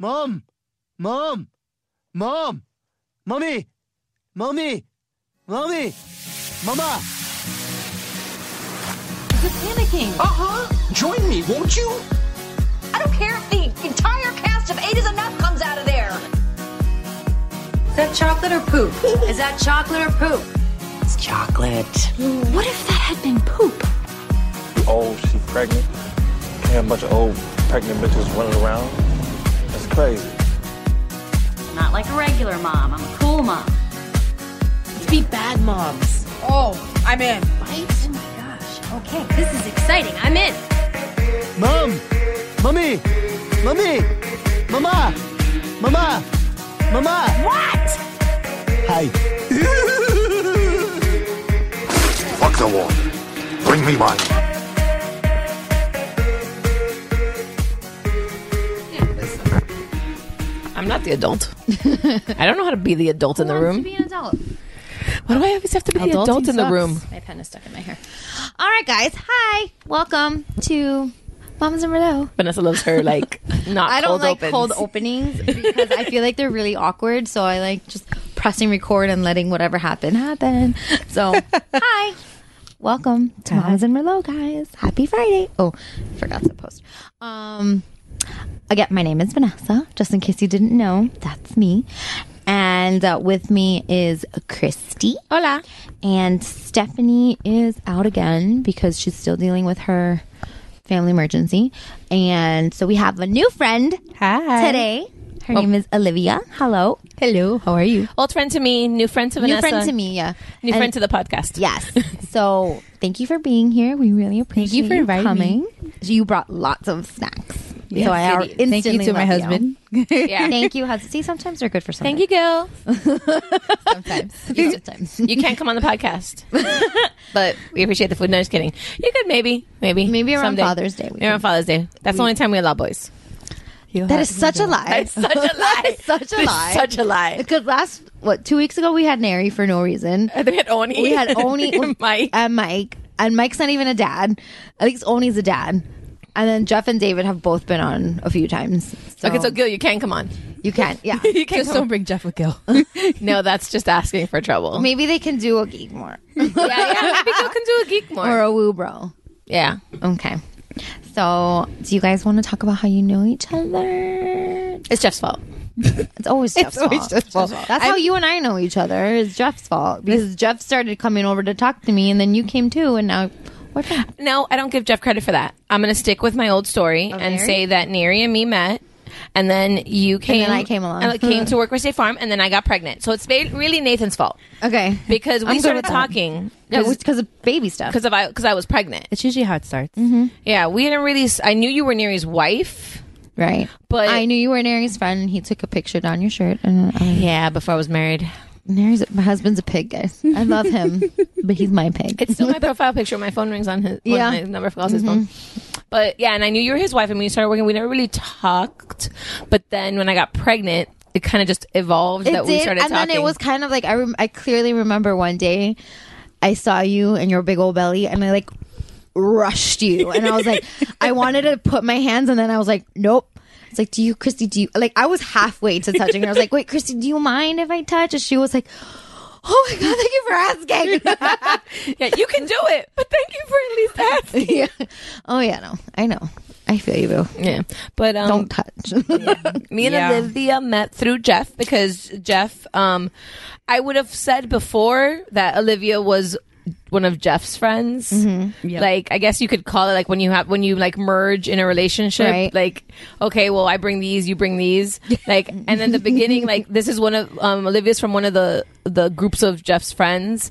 Mom! Mom! Mom! Mommy! Mommy! Mommy! Mama! You're panicking. Uh huh. Join me, won't you? I don't care if the entire cast of Eight is Enough comes out of there. Is that chocolate or poop? Is that chocolate or poop? It's chocolate. What if that had been poop? old, she pregnant. Can't a bunch of old pregnant bitches running around. That's crazy. Not like a regular mom. I'm a cool mom. Let's be bad moms. Oh, I'm in. Right? Oh my gosh. Okay, this is exciting. I'm in. Mom! Mommy! Mommy! Mama! Mama! Mama! What? Hi. Fuck the water. Bring me mine. I'm not the adult. I don't know how to be the adult in the wants room. To be an adult. Why do I always have to be the Adulting adult in the sucks. room? My pen is stuck in my hair. All right, guys. Hi. Welcome to Mommas and Merlot. Vanessa loves her like not I don't cold like opens. cold openings because I feel like they're really awkward. So I like just pressing record and letting whatever happen happen. So hi. Welcome to Mommas and Merlot, guys. Happy Friday. Oh, forgot to post. Um, again, my name is Vanessa. Just in case you didn't know, that's me. And uh, with me is Kristy. Hola. And Stephanie is out again because she's still dealing with her family emergency. And so we have a new friend Hi. today. Her name is Olivia. Hello. Hello. How are you? Old friend to me, new friend to Vanessa. New Vanessa. friend to me, yeah. New And- friend to the podcast. Yes. So thank you for being here. We really appreciate you for inviting coming. You brought lots of snacks. Yes, so I I are did. Thank you instantly to my love husband. Yeah. Thank you. hus- See, sometimes they're good for something. Thank you, girl. Sometimes. sometimes. You can't come on the podcast, but we appreciate the food. No, just kidding. You could maybe, maybe, Maybe around someday. Father's Day. we Maybe around can- Father's Day. That's the only time we allow boys. That is such a lie. That's such a lie. such a It's lie. Such a lie. Because last what two weeks ago we had Nary for no reason. I think we had Oni. We had Oni and Mike. and Mike, and Mike's not even a dad. At least Oni's a dad. And then Jeff and David have both been on a few times. So Okay, so Gil, you can come on. you can't. Yeah, You can't Just don't bring Jeff with Gil. No, that's just asking for trouble. maybe they can do a geek more yeah, yeah. Maybe Gil can do a geek more. or a woo bro. yeah. Okay. So, do you guys want to talk about how you know each other? It's Jeff's fault. It's always Jeff's always fault. Jeff's fault. That's how you and I know each other. Is Jeff's fault because Jeff started coming over to talk to me, and then you came too, and now what? the- No, I don't give Jeff credit for that. I'm going to stick with my old story oh, and Neri? say that Neri and me met. And then you came. then I came along. And I came to work with State Farm, and then I got pregnant. So it's ba- really Nathan's fault Okay, because we I'm good started with that. talking yeah, because of baby stuff. because of I because I was pregnant. It's usually how it starts. Mm-hmm. Yeah, we didn't really. s- I knew you were Neri's wife, Right. but I knew you were Nary's friend. and He took a picture down your shirt, and I, yeah, before I was married. Nary's my husband's a pig, guys. I love him, but he's my pig. It's still my profile picture. My phone rings on his. Yeah. Yeah, my number calls his mm-hmm. phone. But yeah, and I knew you were his wife, and when we started working, we never really talked. But then when I got pregnant, it kind of just evolved It that we did, started and talking. then it was kind of like I, rem- I clearly remember one day I saw you and your big old belly, and I like rushed you, and I was like, I wanted to put my hands, and then I was like, nope. It's like, do you, Kristy? Do you like? I was halfway to touching her. I was like, wait, Kristy, do you mind if I touch? And she was like, oh my god, thank you for asking. yeah, you can do it, but thank you for at least asking. yeah. Oh yeah, no, I know. I feel you, boo. Yeah, but um, Don't touch. me and Yeah. Olivia met through Jeff because Jeff, um, I would have said before that Olivia was one of Jeff's friends. Mm-hmm. Yep. Like, I guess you could call it like when you have when you like merge in a relationship. Right. Like, okay, well, I bring these, you bring these. Like, and then the beginning, like this is one of um, Olivia's from one of the the groups of Jeff's friends.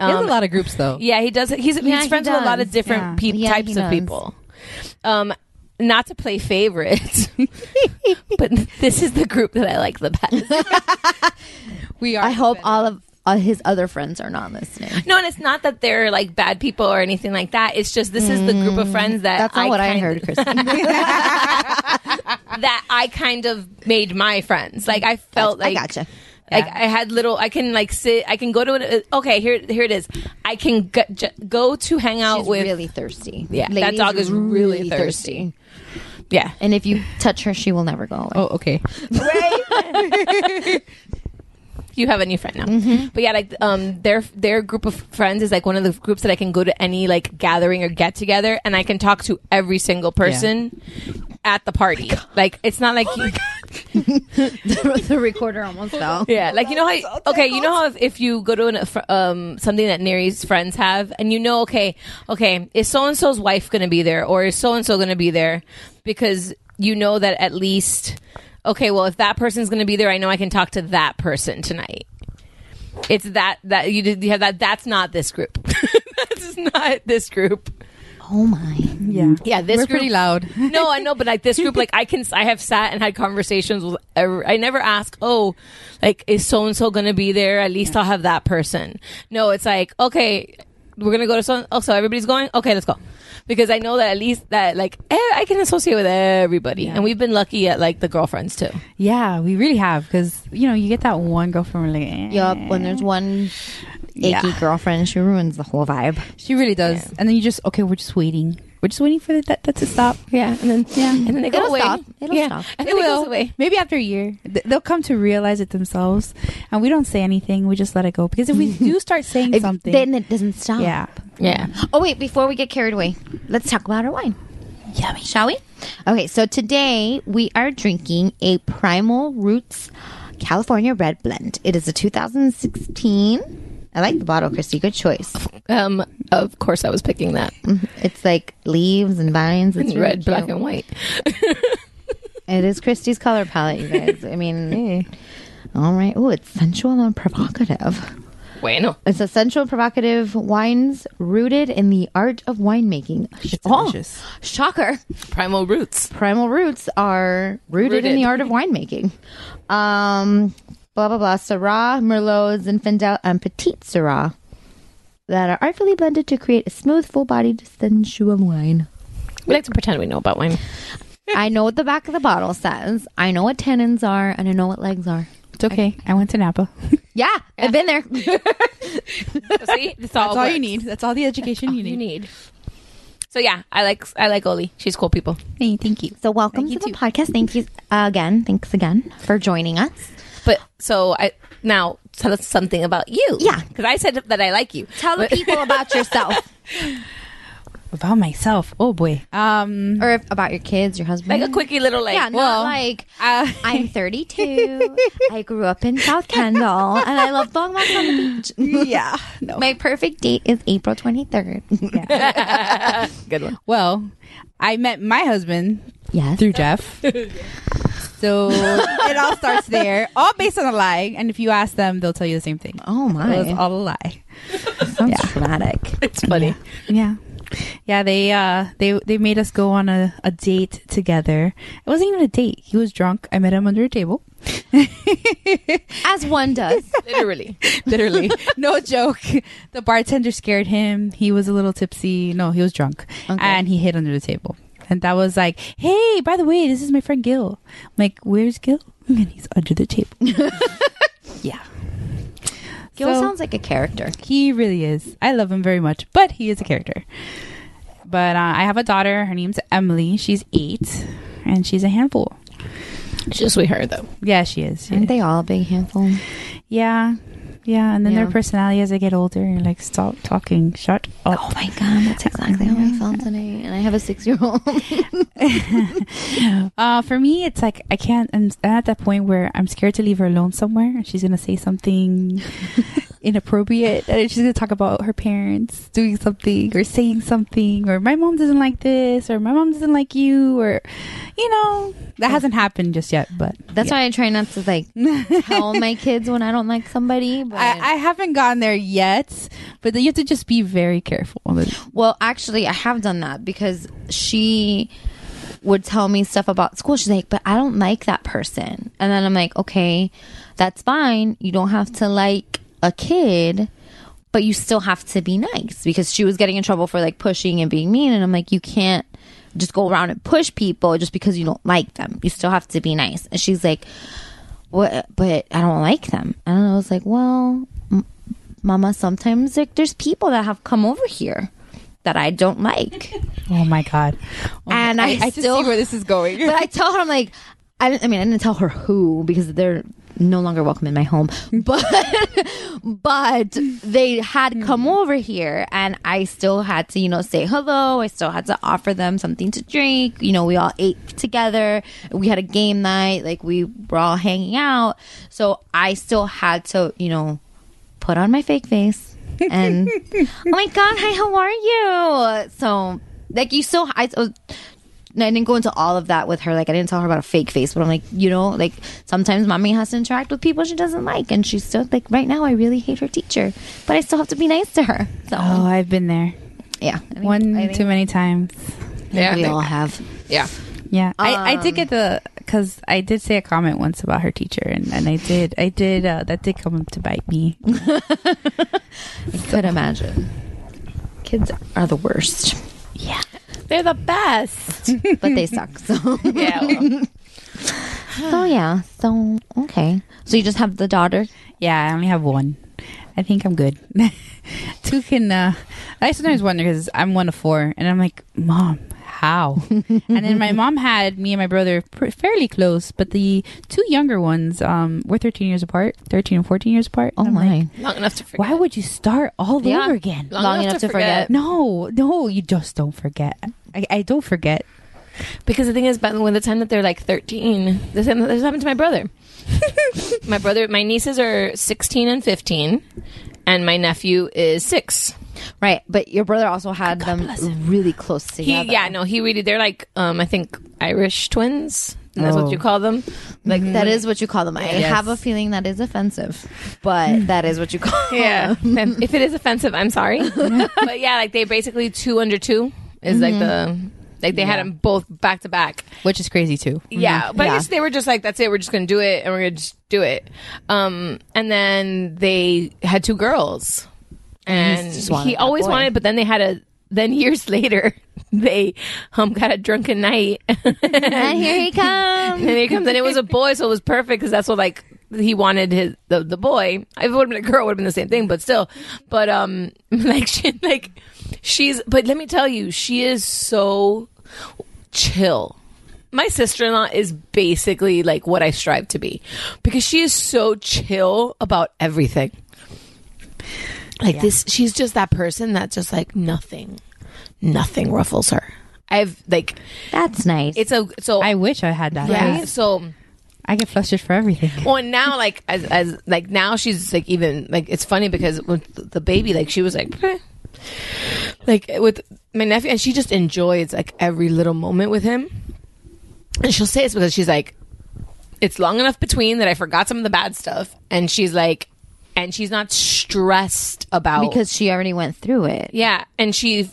He has Um, a lot of groups though. yeah, he does. He's, Yeah, he's he friends with a lot of different Yeah. peop- Yeah, types of people. Um, not to play favorite, but this is the group that I like the best. We are. I hope all of uh, his other friends are not listening. No, and it's not that they're like bad people or anything like that. It's just this is the group of friends that That's not I what I heard, Kristy. That I kind of made my friends. Like I felt I like I gotcha. Like I had little. I can like sit. I can go to it. Okay, here here it is. I can go, j- go to hang out She's with. really thirsty. Yeah, that dog is really thirsty. yeah, And if you touch her, she will never go away. Oh, okay. you have a new friend now. But yeah, like um, their their group of friends is like one of the groups that I can go to any like gathering or get together, and I can talk to every single person at the party. like it's not like you, the recorder almost fell. yeah, like you know how okay, you know how if, if you go to an, um something that Neri's friends have, and you know okay, okay, is so and so's wife going to be there, or is so and so going to be there, because you know that at least okay, well if that person's going to be there, I know I can talk to that person tonight. It's that that you did you have that. That's not this group. that's not this group. Oh my. Yeah. Yeah, this We're group, pretty loud. no, I know, but like this group, like I can, I have sat and had conversations with. every- I never ask, oh, like is so and so going to be there? At least I'll have that person. No, it's like okay, we're gonna go to so. Oh, so everybody's going. Okay, let's go. Because I know that at least that like eh, I can associate with everybody, and we've been lucky at like the girlfriends too. Yeah, we really have because you know you get that one girlfriend like, eh. Yup. When there's one achy Yeah. girlfriend, she ruins the whole vibe. she really does, and then you just okay, we're just waiting. We're just waiting for that, that to stop. Yeah, and then yeah, and then they go It'll away. stop. It'll yeah. stop. and It then it, will. goes away. Maybe after a year, Th- they'll come to realize it themselves, and we don't say anything. We just let it go because if we do start saying If- something, then it doesn't stop. yeah, Yeah. Oh wait, before we get carried away, let's talk about our wine. Yummy. Shall we? Okay, so today we are drinking a Primal Roots California Red Blend. It is a 2016. I like the bottle, Kristy. Good choice. Um. Of course, I was picking that. It's like leaves and vines. It's It's really red, black, and white. It is Kristy's color palette, you guys. I mean, all right. Oh, it's sensual and provocative. Bueno. It's a sensual provocative wines rooted in the art of winemaking. It's Oh, delicious. shocker. Primal roots. primal roots are rooted, in the art of winemaking. Um, blah blah blah. Syrah, Merlot, Zinfandel, and Petite Sirah that are artfully blended to create a smooth, full-bodied, sensual wine. We like to pretend we know about wine. I know what the back of the bottle says. I know what tannins are, and I know what legs are. It's okay. I went to Napa. Yeah, I've been there. See, that's all, That's all you need. That's all the education you need. You need. So yeah, I like I like Oli. She's cool people. Hey, thank you. so welcome Thank to you the too. podcast. Thank you uh, again. Thanks again for joining us. But so I now tell us something about you. Yeah. because I said that I like you. Tell the people about yourself, About myself. Oh boy. Um. or if, about your kids, your husband. like a quickie little like. yeah, not well, like uh, I'm 32. I grew up in South Kendall, and I love long walks on the beach. yeah. No. My perfect date is April 23rd. good one. Well, I met my husband yes. through Jeff. So it all starts there, all based on a lie. And if you ask them, they'll tell you the same thing. Oh It was my. all a lie. Sounds traumatic. It's funny. Yeah. Yeah, they uh they they made us go on a, a date together. It wasn't even a date. He was drunk. I met him under a table. As one does. Literally. Literally. no joke. The bartender scared him. He was a little tipsy. No, he was drunk. Okay. And he hid under the table. And that was like, "Hey, by the way, this is my friend Gil." I'm like, "Where's Gil?" And he's under the table. yeah. Gil So- sounds like a character. He really is. I love him very much, but he is a character. But uh, I have a daughter. Her name's Emily. She's eight, and she's a handful. She's a sweetheart, though. Yeah, she is. She Aren't is. they all a big handful? Yeah, yeah. And then Yeah. their personality as they get older, you're like, stop talking, shut up. Oh my god, that's exactly how I felt today. And I have a six year old. Uh, for me, it's like I can't. I'm at that point where I'm scared to leave her alone somewhere, and she's gonna say something inappropriate, she's gonna talk about her parents doing something or saying something, or my mom doesn't like this, or my mom doesn't like you, or you know, that hasn't happened just yet. But That's why I try not to like tell my kids when I don't like somebody. But I, I haven't gotten there yet, but you have to just be very careful. Well, actually, I have done that because she would tell me stuff about school. She's like, but I don't like that person. And then I'm like, okay, that's fine. You don't have to like a kid, but you still have to be nice because she was getting in trouble for like pushing and being mean. And I'm like, you can't just go around and push people just because you don't like them. You still have to be nice. And she's like, what? But I don't like them. And I was like, well, m- mama, sometimes like, there's people that have come over here that I don't like. Oh my god! Oh and I, I, I still, see where this is going. but I tell her, I'm like, I, didn't, I mean, I didn't tell her who because they're no longer welcome in my home, but but they had come mm. over here, and I still had to, you know, say hello. I still had to offer them something to drink. You know, we all ate together. We had a game night, like we were all hanging out. So I still had to, you know, put on my fake face and oh my god, hi, how are you? So like you still, I. I didn't go into all of that with her. Like I didn't tell her about a fake face, but I'm like, you know, like sometimes mommy has to interact with people she doesn't like, and she's still like, right now I really hate her teacher, but I still have to be nice to her. So oh, I've been there. yeah, I think- One I think too many times. Yeah, we all have. Yeah. Yeah, I, I Um, did get the because I did say a comment once about her teacher, and, and I did I did uh, that did come to bite me. I could imagine. Kids are the worst, They're the best. but they suck. So yeah. well, so yeah. So okay. So you just have the daughter. Yeah, I only have one. I think I'm good. Two can. Uh, I sometimes wonder because I'm one of four, and I'm like, Mom, how? and then my mom had me and my brother pr- fairly close, but the two younger ones um, were 13 years apart, 13 and 14 years apart. Oh my. like, long enough to forget. Why would you start all Yeah. over again? Long enough to forget. No, no, you just don't forget. I, I don't forget. Because the thing is, by when the time that they're like 13, this, this happened to my brother. my brother, my nieces are 16 and 15, and my nephew is six. Right, but your brother also had them really close He, together. yeah, no, he really, they're like, um, I think Irish twins. That's Oh. what you call them. Like that is what you call them. I Yes. have a feeling that is offensive, but that is what you call. Them. Yeah. And if it is offensive, I'm sorry. but yeah, like they basically two under two is like the, like they had them both back to back. Which is crazy too. Yeah, but I guess they were just like, that's it. We're just gonna do it, and we're gonna just do it. Um, and then they had two girls, and he always boy. wanted. But then they had a. Then years later, they um got a drunken night, and and here he comes. here he comes, and it was a boy, so it was perfect because that's what like he wanted his the the boy. If it would have been a girl, it would have been the same thing, but still. But um, like she like she's. But let me tell you, she is so chill. My sister in law is basically like what I strive to be because she is so chill about everything. Like this, she's just that person that just like nothing, nothing ruffles her. I've like That's nice. it's a so I wish I had that. right so I get flustered for everything. well and now like as as like now she's like even like it's funny because with the baby like she was like "Eh." Like with my nephew and she just enjoys like every little moment with him and she'll say it's because she's like it's long enough between that I forgot some of the bad stuff and she's like and she's not stressed about because she already went through it. yeah, and she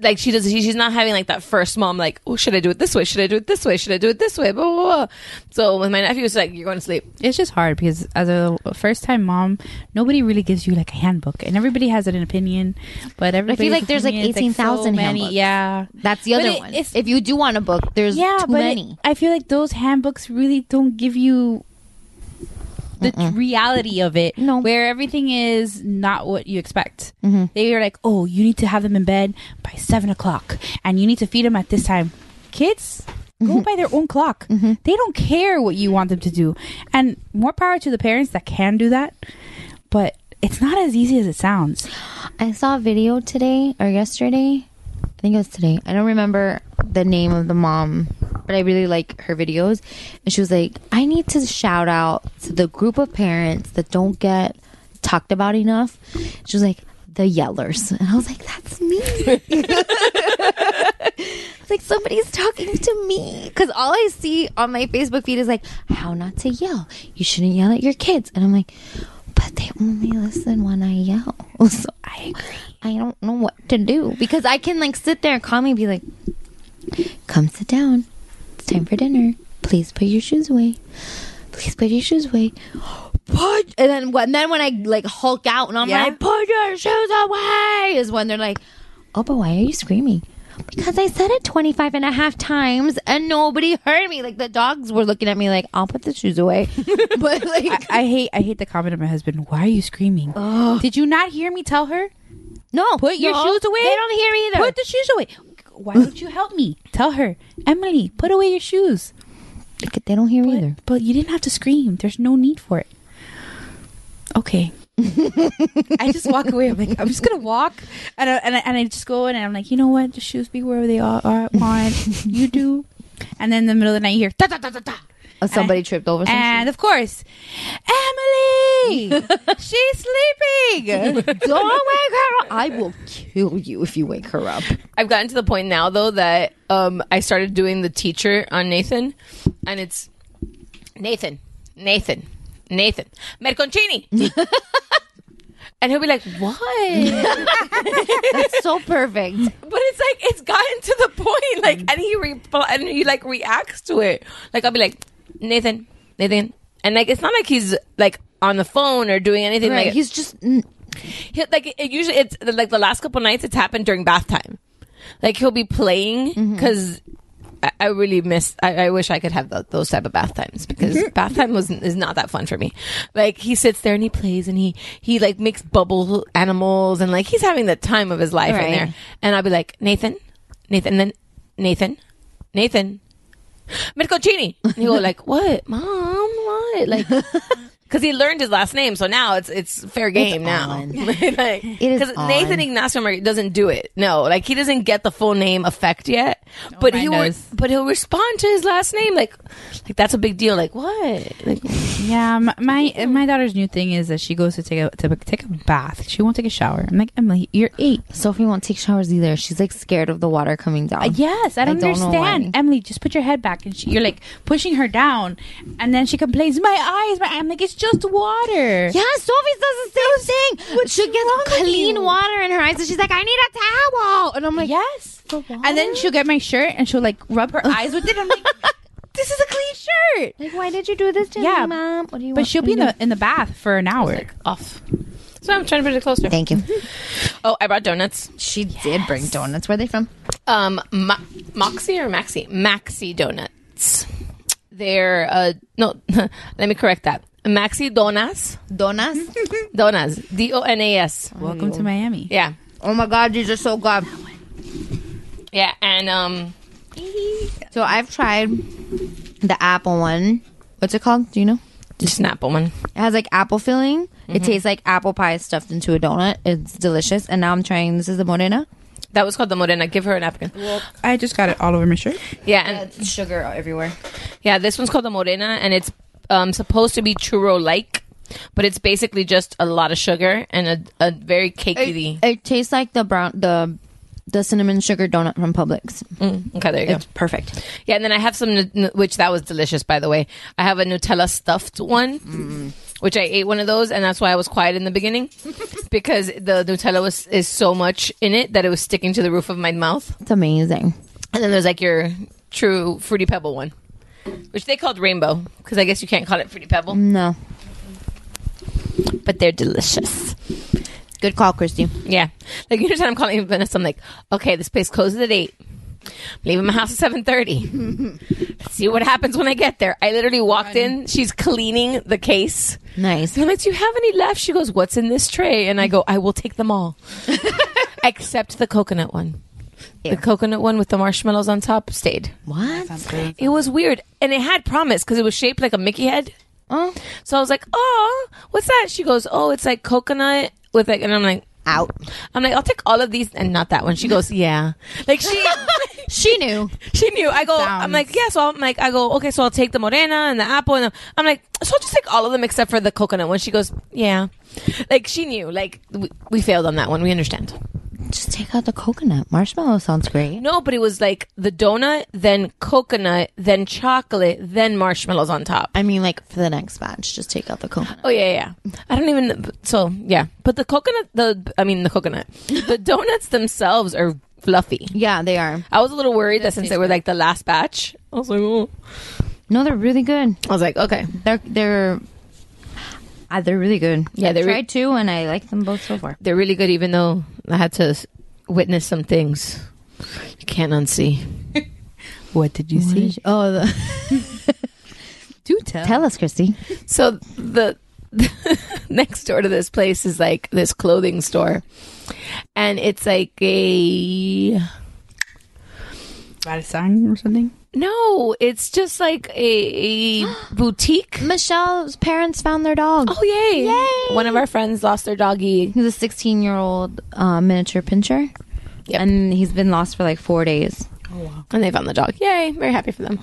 like she does she, she's not having like that first mom like oh should i do it this way should i do it this way should i do it this way blah blah blah so with my nephew it's like you're going to sleep It's just hard because as a first time mom, nobody really gives you like a handbook, and everybody has an opinion. But I feel like there's like eighteen thousand many. Yeah, That's the But other it- one. If you do want a book, there's yeah, too but it- many. I feel like those handbooks really don't give you the tr- reality of it. No. where everything is not what you expect. Mm-hmm. They are like, oh, you need to have them in bed by seven o'clock, and you need to feed them at this time. Kids. Mm-hmm. Go by their own clock. They don't care what you want them to do. And more power to the parents that can do that. But it's not as easy as it sounds. I saw a video today or yesterday. I think it was today. I don't remember the name of the mom, but I really like her videos. And she was like, I need to shout out to the group of parents that don't get talked about enough. She was like, the yellers. And I was like, that's me. Like somebody's talking to me because all I see on my Facebook feed is like how not to yell. You shouldn't yell at your kids, and I'm like, but they only listen when I yell. So I agree. I don't know what to do because I can like sit there and calmly be like, "Come sit down. Time for dinner. Please put your shoes away. Please put your shoes away." Put and then when then when I like hulk out and I'm Yeah. like, "Put your shoes away," is when they're like, "Oh, but why are you screaming?" Because I said it 25 and a half times and nobody heard me. Like the dogs were looking at me like, I'll put the shoes away. but like, I, I hate I hate the comment of my husband. Why are you screaming? Did you not hear me tell her? no. Put your no, shoes away. They don't hear me either. Put the shoes away. Why don't you help me? Tell her, Emily, put away your shoes. they don't hear either. But you didn't have to scream. There's no need for it. Okay. I just walk away. I'm like, I'm just gonna walk, and I, and I, and I just go in, and I'm like, you know what? The shoes be wherever they are. are want. you do. And then in the middle of the night, you hear da da da da da. Oh, somebody tripped over some And of course, Emily, she's sleeping. Don't wake her up. I will kill you if you wake her up. I've gotten to the point now though that um, I started doing the teacher on Nathan, and it's Nathan, Nathan, Nathan, Merconcini, and he'll be like, "What?" That's so perfect. But it's like it's gotten to the point, like, and he reply and he like reacts to it. Like I'll be like, Nathan, Nathan, and like it's not like he's like on the phone or doing anything. Right. Like He's just he, like it usually it's like the last couple nights it's happened during bath time. Like he'll be playing mm-hmm. because I, I really miss. I, I wish I could have tho- those type of bath times because mm-hmm. bath time was is not that fun for me. Like he sits there and he plays and he he like makes bubble animals and like he's having the time of his life in there. And I'll be like Nathan, Nathan, and then Nathan, Nathan, Merconcini. And he'll go like, "What, mom? What?" Like. Because he learned his last name, so now it's it's fair game now. on. like, It is because Nathan on. Ignacio Mar- doesn't do it. No, like he doesn't get the full name effect yet. but he will, but he'll respond to his last name like like that's a big deal. Like what? Like Yeah, my, my my daughter's new thing is that she goes to take a to take a bath. She won't take a shower. I'm like Emily, you're eight. Sophie won't take showers either. She's like scared of the water coming down. Uh, yes, I don't, don't understand. Emily, just put your head back, and she, you're like pushing her down, and then she complains, "My eyes, my." I'm like, it's just water. Yeah, Sophie does the same thing. what's She wrong gets with clean you? water in her eyes, and she's like, "I need a towel," and I'm like, yes. And then she'll get my shirt and she'll like rub her eyes with it. I'm like, this is a clean shirt. Like, why did you do this to Yeah, me, mom? What do you? Want? But she'll be in the in the bath for an hour. off. So I'm trying to put it closer. Thank you. Oh, I brought donuts. She did bring donuts. Where are they from? Um, Ma- Moxie or Maxi? Maxi donuts. They're uh no. let me correct that. Maxi donas. Donuts. Donas. D O N A S. Welcome to Miami. Yeah. oh my god, these are so good. Yeah, and um, So I've tried the apple one. What's it called? Do you know? just an apple one. It has like apple filling. Mm-hmm. It tastes like apple pie stuffed into a donut. It's delicious. And now I'm trying. This is the morena. That was called the morena. Give her a napkin. I just got it all over my shirt. Yeah, and It's sugar everywhere. yeah, this one's called the morena, and it's um supposed to be churro like, but it's basically just a lot of sugar and a, a very cakey. It, it tastes like the brown the the cinnamon sugar donut from Publix. Mm, okay, there you go. It's perfect. Yeah, and then I have some, which that was delicious, by the way. I have a Nutella stuffed one, which I ate one of those, and that's why I was quiet in the beginning because the Nutella was is so much in it that it was sticking to the roof of my mouth. It's amazing. And then there's like your true fruity pebble one, which they called rainbow because I guess you can't call it fruity pebble, No. but they're delicious. Good call, Kristy. Yeah, like you know, I'm calling Vanessa. I'm like, okay, this place closes at eight. I'm leaving my house at seven thirty. See what happens when I get there. I literally walked in. She's cleaning the case. Nice. And I'm like, do you have any left? She goes, what's in this tray? And I go, I will take them all, except the coconut one. The coconut one with the marshmallows on top stayed. What? It was weird, and it had promise because it was shaped like a Mickey head. Oh. So I was like, "Oh, what's that?" She goes, "Oh, it's like coconut with like," and I'm like, Out. "I'm like, I'll take all of these and not that one." She goes, "Yeah," like she She knew. she knew. I go, I'm like, "Yeah," so I'm like, I go, "Okay, so I'll take the morena and the apple," and the, I'm like, "So I'll just take all of them except for the coconut one." She goes, "Yeah," like she knew. Like we, we failed on that one. We understand. Just take out the coconut. Marshmallow sounds great. No, but it was like the donut, then coconut, then chocolate, then marshmallows on top. I mean, like, for the next batch, just take out the coconut. Oh yeah, yeah. I don't even. So yeah, but the coconut, the I mean the coconut, the donuts themselves are fluffy. Yeah, they are. I was a little worried that since they were like the last batch, I was like, oh. No, they're really good. I was like, okay, They're they're uh, they're really good. Yeah, I they're re- tried two, and I like them both so far. they're really good. Even though I had to witness some things you can't unsee. What did you see? Oh, the, Do tell. tell us, Kristy. So the next door to this place is like this clothing store, and it's like a About a song or something? No, it's just like a, a boutique. Michelle's parents found their dog. Oh yay! Yay! One of our friends lost their doggy. He's a 16 year old uh, miniature pinscher. Yep. And he's been lost for like four days. Oh wow. And they found the dog. Yay! Very happy for them.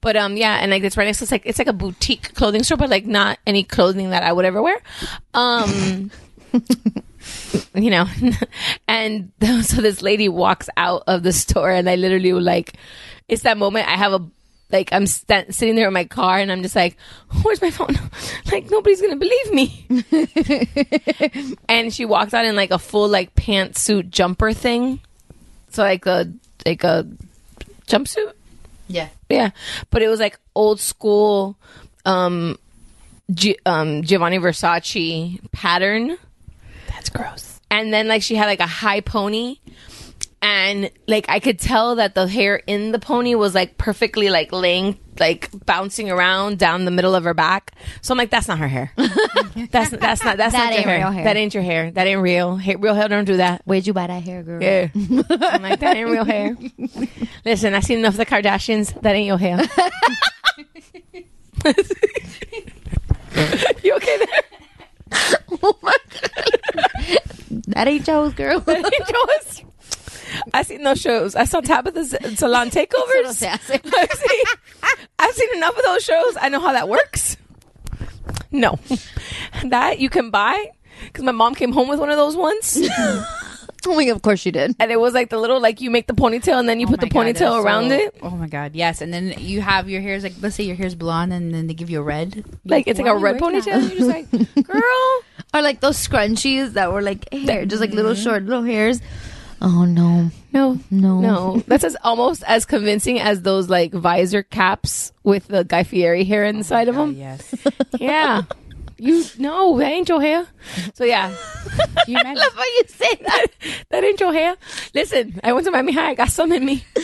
But um, yeah, and like it's right next to it's like it's like a boutique clothing store, but like not any clothing that I would ever wear. Um, you know, and so this lady walks out of the store, and I literally like, it's that moment I have a. Like I'm st- sitting there in my car and I'm just like, "Where's my phone?" like nobody's gonna believe me. and she walked out in like a full like pantsuit jumper thing, so like a like a jumpsuit. Yeah. Yeah, but it was like old school, um, G- um, Giovanni Versace pattern, That's gross. and then like she had like a high pony, and like I could tell that the hair in the pony was like perfectly like laying like bouncing around down the middle of her back. So I'm like, that's not her hair. that's that's not that's That not your hair. real hair. That ain't your hair. That ain't real. Hair, real hair don't do that. Where'd you buy that hair, girl? Yeah. I'm like, that ain't real hair. Listen, I seen enough of the Kardashians. That ain't your hair. you okay there? Oh my God. that ain't Joe's girl. That ain't yours. I seen those shows. I saw Tabatha's salon takeovers. Eso no se hace. I've seen, I've seen enough of those shows. I know how that works. No, that you can buy because my mom came home with one of those ones, Oh my God, of course you did. and it was like the little like you make the ponytail and then you Oh put the God, ponytail around so- it. Oh my god, yes. And then you have your hair's like let's say your hair's blonde and then they give you a red. Like it's like a red ponytail. And you're just like, girl. Or like those scrunchies that were like hair, just like little mm-hmm. short little hairs. Oh no. No, No. no. That's as almost as convincing as those like visor caps with the Guy Fieri hair inside oh of Oh, them. yes. Yeah. You no, that ain't your hair. So yeah, you imagine? Love how you say that. that ain't your hair. Listen, I went to Miami High. I got some in me.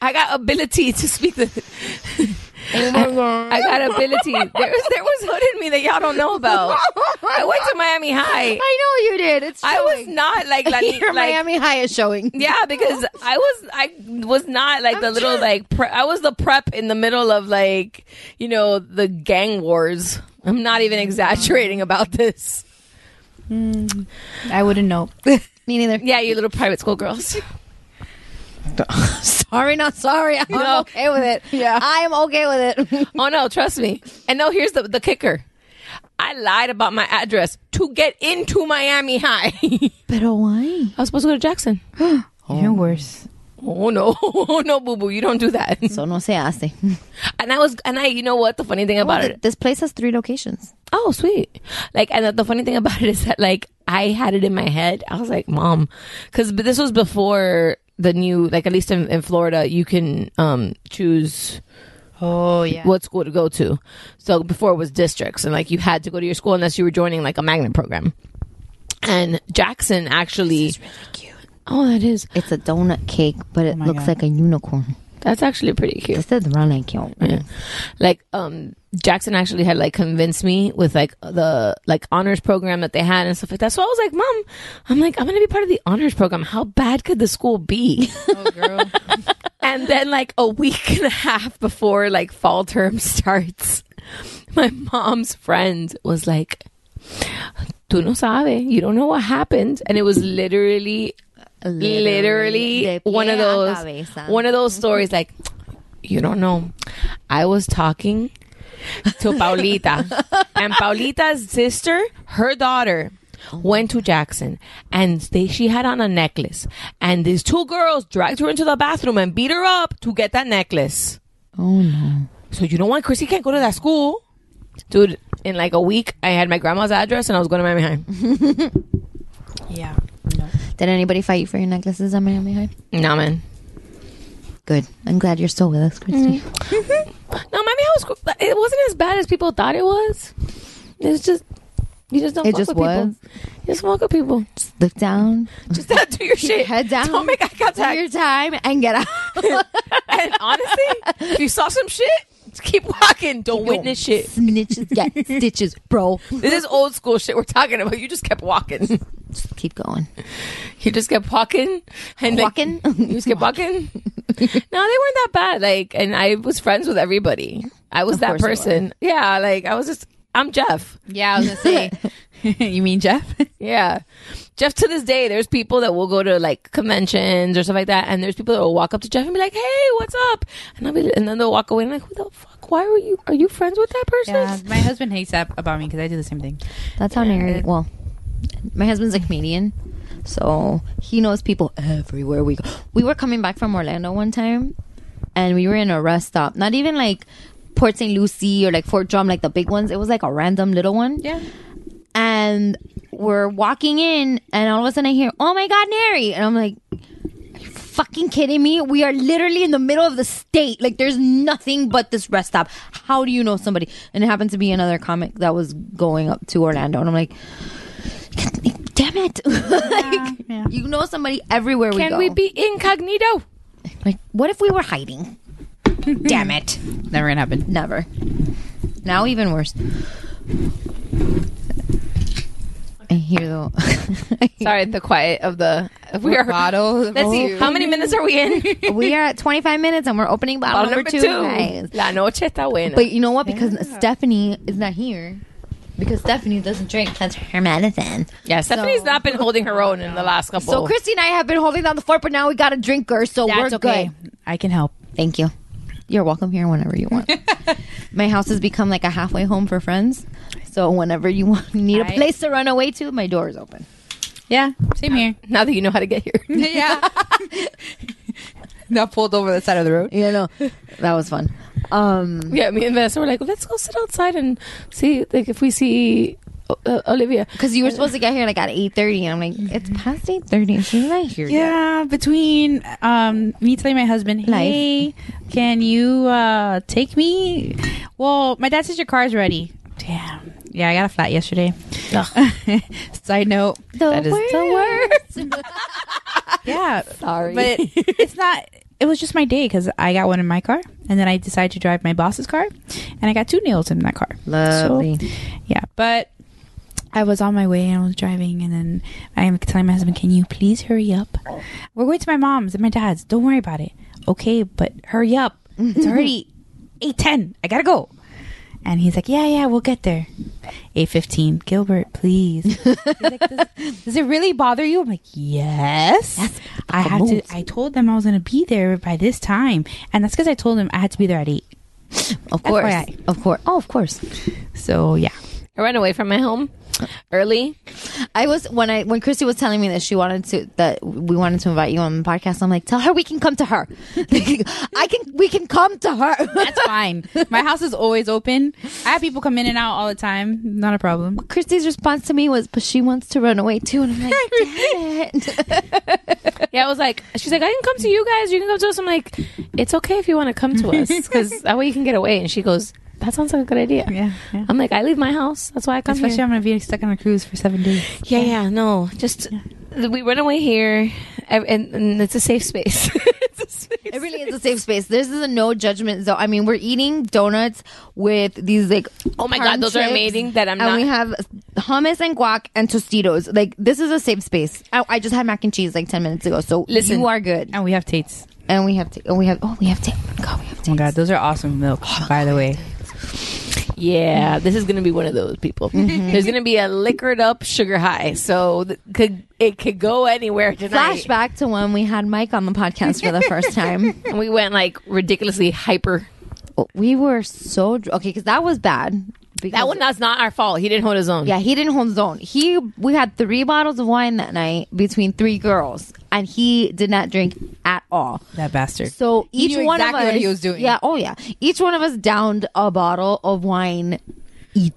I got ability to speak the. Oh my God. I got ability. There was there was hood in me that y'all don't know about. I went to Miami High. I know you did. It's I was not like like, Your like Miami High is showing. Yeah, because I was I was not like the little like pre- I was the prep in the middle of like you know the gang wars. I'm not even mm. exaggerating about this. Mm. I wouldn't know. Me neither. Yeah, you little private school girls. Sorry, not sorry. I'm No. okay with it. Yeah. I am okay with it. Oh no, trust me. And no, here's the the kicker. I lied about my address to get into Miami High. but Pero why? was supposed to go to Jackson. You're oh. worse. oh no, oh no, boo boo, you don't do that. So no se hace. And I was, and I, you know what? The funny thing oh, about Well, it, This place has three locations. oh sweet, like, and the, the funny thing about it is that like I had it in my head. I was like, mom, because this was before the new, like at least in, in Florida, you can um choose Oh yeah. what school to go to. So before it was districts, and like you had to go to your school unless you were joining like a magnet program. And Jackson actually, oh, that is It's a donut cake, but it my looks God. like a unicorn. That's actually pretty cute. This is really cute. Yeah. Like um Jackson actually had like convinced me with like the like honors program that they had and stuff like that. So I was like, Mom, I'm like, I'm gonna be part of the honors program. How bad could the school be? Oh girl. and then like a week and a half before like fall term starts, my mom's friend was like, Tú no sabe, you don't know what happened. And it was literally literally de one of those cabeza. one of those stories like you don't know i was talking to paulita and paulita's sister her daughter went to jackson and they she had on a necklace and these two girls dragged her into the bathroom and beat her up to get that necklace Oh no. so you know what chrissy can't go to that school dude in like a week i had my grandma's address and i was going to miami high yeah. No. Did anybody fight you for your necklaces at Miami High? No, man Good. I'm glad you're still with us, Kristy. Mm-hmm. Mm-hmm. No, Miami House. It wasn't as bad as people thought it was. It's just you just don't. It fuck just with people. was? You just walk with people. Look down, Just uh, do your shit. head down, Don't make eye do contact. your time, and get out. and honestly, if you saw some shit, just keep walking. Don't witness shit. Snitches get stitches, bro. This is old school shit we're talking about. You just kept walking. Just keep going. You just kept walking and like, Walking? you just kept walking. no, they weren't that bad. Like, and I was friends with everybody. I was Of that person. Yeah, like I was just. I'm Jeff. Yeah, I was gonna say. you mean Jeff? Yeah. Jeff to this day, there's people that will go to like conventions or stuff like that, and there's people that will walk up to Jeff and be like, Hey, what's up? And I'll be and then they'll walk away and I'm like, Who the fuck? Why are you are you friends with that person? yeah. My husband hates that about me because I do the same thing. That's how Nary. Well, my husband's a comedian, so he knows people everywhere we go. We were coming back from Orlando one time, and we were in a rest stop. Not even like Port St. Lucie or like Fort Drum, like the big ones. It was like a random little one. Yeah. And we're walking in, and all of a sudden I hear, "Oh my God, Nary!" And I'm like. Fucking kidding me? We are literally in the middle of the state. Like, there's nothing but this rest stop. How do you know somebody? And it happened to be another comic that was going up to Orlando, and I'm like, damn it like, yeah. you know somebody everywhere we Can go Can we be incognito? like what if we were hiding damn it Never gonna happen. never now even worse I hear though Sorry, the quiet of the we are Bottle. Let's see, how many minutes are we in? we are at 25 minutes and we're opening bottle, Bottle number, two, guys. La noche está buena. but you know what because Stephanie is not here because Stephanie doesn't drink that's her medicine yeah, Stephanie's So- not been holding her own in the last couple. so Kristy and I have been holding down the fort but now we got a drinker so That's we're okay. good I can help. Thank you. You're welcome here whenever you want. my house has become like a halfway home for friends. So whenever you want, need a I- place to run away to, my door is open. Yeah. Same here. now that you know how to get here. yeah. Not pulled over the side of the road. You know, that was fun. Um, yeah, me and Vanessa were like, let's go sit outside and see like if we see uh, Olivia. because you were supposed to get here like at eight thirty, and I'm like, it's past eight thirty. She's not here. yet. Yeah, between um, me telling my husband, Life. "Hey, can you uh, take me?" Well, my dad says your car's ready. Damn. Yeah, I got a flat yesterday. Side note. The that is worst. the worst. yeah, Sorry. but it's not. It was just my day because I got one in my car, and then I decided to drive my boss's car, and I got two nails in that car. Lovely. So, yeah, but I was on my way and I was driving, and then I am telling my husband, "Can you please hurry up? We're going to my mom's and my dad's. Don't worry about it. Okay, but hurry up. It's already eight ten. I gotta go." And he's like, "Yeah, yeah, we'll get there." Eight fifteen. Gilbert, please. He's like, does, does it really bother you? I'm like, "Yes." I had to. I told them I was gonna be there by this time, and that's because I told them I had to be there at eight. Of course. FYI. Of course. Oh, of course. So yeah. I ran away from my home early. I was when I when Kristy was telling me that she wanted to that we wanted to invite you on the podcast. I'm like, tell her we can come to her. I can we can come to her. That's fine. My house is always open. I have people come in and out all the time. Not a problem. Kristy's response to me was, "But she wants to run away too," and I'm like, "Damn it!" Yeah, I was like, she's like, I can come to you guys. You can come to us. I'm like, it's okay if you want to come to us because that way you can get away. And she goes, that sounds like a good idea. Yeah, yeah. I'm like, I leave my house. That's why I come here. Especially here. I'm gonna be stuck on a cruise for seven days. Yeah, yeah, no, just we run away here, and, and it's a safe space. It's a safe It really is a safe space. This is a no judgment zone. I mean, we're eating donuts with these like Oh my God, those are amazing that I'm and not- we have hummus and guac and Tostitos. Like this is a safe space. I, I just had mac and cheese like ten minutes ago, so Listen. you are good. And we have Tate's. And we have to. Oh, and we have. Oh, we have to. God, we have Oh my god, those are awesome milk. Oh, by the way, Yeah, this is gonna be one of those people. Mm-hmm. There's gonna be a liquored up sugar high, so th- could it could go anywhere tonight. Flashback to when we had Mike on the podcast for the first time. And we went like ridiculously hyper. We were so dr- okay because that was bad. Because That one that's not our fault. He didn't hold his own. Yeah, he didn't hold his own. He we had three bottles of wine that night between three girls, and he did not drink at all. that bastard. So He each knew one exactly of us, what he was doing. Yeah, oh yeah. Each one of us downed a bottle of wine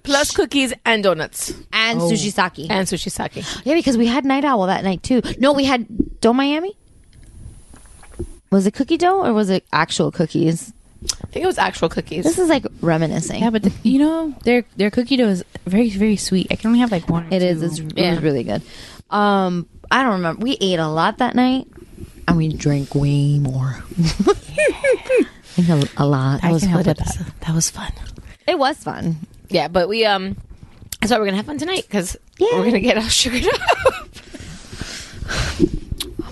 Plus cookies and donuts and oh. sushi sake. and sushi sake. yeah, because we had night owl that night too. No, we had dough Miami. Was it cookie dough or was it actual cookies? I think it was actual cookies. This is like reminiscing. yeah, but the, you know their their cookie dough is very very sweet. I can only have like one. Or It is. two. It's, It was really good. Um, I don't remember. We ate a lot that night, and we drank way more. I think a, a lot. that was a fun. good That, that was fun. It was fun. Yeah, but we um. That's why we're gonna have fun tonight because we're gonna get all sugared up.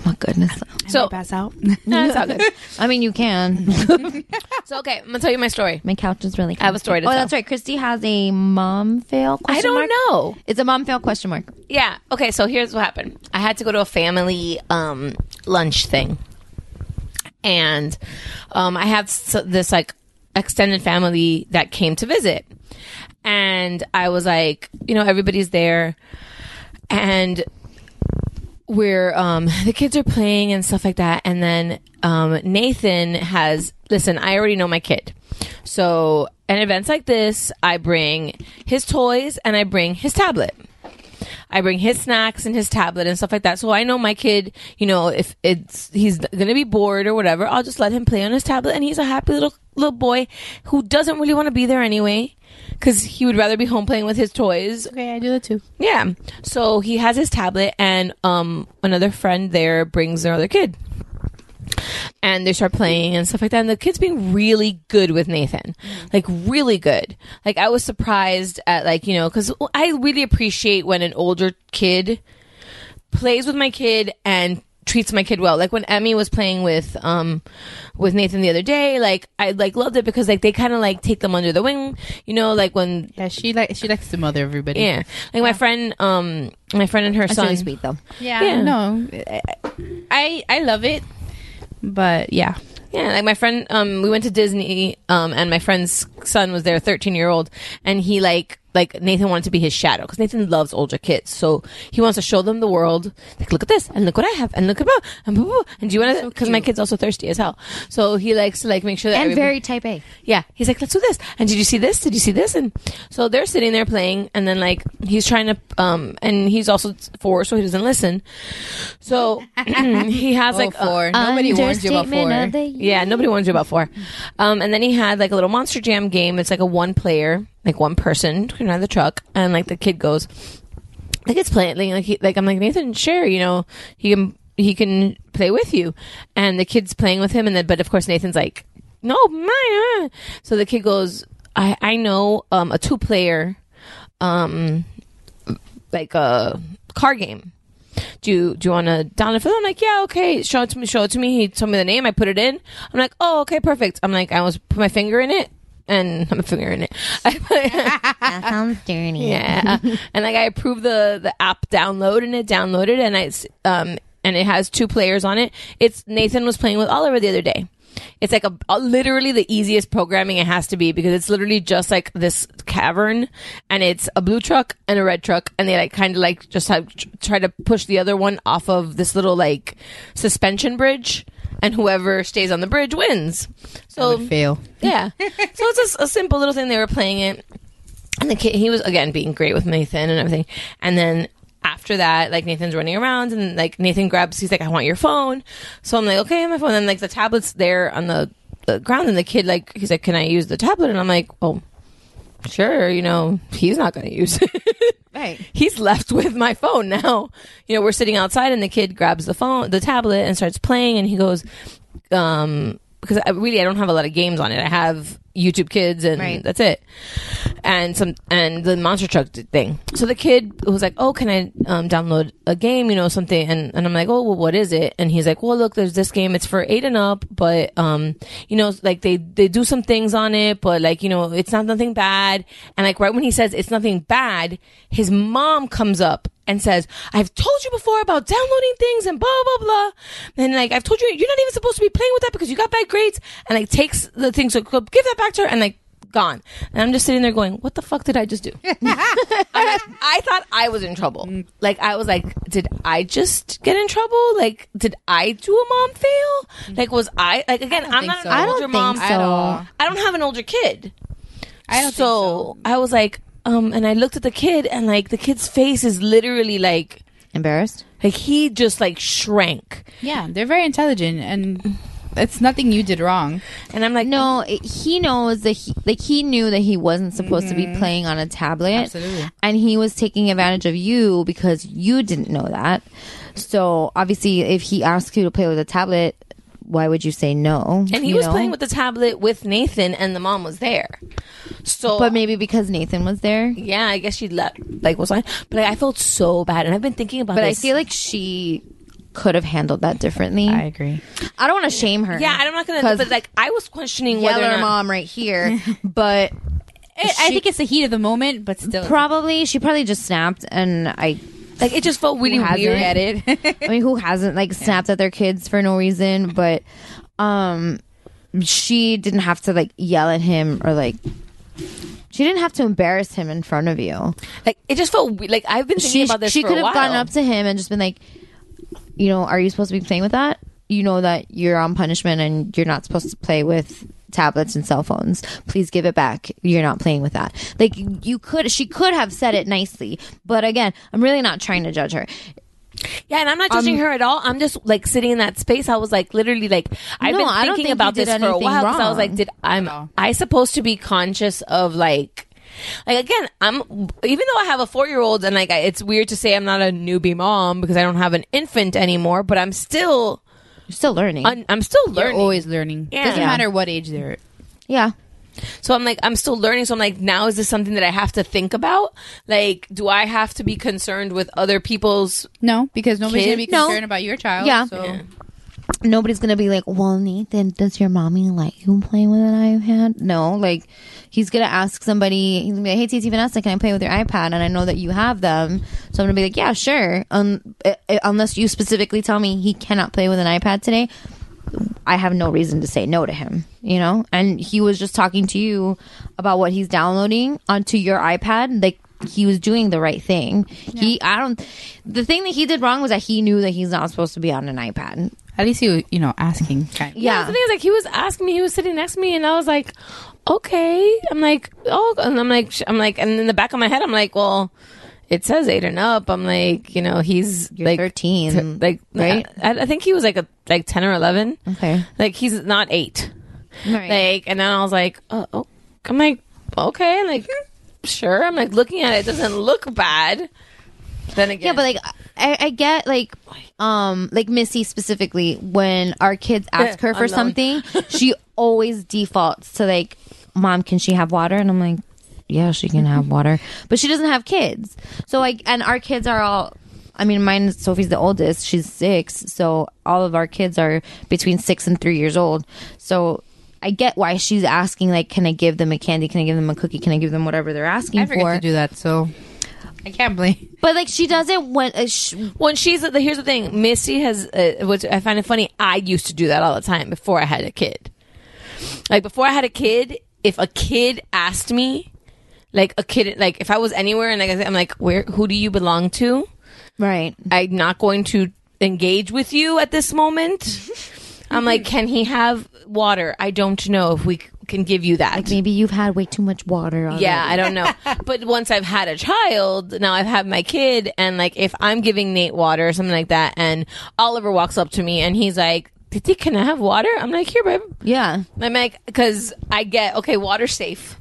Oh my goodness. so pass out. no, it's all good. I mean, you can. So okay, I'm gonna tell you my story. My couch is really. I have a story to oh, tell. that's right. Kristy has a mom fail. I Question don't mark? know. It's a mom fail question mark. Yeah. Okay. So here's what happened. I had to go to a family um, lunch thing, and um, I have this like extended family that came to visit, and I was like, you know, everybody's there, and we're um the kids are playing and stuff like that. And then um Nathan has listen I already know my kid. So at events like this I bring his toys and I bring his tablet. I bring his snacks and his tablet and stuff like that. So I know my kid you know if it's he's gonna be bored or whatever I'll just let him play on his tablet. And he's a happy little little boy who doesn't really want to be there anyway because he would rather be home playing with his toys Okay, I do that too. yeah. So he has his tablet, and um, another friend there brings their other kid. And they start playing and stuff like that. And the kid's being really good with Nathan. Like, really good. Like, I was surprised at, like, you know, because I really appreciate when an older kid plays with my kid and treats my kid well. Like when Emmy was playing with um with Nathan the other day, like I like loved it because like they kind of like take them under the wing, you know, like when Yeah, she like she likes to mother everybody. yeah, like my friend, um, my friend and her That's son. really sweet though. yeah, Yeah. no, I I love it, but yeah, Yeah, like my friend, um, we went to Disney, um, and my friend's son was there, thirteen year old, and he like like Nathan wanted to be his shadow because Nathan loves older kids, so he wants to show them the world. Like, look at this, and look what I have, and look and blah, blah, blah. and do you want to? Because my kid's also thirsty as hell, so he likes to like make sure that And very type A. Yeah, he's like, let's do this. And did you see this? Did you see this? And so they're sitting there playing, and then like he's trying to, um, and he's also four, so he doesn't listen. So he has Oh, like a- four. Nobody warns you about four. of the year. yeah, nobody warns you about four. Um, and then he had like a little Monster Jam game. It's like a one player, like one person can ride the truck, and like the kid goes, the kid's playing like he, like I'm like Nathan, share, you know, he can he can play with you, and the kid's playing with him, and then but of course Nathan's like, no, uh." So the kid goes, I I know um a two player, um, like a car game do you do you want to download for them? I'm like, yeah, okay. Show it to me. Show it to me. He told me the name. I put it in. I'm like, oh, okay, perfect. I'm like, I was put my finger in it, and I'm figuring finger in it. That sounds dirty. yeah, and like I approved the the app download and it downloaded, and I um and it has two players on it. It's Nathan was playing with Oliver the other day. it's like a, a literally the easiest programming it has to be because it's literally just like this cavern and it's a blue truck and a red truck and they like kind of like just have try to push the other one off of this little like suspension bridge and whoever stays on the bridge wins. So fail. yeah. so it's just a simple little thing. They were playing it, and the kid he was again being great with Nathan and everything. And then after that, like Nathan's running around, and like Nathan grabs, he's like, "I want your phone." So I'm like, "Okay, my phone." And then like the tablet's there on the, the ground, and the kid like he's like, "Can I use the tablet?" And I'm like, "Oh." Sure, you know, he's not going to use it. Right. He's left with my phone now. You know, we're sitting outside and the kid grabs the phone, the tablet and starts playing and he goes, um, because I really I don't have a lot of games on it. I have YouTube Kids and Right. that's it, and some and the monster truck thing. So the kid was like, "Oh, can I um, download a game? You know, something?" And and I'm like, "Oh, well, what is it?" And he's like, "Well, look, there's this game. It's for eight and up, but um, you know, like they they do some things on it, but like you know, it's not nothing bad." And like right when he says it's nothing bad, his mom comes up and says, I've told you before about downloading things and blah, blah, blah. And like, I've told you, you're not even supposed to be playing with that because you got bad grades. And like, takes the thing, so give that back to her and like, gone. And I'm just sitting there going, what the fuck did I just do? I'm I thought I was in trouble. Mm. Like, I was like, did I just get in trouble? Like, did I do a mom fail? Mm. Like, was I, like, again, I'm not so. an I don't older think mom so. at all. I don't have an older kid. I don't so, think so. I was like, um, and I looked at the kid and like the kid's face is literally like, Embarrassed? like he just like shrank. Yeah, they're very intelligent, and it's nothing you did wrong. And I'm like, No, it, he knows that he like he knew that he wasn't supposed to be playing on a tablet. Absolutely. And he was taking advantage of you because you didn't know that. So obviously if he asks you to play with a tablet, why would you say no? and he was know? playing with the tablet with Nathan, and the mom was there. So, But maybe because Nathan was there. yeah, I guess she let like was I, but like, I felt so bad, and I've been thinking about. But I feel like she could have handled that differently. I agree. I, don't want to shame her. yeah, I'm not gonna. 'Cause But like, I was questioning whether or yeller not. mom right here, but I, I think it's the heat of the moment, but still, probably she probably just snapped and I Like it just felt really weird. get it. I mean, who hasn't like snapped at their kids for no reason? But um, she didn't have to like yell at him or like she didn't have to embarrass him in front of you. Like it just felt we- like I've been thinking She about this. she for could have while. gone up to him and just been like, you know, are you supposed to be playing with that? You know that you're on punishment and you're not supposed to play with tablets and cell phones. Please give it back. You're not playing with that. Like you could, she could have said it nicely, but again, I'm really not trying to judge her. Yeah, and I'm not judging Um, her at all. I'm just like sitting in that space. I was like literally like I've No, been thinking think about this for a while because I was like, did I'm No. I supposed to be conscious of like like again I'm even though I have a four year old and like I, it's weird to say I'm not a newbie mom because I don't have an infant anymore, but I'm still You're still learning. un, I'm still You're learning. always learning. Yeah. Doesn't Yeah. matter what age they're. yeah. So I'm like, I'm still learning. So I'm like, now is this something that I have to think about? Like, do I have to be concerned with other people's? No, because nobody's gonna be Kid? No. concerned about your child. Yeah. So Yeah. Nobody's gonna be like, well, Nathan, does your mommy let you play with an iPad? No, like he's gonna ask somebody. He's gonna be like, hey, TT Vanessa, can I play with your iPad? And I know that you have them, so I'm gonna be like, yeah, sure. Um, uh, uh, unless you specifically tell me he cannot play with an iPad today, I have no reason to say no to him. You know, and he was just talking to you about what he's downloading onto your iPad, like. He was doing the right thing. He, I don't. The thing that he did wrong was that he knew that he's not supposed to be on an iPad. at least you, you know, asking. Kind of. Yeah, The thing is, like, he was asking me, he was sitting next to me, and I was like, okay. I'm like, oh, and I'm like, I'm like, and in the back of my head, I'm like, well, it says eight and up. I'm like, you know, he's You're like 13, t- like, right? I, I think he was like a like ten or eleven. Okay. Like he's not eight. Right. Like, and then I was like, oh, oh I'm like, okay, I'm like, sure. I'm like looking at it, it doesn't look bad. Then again, yeah, but like I, I get like um like Missy specifically when our kids ask her for something, she always defaults to like, "Mom, can she have water?" And I'm like, "Yeah, she can have water," but she doesn't have kids. So like, and our kids are all. I mean, mine. Sophie's the oldest. She's six, so all of our kids are between six and three years old. So. I get why she's asking, like, can I give them a candy? Can I give them a cookie? Can I give them whatever they're asking I forget for? to do that, so I can't blame. But like, she doesn't when uh, sh- when she's here's the thing, Missy has, uh, which I find it funny. I used to do that all the time before I had a kid. Like before I had a kid, if a kid asked me, like a kid, like if I was anywhere and like I'm like, where, who do you belong to? Right. I'm not going to engage with you at this moment. I'm like, can he have water? I don't know if we c- can give you that. Like maybe you've had way too much water. Already. Yeah, I don't know. but once I've had a child, now I've had my kid, and like if I'm giving Nate water or something like that, and Oliver walks up to me and he's like, Titi, can I have water? I'm like, here, babe. Yeah. I'm like, because I get, okay, water's safe.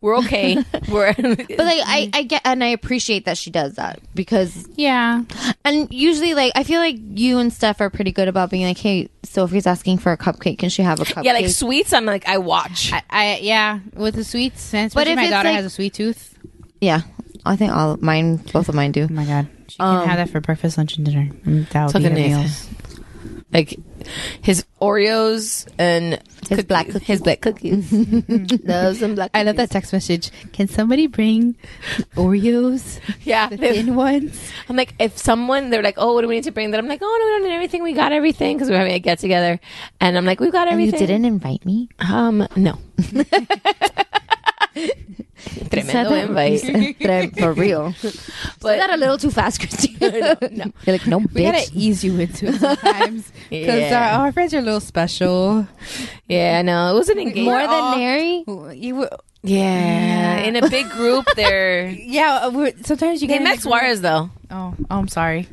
We're okay. We're, But like I, I get and I appreciate that she does that because Yeah. and usually like I feel like you and Steph are pretty good about being like, hey, Sophie's asking for a cupcake. Can she have a cupcake? yeah, like sweets, I'm like, I watch. I, I yeah, with the sweets, and But if my daughter like- has a sweet tooth. yeah. I think all mine, both of mine do. Oh my god, she can Um, have that for breakfast, lunch, and dinner. That would be Fucking her meals. like his Oreos and His cook- black cookies. his black cookies. Loves some black. I love that text message. Can somebody bring Oreos, Yeah, the thin ones? I'm like, if someone they're like, oh, what do we need to bring? That I'm like, oh no, we don't need everything. We got everything because we're having a get together, and I'm like, we've got And you didn't invite me. Um, no. Tremendo invite. Tre- for real. But- that a little too fast, Christina? no. You're like, no, We gotta ease you into it sometimes because Yeah. our, our friends are a little special. Yeah, I know. It was an engagement. More than Mary? You, were, Yeah. In a big group, they're. yeah, uh, we're, sometimes you get in Max Suarez, though. Oh, oh, I'm sorry.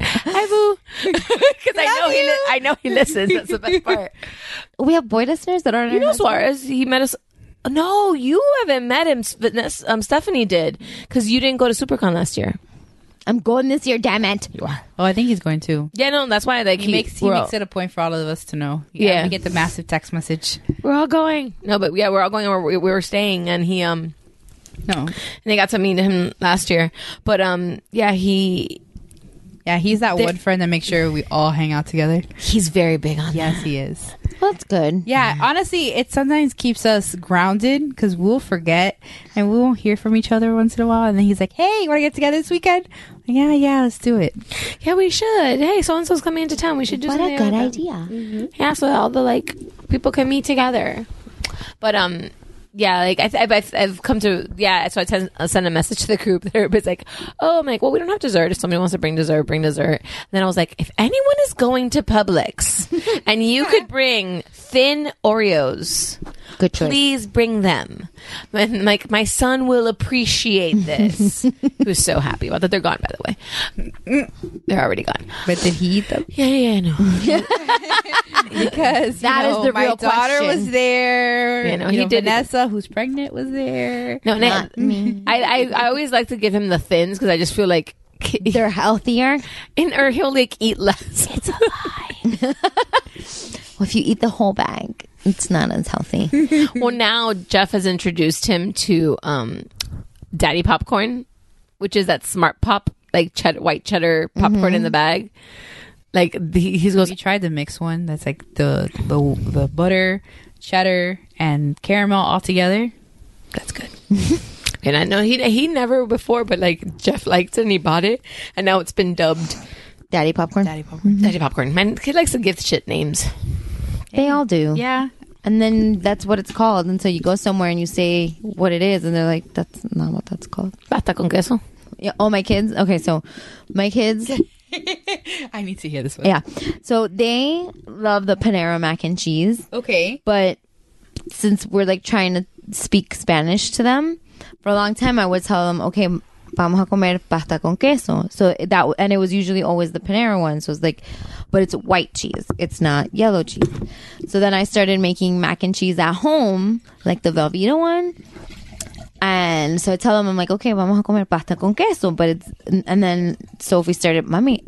Hi, boo. Because I know he, li- I know he listens. That's the best part. We have boy listeners that aren't. You know Suarez. He met us. No, you haven't met him. But um, Stephanie did because you didn't go to SuperCon last year. I'm going this year, damn it. You are. Oh, I think he's going to. Yeah, no, that's why like He, makes he we're makes it a point for all of us to know. Yeah. we get the massive text message. We're all going. No, but yeah, we're all going. Or we, we were staying, and he um, No, and they got to meet him last year. But um, yeah, he yeah, he's that There- one friend that makes sure we all hang out together. he's very big on. Yes, he is. Well, that's good. Yeah, honestly, it sometimes keeps us grounded because we'll forget and we won't hear from each other once in a while. And then he's like, "Hey, you want to get together this weekend?" Yeah, yeah, let's do it. Yeah, we should. Hey, so and so's coming into town. We should do What something. a good like that. idea. Yeah, so all the like people can meet together. But um, yeah, like I th- I've, I've, come to yeah. So I send, I send a message to the group. Everybody's like, "Oh, I'm like, well, we don't have dessert. If somebody wants to bring dessert, bring dessert." And then I was like, if anyone is going to Publix and you could bring thin Oreos, Good choice. please bring them. And like my son will appreciate this. he was so happy about that. They're gone, by the way. Mm, they're already gone. But did he eat them? Yeah, yeah, no. Because That that is the my real daughter question. was there. Yeah, no, You he know, did- Vanessa, who's pregnant, was there. No, Not no. me. I, I I always like to give him the thins because I just feel like They're healthier. in or he'll like eat less. It's a lie. Well, if you eat the whole bag, it's not as healthy. well, now Jeff has introduced him to um, Daddy popcorn, which is that smart pop like cheddar, white cheddar popcorn in the bag. Like the, he goes, We tried the mix one. That's like the the the butter, cheddar, and caramel all together. that's good. and I know he he never before, but like Jeff liked it and he bought it, and now it's been dubbed Daddy popcorn. Daddy popcorn. Daddy popcorn. Man, he likes to give shit names. They all do. Yeah. And then that's what it's called. And so you go somewhere and you say what it is, and they're like, "That's not what that's called." Pasta con queso. Yeah. Oh, my kids. Okay, so my kids. I need to hear this one. yeah. So they love the Panera mac and cheese, Okay. but since we're like trying to speak Spanish to them, for a long time I would tell them, "Okay, vamos a comer pasta con queso." So that and it was usually always the Panera one. So it's like, but it's white cheese. It's not yellow cheese. So then I started making mac and cheese at home, like the Velveeta one. And so I tell them, I'm like, okay, vamos a comer pasta con queso. But it's, and then Sophie started, mommy,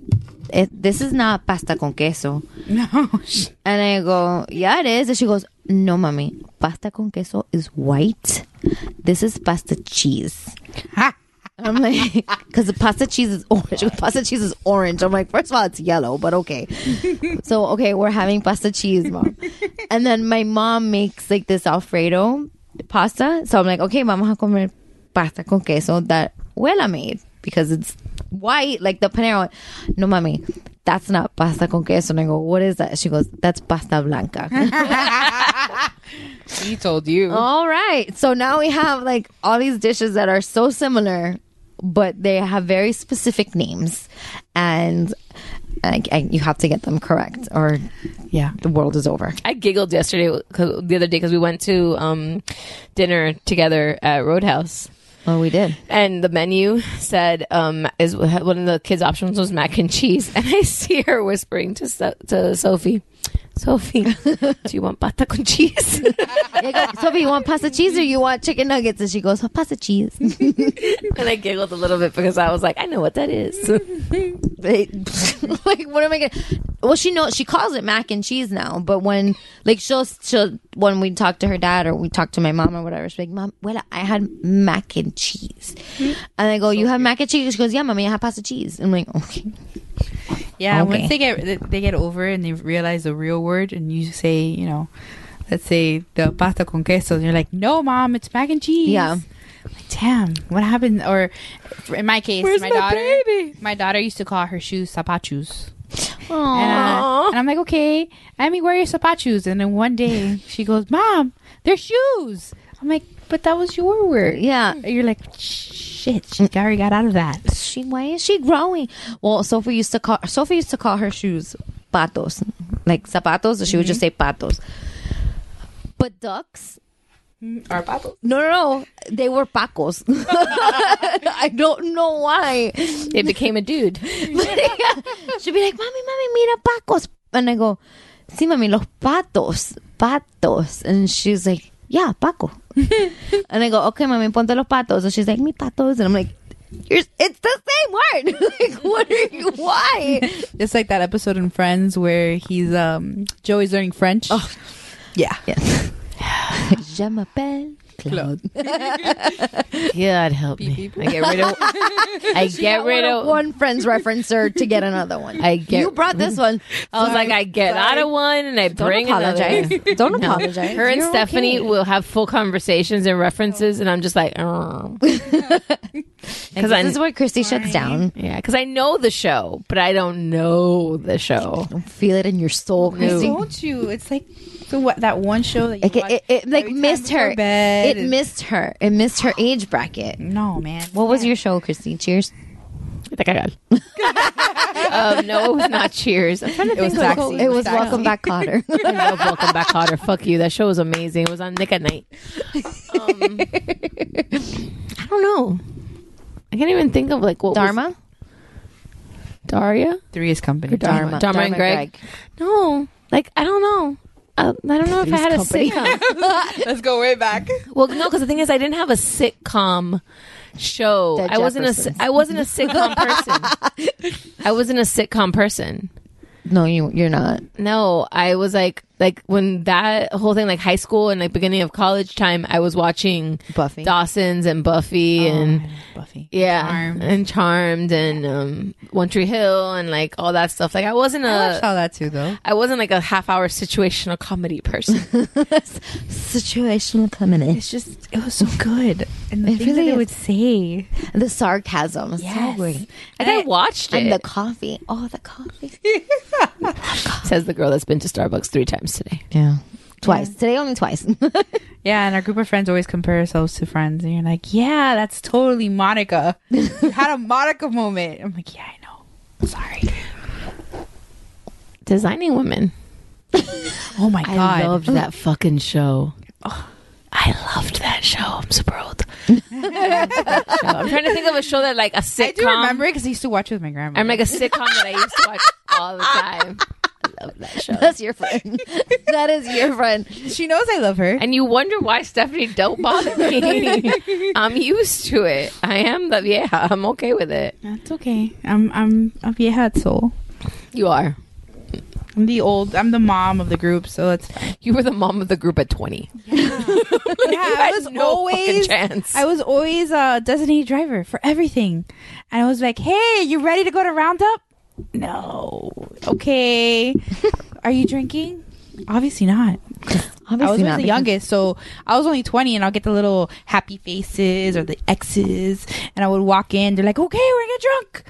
it, this is not pasta con queso. No. And I go, yeah, it is. And she goes, no, mommy, pasta con queso is white. This is pasta cheese. I'm like, because the pasta cheese is orange. Pasta cheese is orange. I'm like, first of all, it's yellow, but okay. so, okay, we're having pasta cheese, mom. And then my mom makes like this Alfredo pasta. So I'm like, okay, vamos a comer pasta con queso that Huela made because it's white, like the Panera. one. No, mommy, that's not pasta con queso. And I go, what is that? She goes, that's pasta blanca. He told you. all right. So now we have like all these dishes that are so similar, but they have very specific names. And I, I, you have to get them correct or Yeah. the world is over. I giggled yesterday, 'cause- the other day, because we went to um, dinner together at Roadhouse. Oh, we did. And the menu said, um, is one of the kids' options was mac and cheese. And I see her whispering to to Sophie, Sophie, do you want pasta con cheese? I go, Sophie, you want pasta cheese or you want chicken nuggets? And she goes, oh, pasta cheese. and I giggled a little bit because I was like, I know what that is. like, what am I gonna? Well, she knows she calls it mac and cheese now. But when like she'll she'll when we talk to her dad or we talk to my mom or whatever, she's like, "Mom, well, I had mac and cheese," and I go, "You have mac and cheese?" She goes, "Yeah, mommy, I have pasta cheese." I'm like, "Okay." Yeah, Okay. once they get they get over it and they realize the real word, and you say, you know, let's say the pasta con queso, and you're like, no, mom, it's mac and cheese. Yeah. Like, damn, what happened? Or in my case, Where's my, my daughter, baby? my daughter used to call her shoes zapachus. Aww. And, uh, and I'm like, okay, I mean, where are your zapachus? And then one day she goes, mom, they're shoes. I'm like, but that was your word. Yeah. Hmm. You're like, shit, she hmm. already got out of that. She why is she growing? Well, Sophie used to call Sophie used to call her shoes patos, like zapatos. So she would just mm-hmm. say patos. But ducks, hmm, are patos. no, no, no, they were pacos. I don't know why. it became a dude. She'd be like, "Mami, mami, mira pacos," and I go, "Sí, mami, los patos, patos," and she's like, "Yeah, paco," and I go, "Okay, mami, ponte los patos," and she's like, "Mi patos," and I'm like. It's the same word. like, what are you? Why? It's like that episode in Friends where he's um Joey's learning French. Oh. Yeah. Je m'appelle Claude. God help me. I get rid of. I get rid of. one friend's referencer to get another one. I get. you brought this one. I was like, I get out of one and I Don't bring apologize. another. Don't No. apologize. Her and You're Stephanie okay. will have full conversations and references, and I'm just like, oh. Because I- this is where Kristy shuts down. yeah, because I know the show, but I don't know the show. Feel it in your soul, Kristy. Don't you? It's like so what that one show that you Like, it, watch it, it like missed her. bed It and- missed her. It missed her age bracket. No, man. What was your show, Kristy? Cheers. um, no, it was not Cheers. I'm trying to It was think of Taxi. It was Taxi. Welcome Back, Kotter. I love Welcome Back, Kotter. Fuck you. That show was amazing. It was on Nick at Nite. Um, I don't know. I can't even think of like what was- Dharma. Daria, Three is company. Or Dharma. Dharma. Dharma and Greg. No, like I don't know. Uh, I don't know if I had a sitcom. Let's go way back. well, no, because the thing is, I didn't have a sitcom show. The I wasn't a si- Jeffersons. I wasn't a sitcom person. I wasn't a sitcom person. No, you you're not. No, I was like like when that whole thing like high school and like beginning of college time, I was watching Buffy. Dawson's and Buffy and Buffy. yeah, Charmed. and Charmed and um, One Tree Hill and like all that stuff. Like I wasn't I watched a all that too, though. I wasn't like a half hour situational comedy person. Situational comedy. It's just it was so good, and the It things really that they would say. The sarcasm. So Yes. great. Like I watched it. And the coffee. Oh, the coffee. says the girl that's been to Starbucks three times today. Yeah. Twice. Today only twice. Yeah, and our group of friends always compare ourselves to friends, and you're like, "Yeah, that's totally Monica. you had a Monica moment." I'm like, "Yeah, I know. Sorry." Designing women. Oh my god. I loved that fucking show. Oh. I loved that show. I'm super old. I'm trying to think of a show that like a sitcom. I do remember it because I used to watch it with my grandma. I'm like a sitcom that I used to watch all the time. Love that show. That's your friend. that is your friend. she knows I love her. And you wonder why Stephanie don't bother me. I'm used to it. I am the yeah. I'm okay with it. That's okay. I'm I'm a vieja at soul. You are. I'm the old. I'm the mom of the group, so it's. You were the mom of the group at 20. Yeah, I was no always. chance. I was always a designated driver for everything, and I was like, "Hey, you ready to go to Roundup?" No. Okay. Are you drinking? Obviously not. I was not, the youngest, so I was only 20, and I'll get the little happy faces or the X's, and I would walk in. They're like, "Okay, we're gonna get drunk."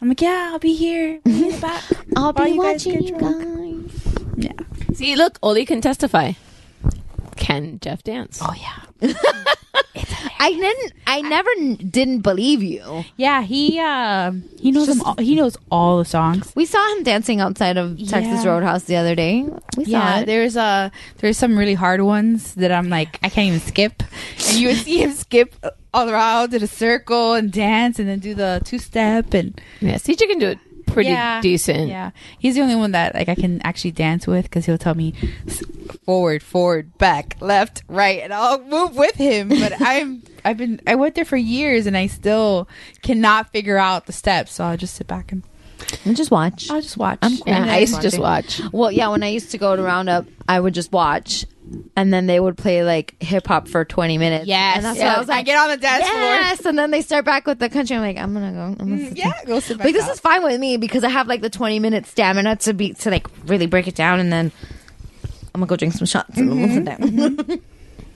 I'm like, yeah, I'll be here. I'll be back. I'll be you watching get you guys. Yeah. See, look, Oli can testify. Can Jeff dance? Oh yeah. I didn't. I never n- didn't believe you. Yeah, he uh, he knows them all, he knows all the songs. We saw him dancing outside of Texas Yeah. Roadhouse the other day. We saw Yeah, it. there's uh there's some really hard ones that I'm like I can't even skip, and you would see him skip all around in a circle and dance and then do the two step and Yeah, CJ can do it pretty Yeah. decent. Yeah, he's the only one that like I can actually dance with because he'll tell me forward, forward, back, left, right, and I'll move with him. But I'm I've been I went there for years and I still cannot figure out the steps, so I'll just sit back and And just watch. I'll just watch. I'm Yeah. I used to just watch. Well, yeah, when I used to go to Roundup, I would just watch, and then they would play like hip hop for twenty minutes. Yes, and that's yes. what I was like. I get on the dance floor. yes, and then they start back with the country. I'm like, I'm gonna go. I'm gonna sit Mm, yeah, go sit back Like this out. is fine with me because I have like the twenty minute stamina to be to like really break it down, and then I'm gonna go drink some shots and then we'll sit down.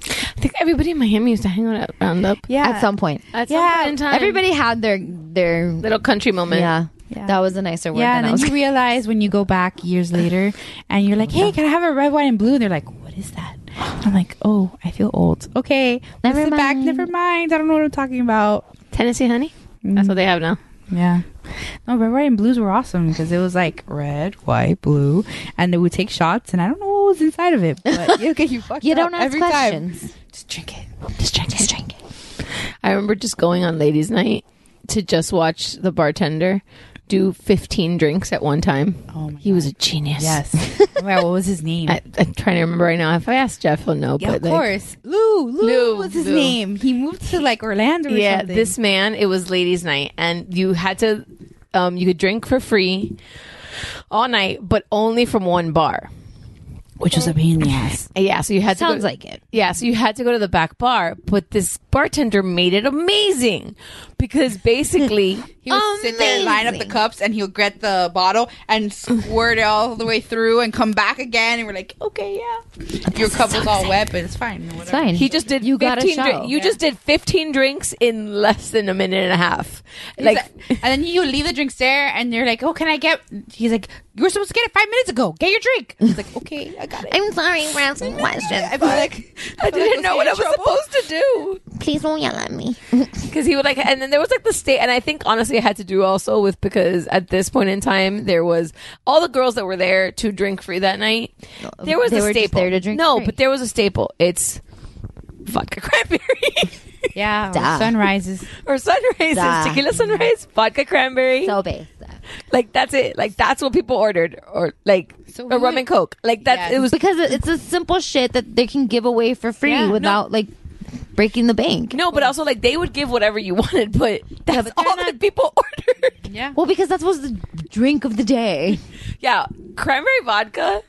I think everybody in Miami used to hang out at Roundup. Yeah, At some point, At some Yeah, point in time. everybody had their their little country moment. yeah. Yeah. That was a nicer word. Yeah, and then you realize when you go back years later and you're like, hey, can I have a red, white, and blue? And they're like, what is that? I'm like, oh, I feel old. Okay, Never sit back. mind. Never mind. I don't know what I'm talking about. Tennessee honey. Mm-hmm. That's what they have now. Yeah. No, red, white, and blues were awesome because it was like red, white, blue, and they would take shots, and I don't know what was inside of it, but you get you fucked You don't ask every questions. time. Just drink it. Just drink, it. just drink. It. I remember just going on ladies' night to just watch the bartender do 15 drinks at one time. Oh my He was a genius. Yes. wow, what was his name? I, I'm trying to remember right now. If I ask Jeff, he'll know. yeah, but of like, course. Lou, Lou. Lou, was his Lou. name? He moved to like Orlando. Or yeah, something. this man, it was ladies' night, and you had to, um, you could drink for free all night, but only from one bar. which was a pain in the ass. Yeah, so you had to Sounds like it. Yeah, so you had to go to the back bar, but this bartender made it amazing because basically He would sit there and line up the cups, and he'll get the bottle and squirt it all the way through, and come back again. And we're like, okay, yeah, your cup was all wet, but it's fine. It's fine. he just did You got a show. drink- You just did 15 drinks in less than a minute and a half. Like, Like and then you leave the drinks there, and they're like, "Oh, can I get?" He's like, "You were supposed to get it five minutes ago. Get your drink." He's like, "Okay, I got it." I'm sorry for asking questions. I feel like I didn't know what I was supposed to do. Please don't yell at me. because he would like and then there was like the state and i think honestly it had to do also with because at this point in time there was all the girls that were there to drink free that night there was They a were just staple there to drink no free. but there was a staple it's vodka cranberry yeah, Duh. sunrises. or sunrise Duh. tequila sunrise vodka cranberry So base. like that's it like that's what people ordered or like So a rum would- and coke like that Yeah. it was Because it's a simple shit that they can give away for free Yeah, no. without like breaking the bank. no but also like they would give whatever you wanted but that's but all not- that people ordered Yeah, Well, because that was the drink of the day. yeah cranberry vodka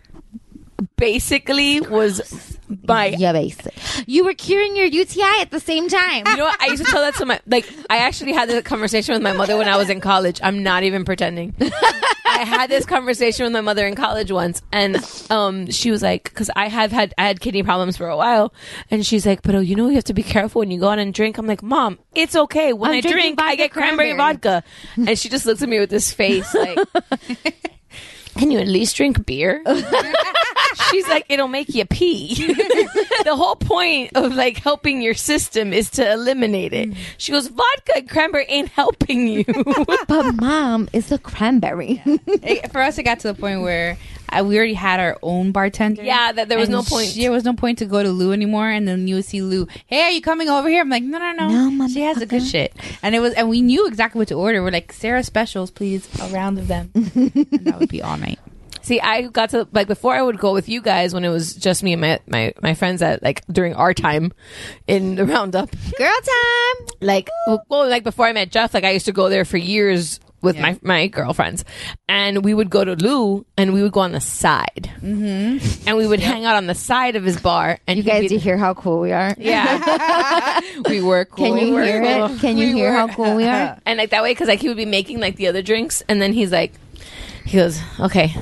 basically was my Yeah, basic. You were curing your UTI at the same time. You know what? I used to tell that to my like. I actually had this conversation with my mother when I was in college. I'm not even pretending. I had this conversation with my mother in college once, and um, she was like, because I have had I had kidney problems for a while, and she's like, but oh, you know, you have to be careful when you go out and drink. I'm like, mom, it's okay. When I'm i drink, I get cranberry, cranberry." vodka, and she just looks at me with this face like. Can you at least drink beer? She's like, it'll make you pee. the whole point of like helping your system is to eliminate it. She goes, vodka and cranberry ain't helping you. but mom is the cranberry. It- for us, it got to the point where uh, we already had our own bartender. Yeah, that there was no point. sh- there was no point to go to Lou anymore. And then you would see Lou. Hey, are you coming over here? I'm like, no, no, no. No, she has the good shit. And it was, and we knew exactly what to order. We're like, Sarah specials, please, a round of them. and that would be all night. See, I got to like before I would go with you guys when it was just me and my my, my friends at like during our time in the roundup. Girl time. like well like before I met Jeff, like I used to go there for years with my my girlfriends, and we would go to Lou and we would go on the side, mm-hmm. and we would hang out on the side of his bar. And You guys, do you hear how cool we are? yeah, We were cool. Can you We hear it? cool. Can you We hear were. how cool we are? and like that way because like he would be making like the other drinks, and then he's like, he goes, okay.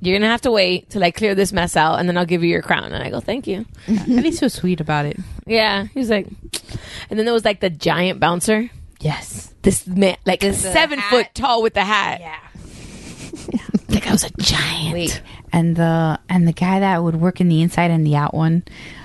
You're gonna have to wait till I clear this mess out, and then I'll give you your crown. And I go, "Thank you." At least he was sweet about it. Yeah, he was like, and then there was like the giant bouncer. Yes. this man, like uh, seven hat. foot tall with the hat. Yeah. Like I was a giant. Wait, and the and the guy that would work in the inside and the out one,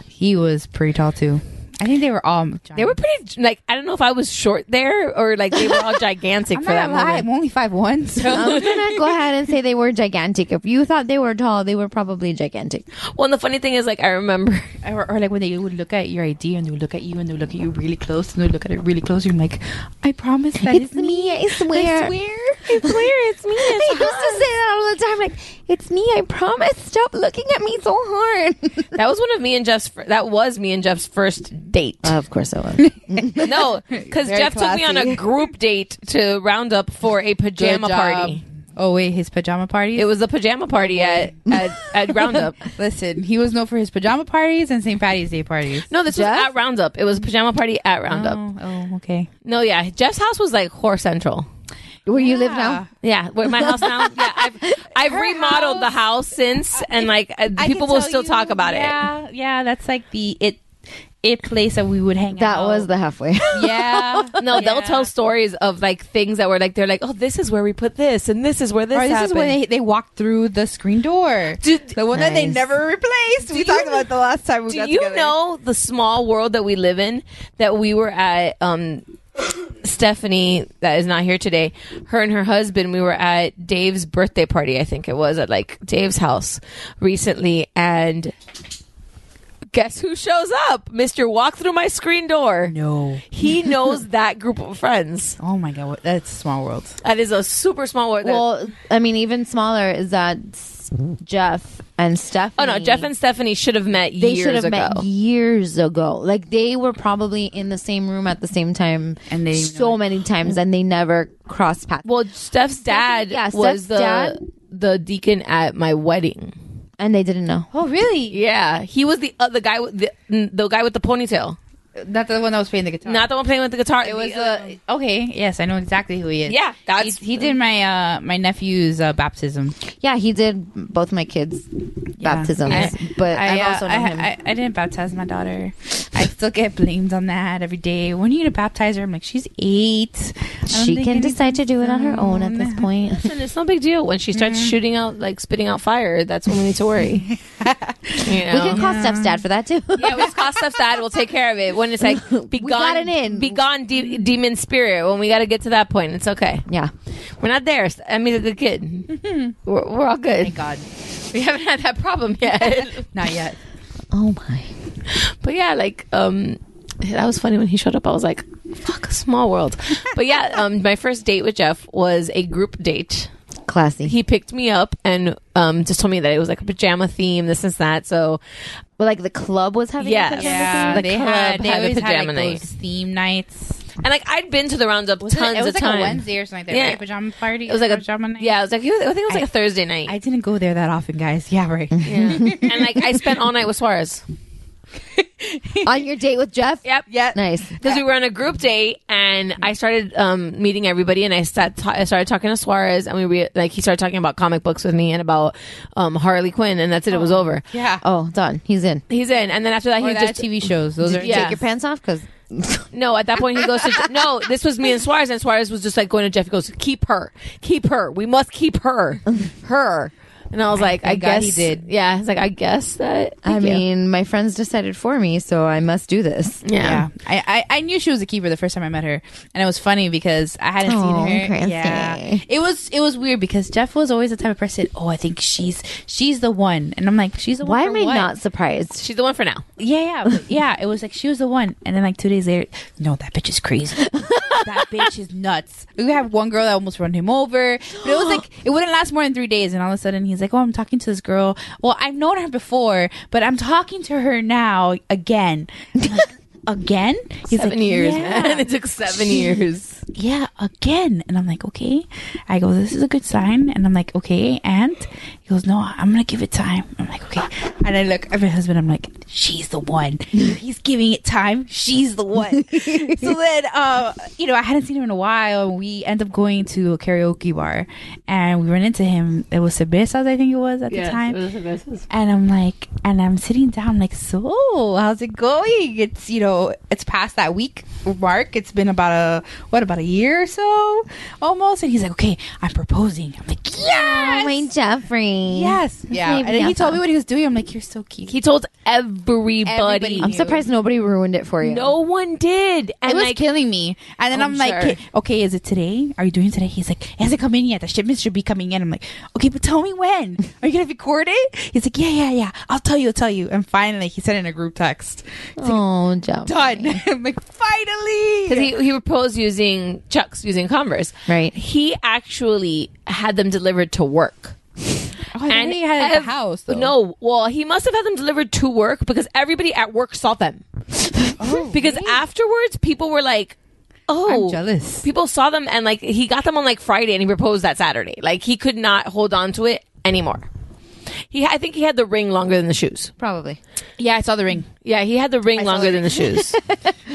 he was pretty tall too. I think they were all. They were pretty like I don't know if I was short there or like they were all gigantic I'm for not that lie, moment. I'm only five one. So I'm gonna go ahead and say they were gigantic. If you thought they were tall, they were probably gigantic. Well, and the funny thing is, like I remember or, or like when they would look at your ID and they would look at you and they would look at you really close and they would look at it really close. You're like, I promise that It's me, I swear. I swear. I swear it's me. I used to say that all the time. Like, it's me. I promise. Stop looking at me so hard. That was one of me and Jeff's. fir- That was me and Jeff's first date. of course it was. no, because Very Jeff took me on a group date to Roundup for a pajama party. Oh wait, his pajama party. It was a pajama party at at, at Roundup. Listen, he was known for his pajama parties and St. Patty's Day parties. No, this Jeff? was at Roundup. It was a pajama party at Roundup. Oh, oh, okay. No, yeah, Jeff's house was like horse central. Where you live now? Yeah, where my house now. Yeah, I've I've Her remodeled the house since, and like uh, people will still talk about it. Yeah, yeah, that's like the it it place that we would hang That out. That was the halfway. yeah. No, they'll tell stories of like things that were like they're like, oh, this is where we put this, and this is where this Or this happened. is when they, they walked through the screen door. Dude, the one that they never replaced. We talked about the last time we Do you together. know the small world that we live in? That we were at um, Stephanie, that is not here today. Her and her husband, we were at Dave's birthday party. I think it was at like Dave's house recently, and guess who shows up? Mister Walk through my screen door. No. He knows that group of friends. Oh my god, that's a small world. That is a super small world. well, I mean, even smaller is that Jeff and Stephanie. oh no, Jeff and Stephanie should have met they years should have ago. met years ago. Like they were probably in the same room at the same time, And they so many oh. times, and they never crossed paths. well, Steph's dad yeah, was Steph's the dad- the deacon at my wedding. And they didn't know. Oh really? Yeah, he was the uh, the guy with the, the guy with the ponytail, That's the one that was playing the guitar. not the one playing with the guitar. it was The, uh, uh, okay. Yes, I know exactly who he is. yeah, that's he, he did my uh my nephew's uh, baptism. Yeah, he did both my kids' Yeah. baptisms, I- but I, I've uh, also I, him. I, I didn't baptize my daughter. I still get blamed on that every day. When are you gonna baptize her? I'm like, she's eight. She can decide to do it on her own at this point. Listen, it's no big deal when she starts Mm-hmm. shooting out like spitting out fire. That's when we need to worry. you We can call Steph's dad for that too. yeah, we cost stuff that we'll take care of it. When it's like be We got gone, it in. be gone, de- demon spirit. When we got to get to that point, it's okay. yeah. We're not there. I mean, a good kid. We're, we're all good. Thank God. We haven't had that problem yet. Not yet. Oh my. But yeah, like um that was funny when he showed up. I was like, fuck, a small world. but yeah, um my first date with Jeff was a group date. Classy. He picked me up and um just told me that it was like a pajama theme, this and that. So But like the club was having Yes. a pajama Yeah, theme? The they club had they had a always had like night. those theme nights. and like I'd been to the roundup Was it- tons it was of like time. a Wednesday or something like that. Yeah. Right? Pajama party. It was like a pajama night. Yeah, it was like I think it was like a I- Thursday night. I didn't go there that often, guys. Yeah, right. yeah. and like I spent all night with Suarez. on your date with Jeff. Yep. Yeah. Nice. because we were on a group date and I started um, meeting everybody and I sat ta- I started talking to Suarez and we re- like he started talking about comic books with me and about um, Harley Quinn and that's it. It was over. Yeah. Oh, done. He's in. He's in and then after that Or he that just TV shows. Those are you Yeah. take your pants off? Because no. At that point he goes to no. This was me and Suarez and Suarez was just like going to Jeff. He goes, keep her, keep her. We must keep her, her. And I was like, I thank God guess he did. Yeah, he's like, I guess that. I you. mean, my friends decided for me, so I must do this. yeah. Yeah, I, I I knew she was a keeper the first time I met her, and it was funny because I hadn't Aw, seen her. Kristy. Yeah, it was it was weird because Jeff was always the type of person. Oh, I think she's she's the one, and I'm like, she's the one. Why for am I what? not surprised? She's the one for now. Yeah, yeah, yeah. It was like she was the one, and then like two days later, no, that bitch is crazy. that bitch is nuts. We have one girl that almost run him over, but it was like it wouldn't last more than three days, and all of a sudden he's like, "Oh, I'm talking to this girl. Well, I've known her before, but I'm talking to her now again." Again? He's seven like, years, "Yeah." man. It took seven years. yeah, again. And I'm like, okay. I go, this is a good sign. And I'm like, okay. And He goes, no, I'm gonna give it time. I'm like, okay. And I look at my husband. I'm like, she's the one. He's giving it time. She's the one. so then, uh, you know, I hadn't seen him in a while. and We end up going to a karaoke bar, and we run into him. It was Cervezas, I think it was at the time. And I'm like, and I'm sitting down, I'm like, so how's it going? It's you know, it's past that week mark. It's been about a what about a year or so, almost. And he's like, okay, I'm proposing. I'm like, yes, Oh, my Yes, yeah. And then he told me what he was doing. I'm like, you're so cute. He told everybody. Everybody I'm surprised nobody ruined it for you. No one did. And it was like, killing me. And then Oh, I'm I'm like, sure. "Okay, okay, is it today? Are you doing it today? He's like, it hasn't come in yet. The shipment should be coming in. I'm like, okay, but tell me when. Are you gonna record it? He's like, yeah, yeah, yeah. I'll tell you. I'll tell you. And finally, he sent in a group text. He's like, Oh, done. I'm like, finally. because he, he proposed using Chucks, using Converse. Right. He actually had them delivered to work. Oh, thought he had at the house. Though. No, well, he must have had them delivered to work because everybody at work saw them. Oh, because afterwards, people were like, "Oh, I'm jealous. People saw them and like he got them on like Friday and he proposed that Saturday. Like he could not hold on to it anymore. He, I think he had the ring longer than the shoes. Probably. Yeah, I saw the ring. Yeah, he had the ring saw longer the than the shoes.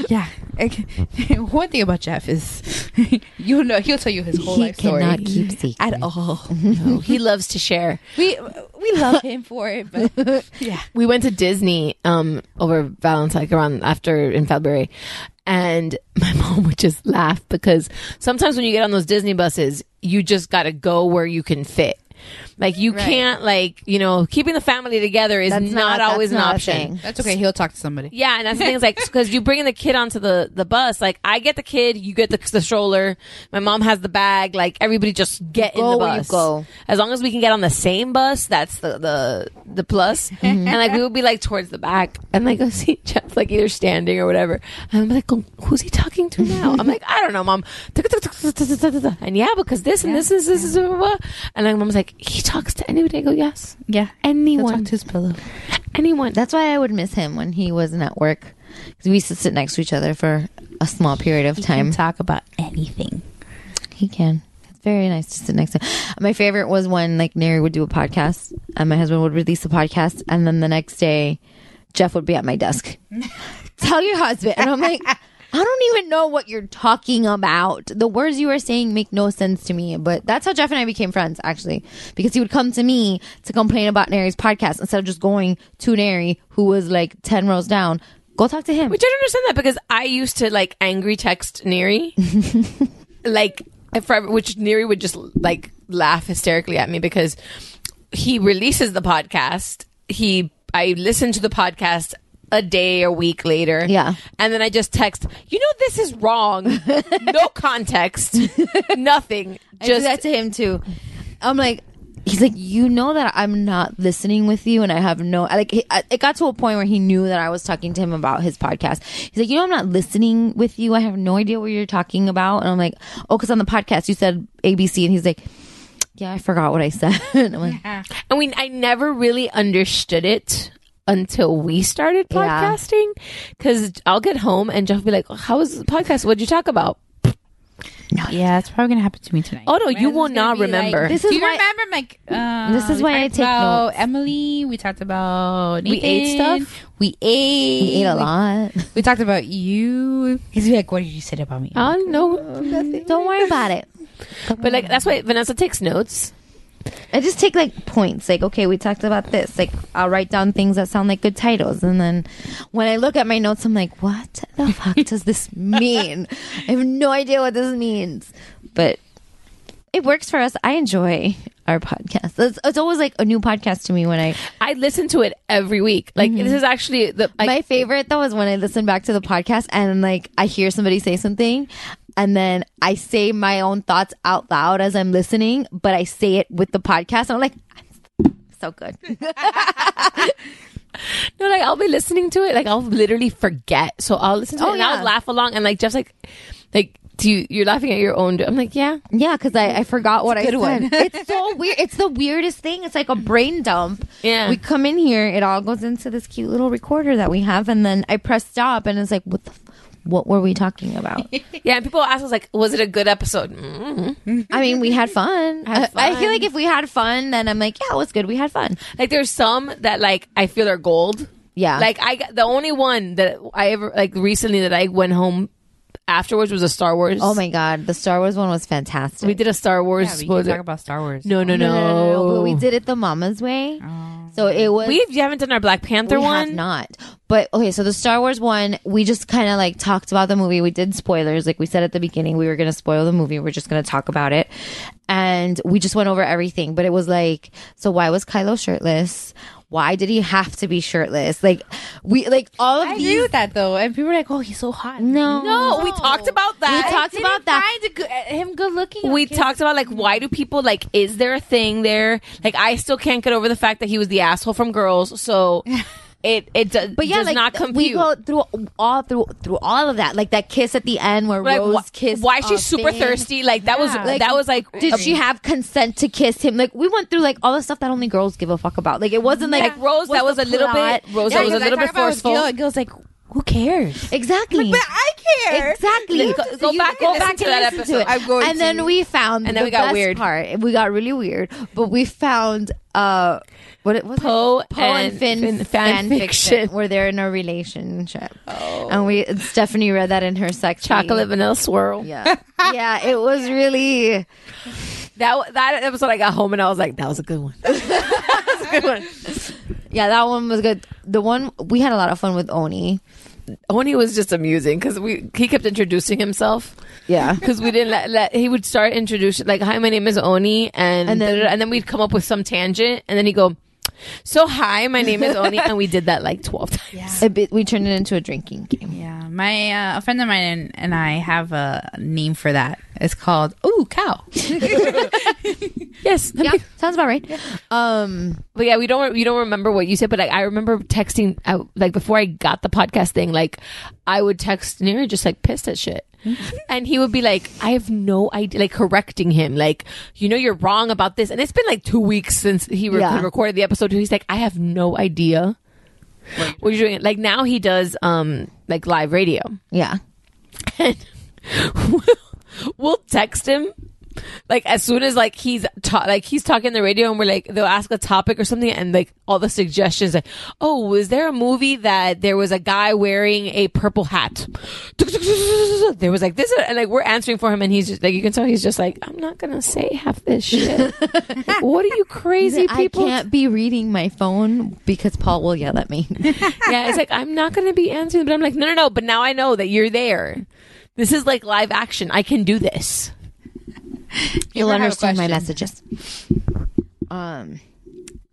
Yeah. One thing about Jeff is, you know, he'll tell you his whole He life story cannot keep secrets. at all. No, he loves to share. we we love him for it, but yeah. we went to Disney um over Valentine's around after in February, and my mom would just laugh because sometimes when you get on those Disney buses, you just got to go where you can fit. Like you Right. can't like you know keeping the family together is That's not, not- always that's an not option. thing. That's okay. He'll talk to somebody. Yeah, and that's the thing is like because you bring the kid onto the the bus. Like I get the kid, you get the, the stroller. My mom has the bag. Like everybody just get in Go the where you bus. go. As long as we can get on the same bus, that's the the the plus. Mm-hmm. And like we would be like towards the back and like go see Jeff like either standing or whatever. And I'm like, "Oh, who's he talking to now? I'm like, I don't know, mom. And yeah, because this and this is this is and like mom's like, he talks to anybody. I go, yes, Yeah. anyone, talk to his pillow. anyone. That's why I would miss him when he wasn't at work. Because we used to sit next to each other for a small period of He time. can talk about anything. He can. It's very nice to sit next to. My favorite was when like Neri would do a podcast and my husband would release the podcast, and then the next day, Jeff would be at my desk. Tell your husband, and I'm like. I don't even know what you're talking about. The words you are saying make no sense to me. But that's how Jeff and I became friends, actually, because he would come to me to complain about Neri's podcast instead of just going to Neri, who was like ten rows down. Go talk to him. Which I don't understand that because I used to like angry text Neri, like I, which Neri would just like laugh hysterically at me because he releases the podcast. He I listen to the podcast a day or week later. Yeah. and then I just text. You know this is wrong. no context. Nothing. I do Just that to him too. I'm like, he's like, you know that I'm not listening with you, and I have no like. He, I- it got to a point where he knew that I was talking to him about his podcast. He's like, you know, I'm not listening with you. I have no idea what you're talking about, and I'm like, oh, because on the podcast you said ABC, and he's like. Yeah, I forgot what I said. I'm like, and we I never really understood it until we started Yeah. podcasting because I'll get home and Jeff will be like, "How was the podcast? What'd you talk about?" Yeah, it's probably gonna happen to me tonight. Oh, no, you will not be like, remember. This Do is you why- remember? I'm like, uh, This is we why I talked take about notes. Emily. We talked about We ate Nathan. stuff? We ate. he ate a lot. We talked about you. He's like, what did you say about me? I don't know, Don't worry about it. but like that's why Vanessa takes notes. I just take like points. Like, okay, we talked about this. Like, I'll write down things that sound like good titles, and then when I look at my notes, I'm like, what the fuck does this mean? I have no idea what this means, but it works for us. I enjoy our podcast. It's, it's always like a new podcast to me when I. I listen to it every week. Like this mm-hmm. is actually the like, my favorite though is when I listen back to the podcast and like I hear somebody say something. And then I say my own thoughts out loud as I'm listening, but I say it with the podcast. And I'm like, so good. no, like I'll be listening to it, like I'll literally forget. So I'll listen to Oh, it and yeah. I'll laugh along, and like Jeff's like, like. Do you, you're laughing at your own. I'm like, yeah. Yeah, because I, I forgot what I said. one. it's so weird. It's the weirdest thing. It's like a brain dump. Yeah. We come in here, it all goes into this cute little recorder that we have, and then I press stop, and it's like, what the, f- what were we talking about? Yeah, and people ask us like, was it a good episode? mm I mean, we had fun. Had I- I feel like if we had fun, then I'm like, yeah, it was good. We had fun. Like there's some that like I feel are gold. Yeah. Like I got- the only one that I ever like recently that I went home afterwards was a Star Wars. Oh my god, the Star Wars one was fantastic. We did a Star Wars. Yeah, we what can talk about Star Wars. no, no, no, no, no, no, no, but we did it the mama's way. So it was. We you haven't done our Black Panther one? we one. have not. But okay, so the Star Wars one, we just kind of like talked about the movie. We did spoilers, like we said at the beginning. We were going to spoil the movie. We're just going to talk about it, and we just went over everything. But it was like, so why was Kylo shirtless? Why did he have to be shirtless? Like we like all of I these. agree with that though, and people are like, "Oh, he's so hot." No, No, we talked about that. We talked about that. Find a good, uh, him good looking. we talked about like why do people like is there a thing there like i still can't get over the fact that he was the asshole from girls so it it do, But yeah, does like not we go through all through through all of that, like that kiss at the end where like Rose wh- kissed. why is she uh, super Finn. thirsty like that was Yeah. that was like Did she have consent to kiss him? Like we went through like all the stuff that only girls give a fuck about. Like it wasn't like, like rose that was a little plot? bit rose that was a little bit forceful Gil, Gil's like, "Who cares?" Exactly. But I care. Exactly. Like, go- go back and listen to that episode. I'm going and then we found And then the we got best weird. part. We got really weird, but we found uh what it was Poe Poe and, and Finn, Finn fan, fan fiction. fiction. where they're in a relationship. Oh. And we Stephanie read that in her section. chocolate vanilla swirl Yeah. yeah, it was really that that episode i got home and i was like that was a good one that was a good one Yeah, that one was good. The one we had a lot of fun with Oni. Oni was just amusing because we he kept introducing himself. Yeah. because we didn't let, let he would start introducing like hi my name is Oni and And then- and then we'd come up with some tangent and then he'd go so hi my name is Oni and we did that like twelve times. A bit, we turned it into a drinking game. Yeah, my uh, a friend of mine and, and I have a name for that. It's called Ooh Cow. Yes, Yeah, sounds about right. Um, but yeah we don't you don't remember what you said but like, I remember texting out like before I got the podcast thing like I would text Neri just like pissed at shit. and he would be like, I have no idea, like correcting him, like, you know, you're wrong about this. And it's been like two weeks since he re- Yeah. recorded the episode. He's like, I have no idea what you're doing. Like now he does, um, like live radio. yeah. And we'll, text him like as soon as like he's ta- like he's talking the radio and we're like they'll ask a topic or something and like all the suggestions like oh was there a movie that there was a guy wearing a purple hat there was like this and like we're answering for him and he's just like you can tell he's just like i'm not gonna say half this shit Like, what are you crazy I people can't be reading my phone because Paul will yell at me. yeah, it's like I'm not going to be answering, but I'm like, no, no, no. But now I know that you're there. This is like live action. I can do this. You'll I have a understand my messages. Um,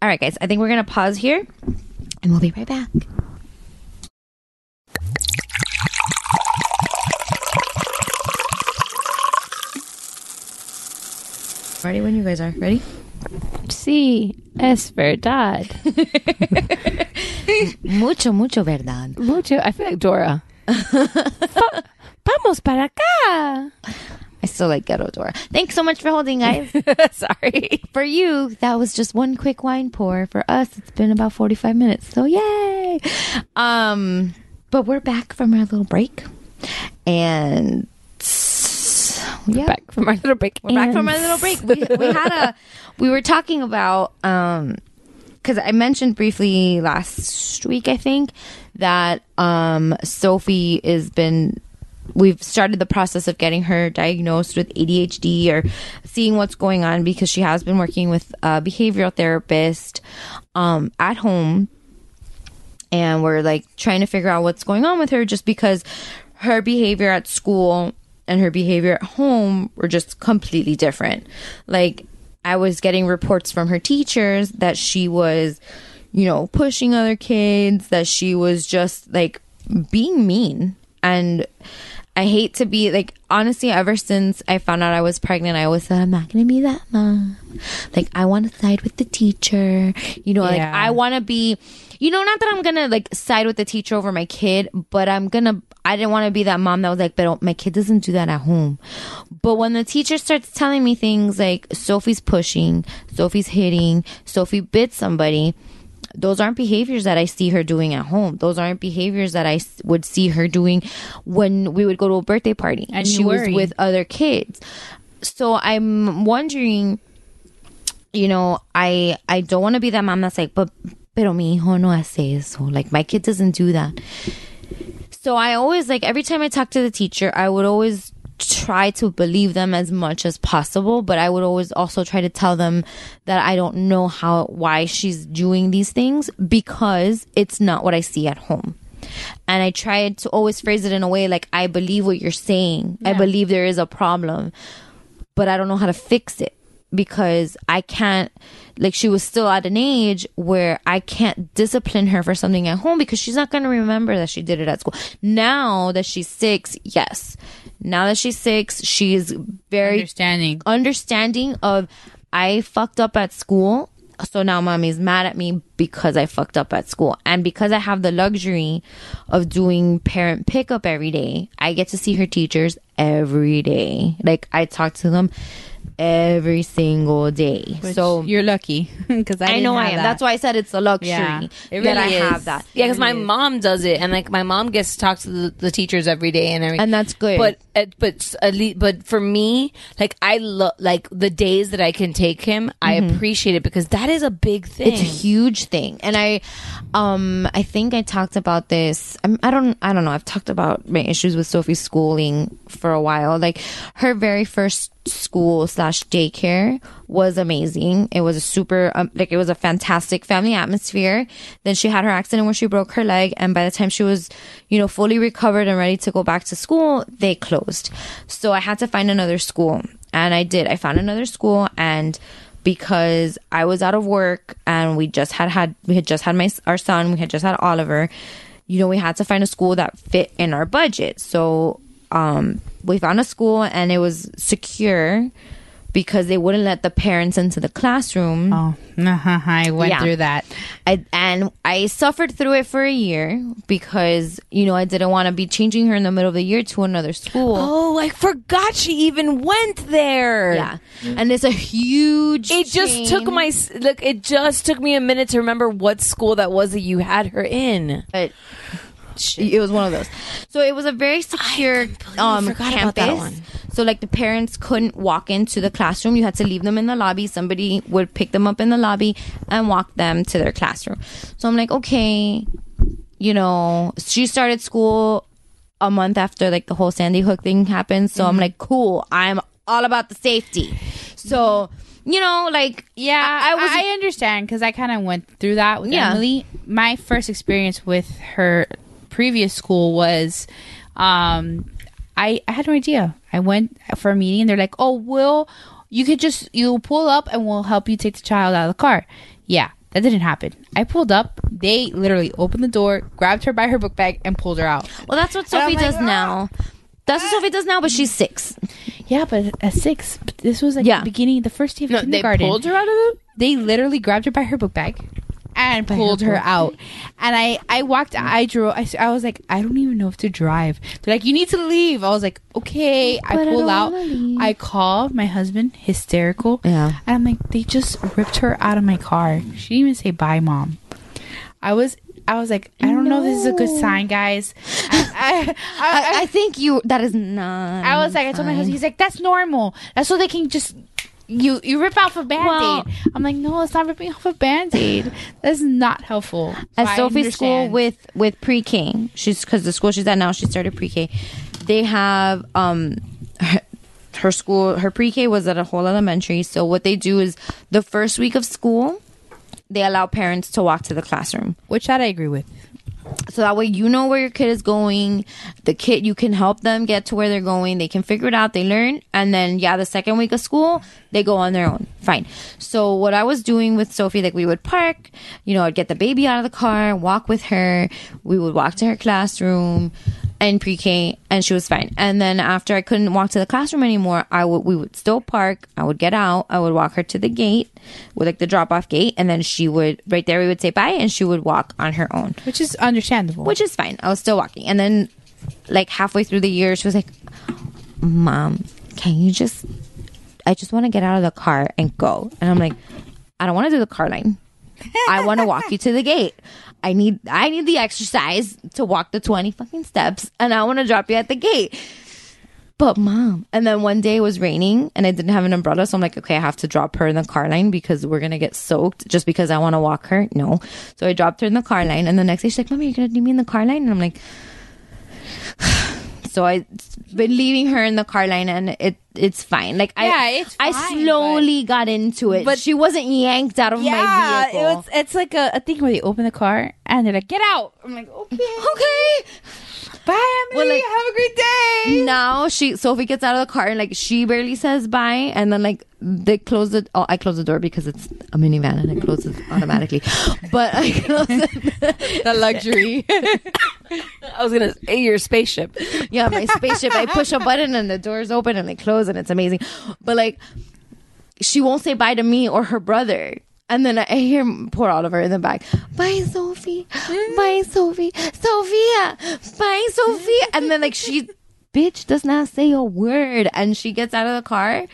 all right, guys. I think we're gonna pause here, and we'll be right back. Ready when you guys are ready. Sí, es verdad. Mucho, mucho verdad. Mucho. I feel like Dora. Va- Vamos para acá. I still like Ghetto Dora. Thanks so much for holding, guys. Sorry. for you, that was just one quick wine pour. For us, it's been about 45 minutes. So yay. Um, but we're back from our little break. And yeah. Back from our little break. We're back from our little break. We, we had a, we were talking about, um, because I mentioned briefly last week, I think, that um, Sophie has been. We've started the process of getting her diagnosed with ADHD or seeing what's going on because she has been working with a behavioral therapist um, at home and we're like trying to figure out what's going on with her just because her behavior at school and her behavior at home were just completely different. Like I was getting reports from her teachers that she was, you know, pushing other kids, that she was just like being mean and I hate to be like honestly ever since I found out I was pregnant I always said I'm not going to be that mom. Like I want to side with the teacher. You know, like Yeah. I want to be you know not that I'm going to like side with the teacher over my kid, but I'm going to I didn't want to be that mom that was like, but my kid doesn't do that at home. But when the teacher starts telling me things like Sophie's pushing, Sophie's hitting, Sophie bit somebody, those aren't behaviors that I see her doing at home. Those aren't behaviors that I would see her doing when we would go to a birthday party and, she was with other kids. So I'm wondering, you know, I I don't want to be that mom that's like, but pero mi hijo no hace eso. Like my kid doesn't do that. So I always like every time I talk to the teacher, I would always try to believe them as much as possible, but I would always also try to tell them that I don't know how why she's doing these things because it's not what I see at home. And I tried to always phrase it in a way like I believe what you're saying. I believe there is a problem, but I don't know how to fix it because I can't like she was still at an age where I can't discipline her for something at home because she's not going to remember that she did it at school. Now that she's 6, yes. Now that she's 6, she's very Understanding. understanding of I fucked up at school. So now mommy's mad at me because I fucked up at school. And because I have the luxury of doing parent pickup every day, I get to see her teachers every day. Like I talk to them every single day. Which so you're lucky because I, I, know I am. that. That's why I said it's a luxury Yeah, it that I really have that. Yeah, because my mom does it, and like my mom gets to talk to the, the teachers every day and everything, And that's good. But at, but at least, but for me, like I love like the days that I can take him, I appreciate it because that is a big thing. It's a huge thing, and I, um, I think I talked about this. I'm, I don't, I don't know. I've talked about my issues with Sophie's schooling for a while. Like her very first school slash daycare was amazing. It was a super, um, like it was a fantastic family atmosphere. Then she had her accident where she broke her leg, and by the time she was, you know, fully recovered and ready to go back to school, they closed. So I had to find another school, and I did. I found another school, and because I was out of work and we just had had we had just had my our son, we had just had Oliver. You know, we had to find a school that fit in our budget. So, um, we found a school and it was secure because they wouldn't let the parents into the classroom. Oh, uh-huh, I went Yeah. through that. I, and I suffered through it for a year because you know I didn't want to be changing her in the middle of the year to another school. oh, I forgot she even went there. Yeah, and it's a huge. It just took my look. It just took me a minute to remember what school that was that you had her in. but it was one of those. So it was a very secure um campus. about that one. So like the parents couldn't walk into the classroom. You had to leave them in the lobby. Somebody would pick them up in the lobby and walk them to their classroom. So I'm like, okay, you know, she started school a month after like the whole Sandy Hook thing happened. So Mm-hmm. I'm like, cool. I'm all about the safety. So you know, like Yeah, I, I, I was I understand because I kind of went through that with Yeah. Emily. My first experience with her previous school was, um, I, I had no idea. I went for a meeting and they're like, "Oh, we'll you could just you'll pull up and we'll help you take the child out of the car." Yeah, that didn't happen. I pulled up. They literally opened the door, grabbed her by her book bag, and pulled her out. well, that's what Sophie like, does "Ah." now. That's what Sophie does now, but she's six. Yeah, but at six, this was like Yeah. the beginning, the first day of No, they kindergarten. pulled her out of it. they literally grabbed her by her book bag and pulled her out. And I, I walked, I drove, I was like, I don't even know if to drive. They're like, you need to leave. I was like, okay. I But I pull don't out. I call my husband, hysterical. Yeah. And I'm like, they just ripped her out of my car. She didn't even say bye, mom. I was, I was like, I don't know if this is a good sign, guys. I, I, I, I, I think you. That is not. I was like, I told my husband, he's like, that's normal. That's so they can just you you rip off a band-aid. Well- I'm like, no, it's not ripping off a band-aid. That's not helpful. At Sophie's school with with pre-K. She's because the school she's at now. She started pre-K. They have um her, her school. Her pre-K was at a whole elementary. So what they do is the first week of school, they allow parents to walk to the classroom. which that I agree with. So that way you know where your kid is going. The kid you can help them get to where they're going. They can figure it out. They learn. And then yeah the second week of school they go on their own. Fine. So what i was doing with sophie like we would park. You know i'd get the baby out of the car walk with her. We would walk to her classroom and pre-K, and she was fine. And then after I couldn't walk to the classroom anymore, I would we would still park. I would get out. I would walk her to the gate, with like the drop off gate, and then she would right there. We would say bye, and she would walk on her own Which is understandable. which is fine. I was still walking. And then, like, halfway through the year, she was like, Mom, can you just, I just want to get out of the car and go. And I'm like, I don't want to do the car line. I want to walk you to the gate. I need I need the exercise to walk the 20 fucking steps and I want to drop you at the gate. But mom, and then one day it was raining and I didn't have an umbrella, so I'm like, okay, I have to drop her in the car line because we're gonna get soaked just because I want to walk her. No, so I dropped her in the car line, and the next day she's like, "Mommy, you're gonna leave me in the car line?" And I'm like, so I've been leaving her in the car line, and it it's fine. Like Yeah, I, it's I fine, slowly got into it, but she wasn't yanked out of my Yeah, vehicle. it it's like a, a thing where they open the car and they're like, "Get out!" I'm like, "Okay, okay, bye, Emily. Well, like- Have a great day." now she Sophie gets out of the car and like she barely says bye. And then like they close the oh I close the door because it's a minivan and it closes automatically. But I close the luxury. I was gonna say your spaceship. Yeah my spaceship. I push a button and the doors open and they close and it's amazing. But like she won't say bye to me or her brother and then I hear poor Oliver in the back. Bye, Sophie. Bye, Sophie. Sophia. Bye, Sophia. And then like she, bitch, does not say a word, and she gets out of the car,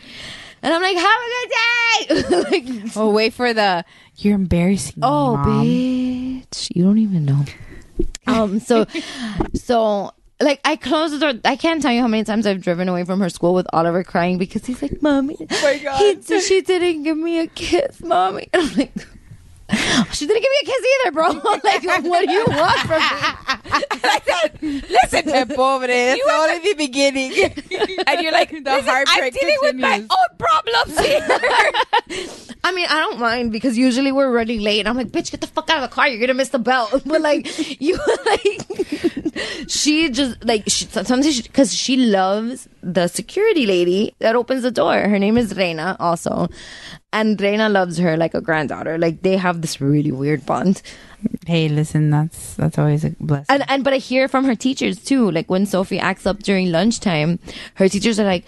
and I'm like, have a good day. like, oh, wait for the. You're embarrassing. me, oh, Mom. bitch, you don't even know. Um. So, so. Like I closed the door. I can't tell you how many times I've driven away from her school with Oliver crying because he's like, "Mommy, Oh my God. he, she didn't give me a kiss, mommy." And I'm like, "She didn't give me a kiss either, bro. like, what do you want from me?" Listen, te pobre. That's You only the beginning. and you're like the "Listen, I'm heartbreak dealing with my continues. own problems here I mean, I don't mind because usually we're running late. And I'm like, bitch, get the fuck out of the car. You're gonna miss the belt. But like, you like, she just like she, sometimes because she, loves the security lady that opens the door. Her name is Reina, also, and Reina loves her like a granddaughter. Like they have this really weird bond. hey, listen, that's that's always a blessing. And and but I hear from her teachers too. Like when Sophie acts up during lunchtime, her teachers are like,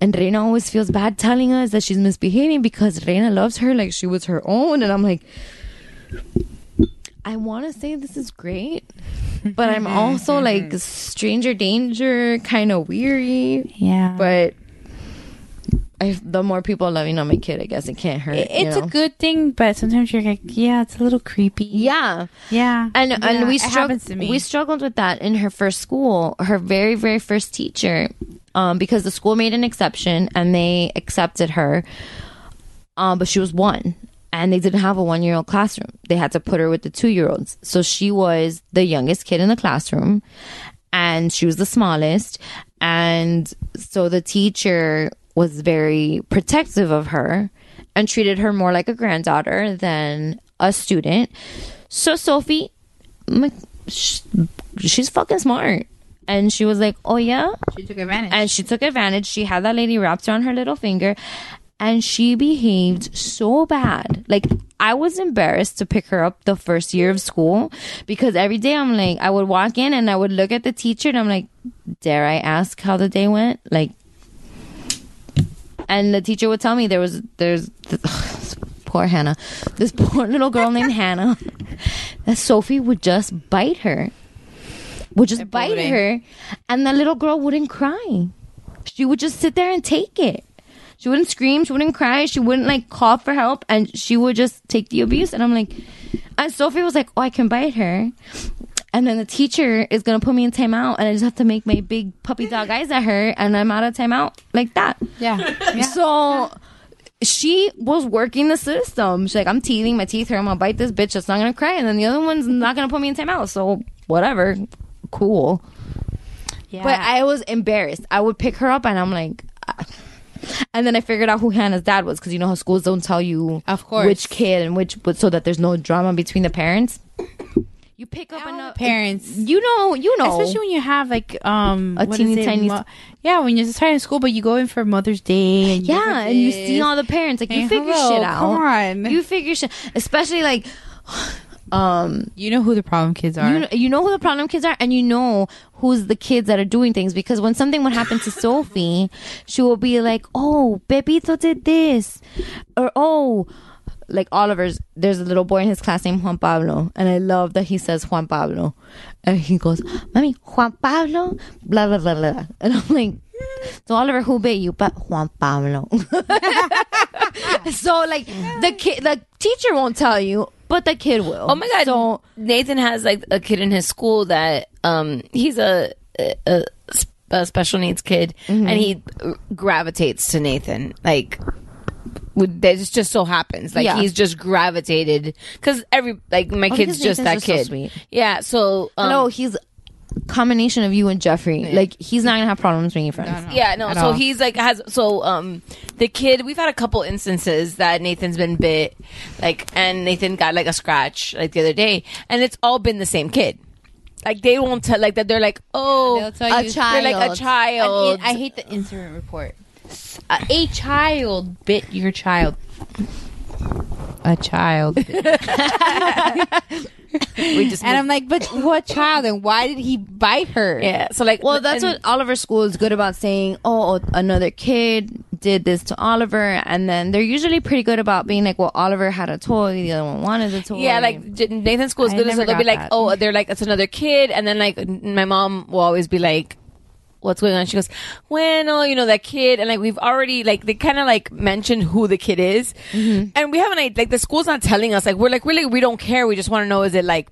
and Reina always feels bad telling us that she's misbehaving because Reina loves her like she was her own. And I'm like, I want to say this is great, but I'm also like stranger danger, kind of weary. yeah, But I, the more people loving on my kid, I guess it can't hurt. It- you it's know? a good thing, but sometimes you're like, yeah, it's a little creepy. Yeah. Yeah. And Yeah, and we struggled happens to me. we struggled with that in her first school, her very very first teacher, um, because the school made an exception and they accepted her, um, but she was one. And they didn't have a one year old classroom. They had to put her with the two year olds. So she was the youngest kid in the classroom and she was the smallest. And so the teacher was very protective of her and treated her more like a granddaughter than a student. So Sophie, she's fucking smart. And she was like, oh yeah? She took advantage. And she took advantage. She had that lady wrapped around her little finger. And she behaved so bad. Like, I was embarrassed to pick her up the first year of school because every day I'm like, I would walk in and I would look at the teacher and I'm like, dare I ask how the day went? Like, and the teacher would tell me there was, there's, poor Hannah, this poor little girl named Hannah, that Sophie would just bite her, would just bite her, and the little girl wouldn't cry. She would just sit there and take it. She wouldn't scream, she wouldn't cry, she wouldn't like call for help, and she would just take the abuse. And I'm like, and Sophie was like, "Oh, I can bite her." And then the teacher is gonna put me in timeout, and I just have to make my big puppy dog eyes at her, and I'm out of timeout like that. yeah. So she was working the system. She's like, I'm teething, my teeth here. I'm gonna bite this bitch that's not gonna cry, and then the other one's not gonna put me in timeout. So whatever, cool. yeah. But I was embarrassed. I would pick her up, and I'm like. And then I figured out who Hannah's dad was because you know how schools don't tell you, Of course. which kid and which, but so that there's no drama between the parents. You pick up enough parents. You know, you know, Especially when you have like um A teeny tiny- Mo- yeah when you're just starting school but you go in for Mother's Day and yeah, and you see all the parents like you figure hello, shit out. come on. you figure shit, especially like, um, you know who the problem kids are. you know, you know who the problem kids are and you know who's the kids that are doing things because when something would happen to Sophie she will be like oh Pepito did this or oh like Oliver's there's a little boy in his class named Juan Pablo and I love that he says Juan Pablo and he goes mommy Juan Pablo? Blah blah blah blah and I'm like so Oliver who bit you? But Juan Pablo. So like the kid the teacher won't tell you but the kid will. Oh my god! Nathan has like a kid in his school that um he's a a special needs kid, Mm-hmm. and he gravitates to Nathan like. That just just so happens, like Yeah. he's just gravitated because every like my Oh, kid's just that Nathan's just so kid. sweet. Yeah, so um, no, he's combination of you and Jeffrey. Like he's not gonna have problems making friends. Yeah, no. At So all. he's like has so um the kid. We've had a couple instances that Nathan's been bit, like, and Nathan got like a scratch like the other day, and it's all been the same kid. Like they won't tell like that. They're like, oh, tell a you- child. They're like a child. I, I hate the incident report. A child bit your child. A child. we just and I'm like, but what child? And why did he bite her? Yeah. So like, Well, that's what Oliver School is good about saying. Oh, oh, another kid did this to Oliver, and then they're usually pretty good about being like, well, Oliver had a toy, the other one wanted a toy. Yeah, like J- Nathan's school is I good. So never they'll be like, that. oh, they're like, it's another kid, and then like my mom will always be like, what's going on? She goes, well, you know that kid, and like we've already like they kind of like mentioned who the kid is, Mm-hmm. and we haven't like the school's not telling us. Like we're like really we don't care. We just want to know is it like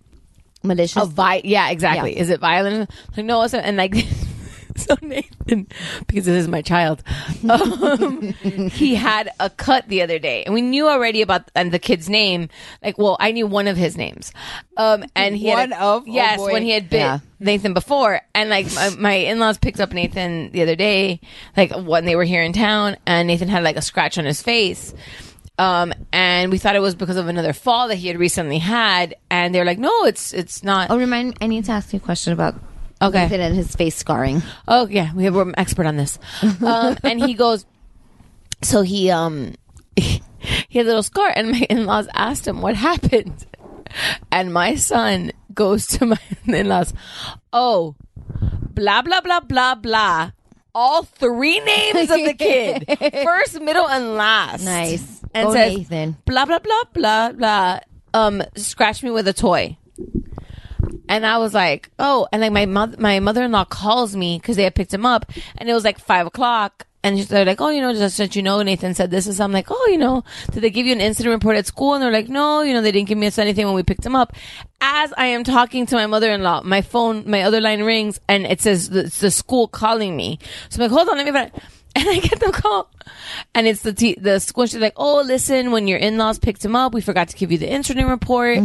malicious? A vi- yeah, exactly. Yeah. Is it violent? Like no, it's and like. So Nathan, because this is my child, um, he had a cut the other day, and we knew already about and the kid's name. Like, well, I knew one of his names, um, and he had One a- of? Oh, yes, boy. when he had bit Yeah. Nathan before, and like my, my in-laws picked up Nathan the other day, like when they were here in town, and Nathan had like a scratch on his face. Um, and we thought it was because of another fall that he had recently had, and they're like, "No, it's it's not." Oh, remind. I need to ask you a question about Okay. And his face scarring. Oh yeah, we have, an expert on this. Um, and he goes, so he um he had a little scar, and my in laws asked him what happened, and my son goes to my in laws, oh, blah blah blah blah blah. All three names of the kid, first, middle, and last. Nice. And Go says Nathan. blah blah blah blah blah. Um, scratch me with a toy. And I was like, oh, and like my mother, my mother in law calls me because they had picked him up, and it was like five o'clock, and they're like, oh, you know, just let you know, Nathan said this, and so I'm like, oh, you know, did they give you an incident report at school? And they're like, no, you know, they didn't give me anything when we picked him up. As I am talking to my mother in law, my phone, my other line rings, and it says the, it's the school calling me. So I'm like, hold on, let me. And I get the call, and it's the t- the school. She's like, "Oh, listen, when your in laws picked him up, we forgot to give you the incident report.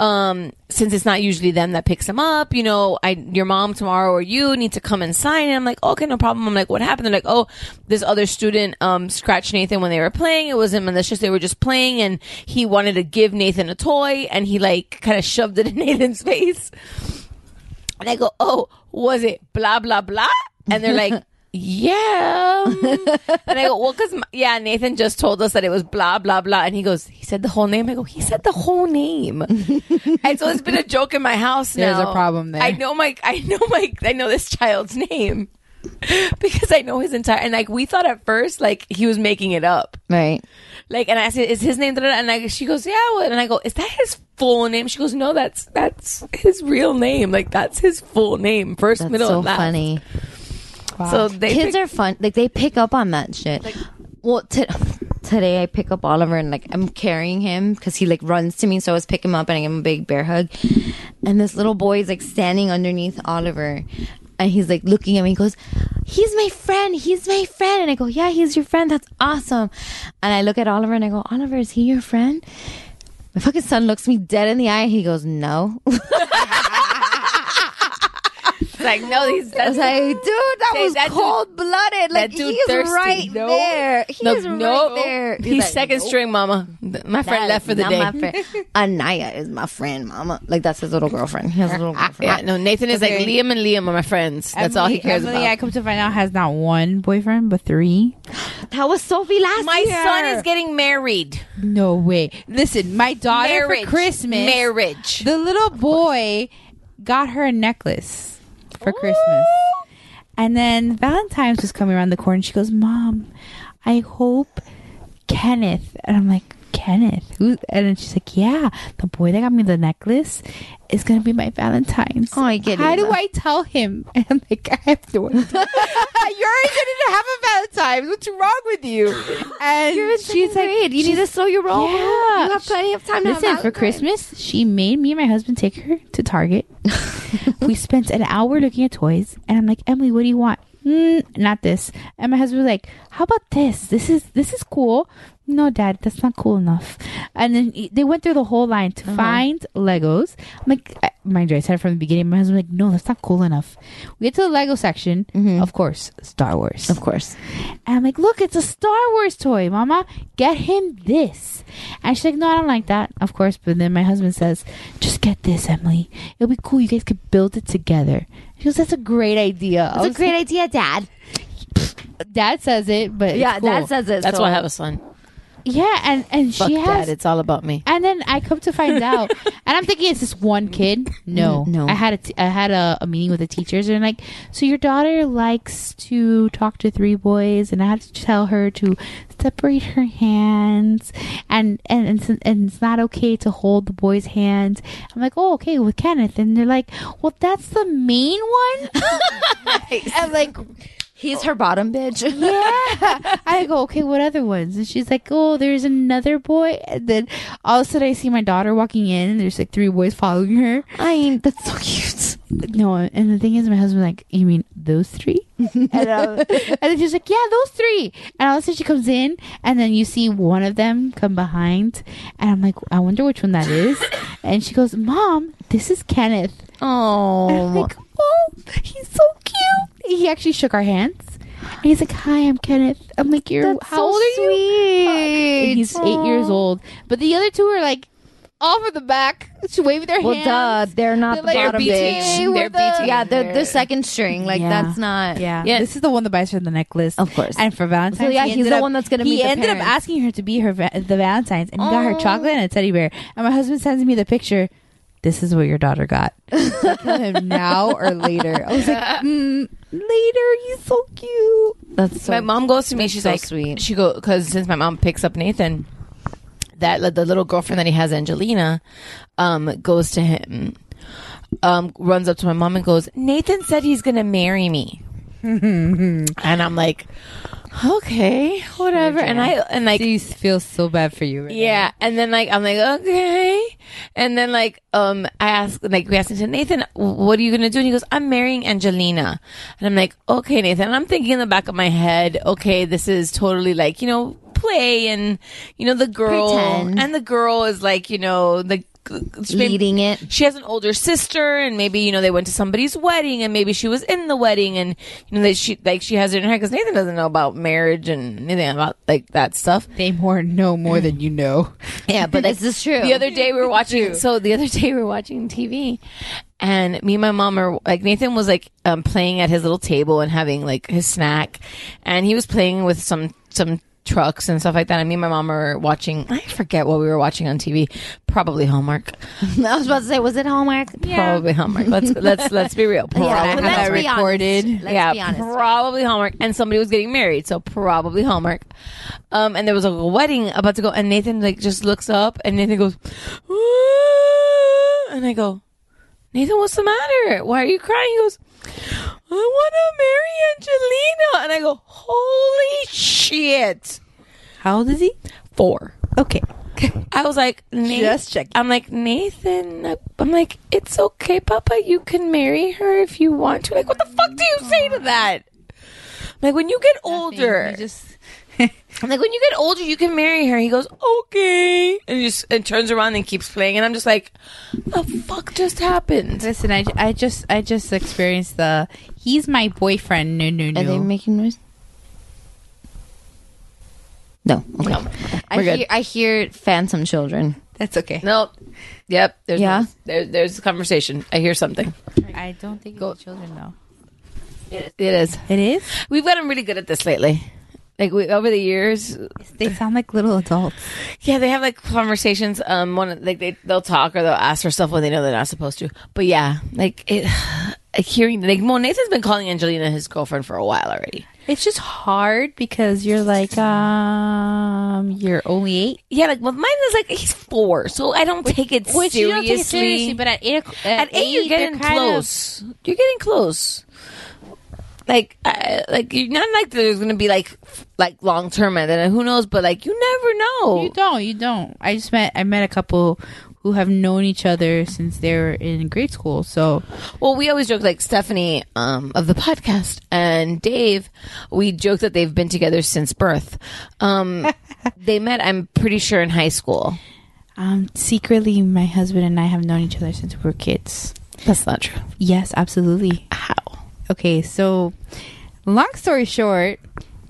Um, since it's not usually them that picks him up, you know, I your mom tomorrow or you need to come and sign it." I'm like, "Okay, no problem." I'm like, "What happened?" They're like, "Oh, this other student um scratched Nathan when they were playing. It wasn't malicious. They were just playing, and he wanted to give Nathan a toy, and he like kind of shoved it in Nathan's face." And I go, oh, was it blah, blah, blah? And they're like, yeah. Um, and I go, well, because, yeah, Nathan just told us that it was blah, blah, blah. And he goes, he said the whole name. I go, he said the whole name. and so it's been a joke in my house There's now. a problem there. I know my, I know my, I know this child's name. because I know his entire, and like we thought at first, like he was making it up. Right. Like, and I said, "Is his name?" And I, she goes, "Yeah." And I go, "Is that his full name?" She goes, "No, that's that's his real name. Like that's his full name, first, That's middle, so and last." funny. So they kids pick- are fun. Like they pick up on that shit. well, t- today I pick up Oliver and like I'm carrying him because he like runs to me, so I was pick him up and I give him a big bear hug. And this little boy is like standing underneath Oliver, and he's like looking at me. He goes, "He's my friend. He's my friend." And I go, "Yeah, he's your friend. That's awesome." And I look at Oliver and I go, "Oliver, is he your friend?" My fucking son looks me dead in the eye. He goes, "No." like, no, he's. I was like, dude, that Say, was that dude- cold blooded. Like that dude he's thirsty. right No. there. He's No, right no. there. He's like, second nope. string, mama. My friend That left for the day. my friend. Anaya is my friend, mama. Like that's his little girlfriend. He has a little ah, girlfriend. Yeah, no, Nathan is like Liam and Liam are my friends. That's all he cares Emily, about. I come to find out, has not one boyfriend, but three. That was Sophie last my year. son is getting married. No way. Listen, my daughter Marriage. for Christmas, Marriage. the little boy got her a necklace for Christmas. And then Valentine's was coming around the corner. She goes, Mom, I hope Kenneth. And I'm like, Kenneth. Who? And then she's like, yeah, the boy that got me the necklace is gonna be my Valentine's. Oh, I get How it. do I tell him? And I'm like, I have no idea. You're gonna have a Valentine's. What's wrong with you? And You're in she's like, grade. You need to slow your roll. Yeah. You have plenty of time to Listen, for Christmas, she made me and my husband take her to Target. we spent an hour looking at toys, and I'm like, Emily, what do you want? Mm, not this. And my husband was like, How about this? This is this is cool. No, Dad, that's not cool enough. And then he- they went through the whole line to uh-huh. find Legos. I'm like, I- mind you, I said it from the beginning. My husband was like, No, that's not cool enough. We get to the Lego section. Mm-hmm. Of course, Star Wars. Of course. And I'm like, look, it's a Star Wars toy, Mama. Get him this. And she's like, no, I don't like that, of course. But then my husband says, just get this, Emily. It'll be cool. You guys could build it together. She goes, that's a great idea. I That's a was great idea, Dad. Dad says it, but Yeah, it's cool. Dad says it. That's so- why I have a son. Yeah, and and Fuck she has. It's all about me. and then I come to find out, and I'm thinking it's this one kid. No, mm, No. I had a t- I had a, a meeting with the teachers, and like, so your daughter likes to talk to three boys, and I had to tell her to separate her hands, and and and it's, and it's not okay to hold the boy's hands. I'm like, oh, okay, with Kenneth, and they're like, well, that's the main one. I'm like, He's her bottom bitch. yeah. I go, okay, what other ones? And she's like, oh, there's another boy. And then all of a sudden I see my daughter walking in and there's like three boys following her. I mean, that's so cute. No, and the thing is, my husband's like, you mean those three? and, um, and then she's like, yeah, those three. And all of a sudden she comes in and then you see one of them come behind. And I'm like, I wonder which one that is. And she goes, Mom, this is Kenneth. And I'm Oh, like, oh, he's so cute. He actually shook our hands. And he's like, hi, I'm Kenneth. I'm like, you're, That's how so old are you? sweet. And he's eight years old. But the other two are like off in the back, just waving their well, hands. Well, duh, they're not They're the like, bottom BTA, bitch. we're They're the- BTA. Yeah, they're the second string. Like Yeah. that's not. Yeah. Yeah. this is the one that buys her the necklace, Of course. And for Valentine's, So, yeah, he he's the up- one that's gonna He meet the ended up asking her to be her va- the Valentine's, and he got her Oh. chocolate and a teddy bear. And my husband sends me the picture. This is what your daughter got. Kill him now or later? I was like, mm, later. He's so cute. That's so. my mom goes to me. She's so like, sweet. She go because since my mom picks up Nathan, that like, the little girlfriend that he has, Angelina, um, goes to him, um, runs up to my mom and goes, Nathan said he's gonna marry me, and I'm like, okay, whatever. And I and like He feels so bad for you. Right Yeah, and then like I'm like okay, and then like um I asked like we asked him Nathan, what are you gonna do? And he goes, I'm marrying Angelina, and I'm like okay Nathan. And I'm thinking in the back of my head, okay, this is totally like you know play and you know the girl Pretend. and the girl is like you know the Leading it. She has an older sister, and maybe you know they went to somebody's wedding, and maybe she was in the wedding, and you know that she like she has it in her head because Nathan doesn't know about marriage and anything about like that stuff. They more know more than you know. Yeah, but This is true. The other day we were watching. So the other day we were watching TV, and me and my mom are like Nathan was like um, playing at his little table and having like his snack, and he was playing with some some trucks and stuff like that. And me and my mom are watching. I forget what we were watching on TV. Probably Hallmark. I was about to say, was it Hallmark? Probably Hallmark. Let's let's let's be real. Probably. Yeah, let's that be honest. recorded. Let's yeah, be honest. probably Hallmark. And somebody was getting married, so probably Hallmark. Um, and there was a wedding about to go, and Nathan like just looks up, and Nathan goes, "Ah," and I go, Nathan, what's the matter? Why are you crying? He goes, I want to marry Angelina, and I go, holy shit! How old is he? Four. Okay. I was like, Nathan, Just checking. I'm like, Nathan, I'm like, it's okay, Papa. You can marry her if you want to. Like, what the fuck do you say to that? Like, when you get older, You just I'm like, when you get older, you can marry her. He goes, okay. And he just and turns around and keeps playing. And I'm just like, the fuck just happened? listen. I, I just I just experienced the he's my boyfriend. No, no, no. Are they making noise? No. Okay. No, I we're good. hear, I hear phantom children. That's okay. No. Yep. There's Yeah? There, there's a conversation. I hear something. I don't think Go. children though. It is. It is. We've gotten really good at this lately. Like we, over the years, They sound like little adults. yeah, they have like conversations. Um, one like they they'll talk or they'll ask for stuff when they know they're not supposed to. But yeah, like it, like, hearing like well, Nathan's been calling Angelina his girlfriend for a while already. It's just hard because you're like, um, you're only eight. Yeah, like well, mine is like he's four, so I don't take it Which seriously. you don't take it seriously, but at eight, o'clock- at eight, you're getting kind of- close. You're getting close. Like, uh, like you're not like there's gonna be like, like long term, and then who knows? But like, you never know. You don't. You don't. I just met. I met a couple who have known each other since they were in grade school. So, Well, we always joke like Stephanie um, of the podcast and Dave. We joke that they've been together since birth. Um, they met, I'm pretty sure, in high school. um, secretly, my husband and I have known each other since we were kids. That's not true. Yes, absolutely. How? Okay, so long story short,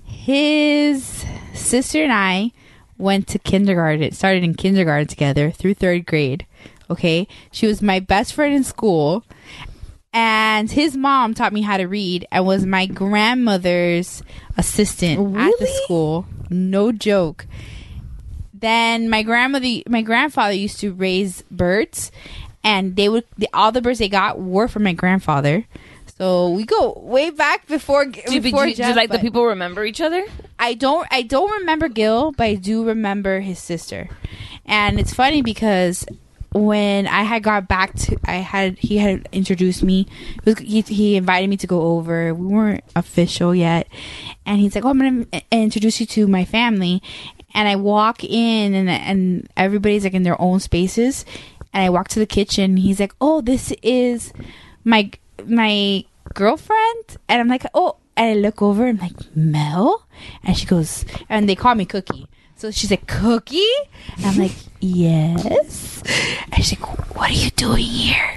his sister and I went to kindergarten, started in kindergarten together through third grade. Okay, she was my best friend in school, and his mom taught me how to read and was my grandmother's assistant at the school. No joke. Then my grandmother, my grandfather used to raise birds, and they would the, all the birds they got were from my grandfather. So we go way back before Do, before do, you- do like the people remember each other? I don't I don't remember Gil, but I do remember his sister. And it's funny because when I had got back to I had he had introduced me. Was, he he invited me to go over. We weren't official yet. And he's like, "Oh, I'm going to eh, introduce you to my family." And I walk in and and everybody's like in their own spaces. And I walk to the kitchen. He's like, "Oh, this is my my girlfriend." And I'm like, "Oh, and I look over, I'm like, Mel? And she goes, and they call me Cookie. So she's like, Cookie? And I'm like, yes. And she's like, what are you doing here?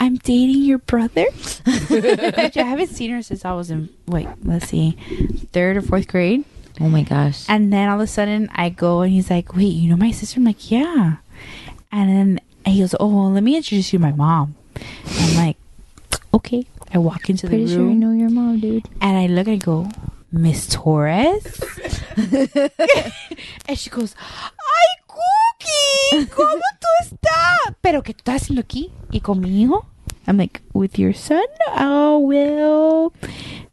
I'm, dating your brother. Which I haven't seen her since I was in, wait, let's see, third or fourth grade. Oh my gosh. And then all of a sudden I go and he's like, wait, you know my sister? I'm like, yeah. And then he goes, oh, well, let me introduce you to my mom. I'm like, okay. I walk into Pretty the sure I know your mom, dude. and I look and go, Miss Torres? and she goes, ¡Ay, Cookie! ¿Cómo tú estás? ¿Pero qué estás haciendo aquí? ¿Y conmigo? I'm like, with your son? Oh, well.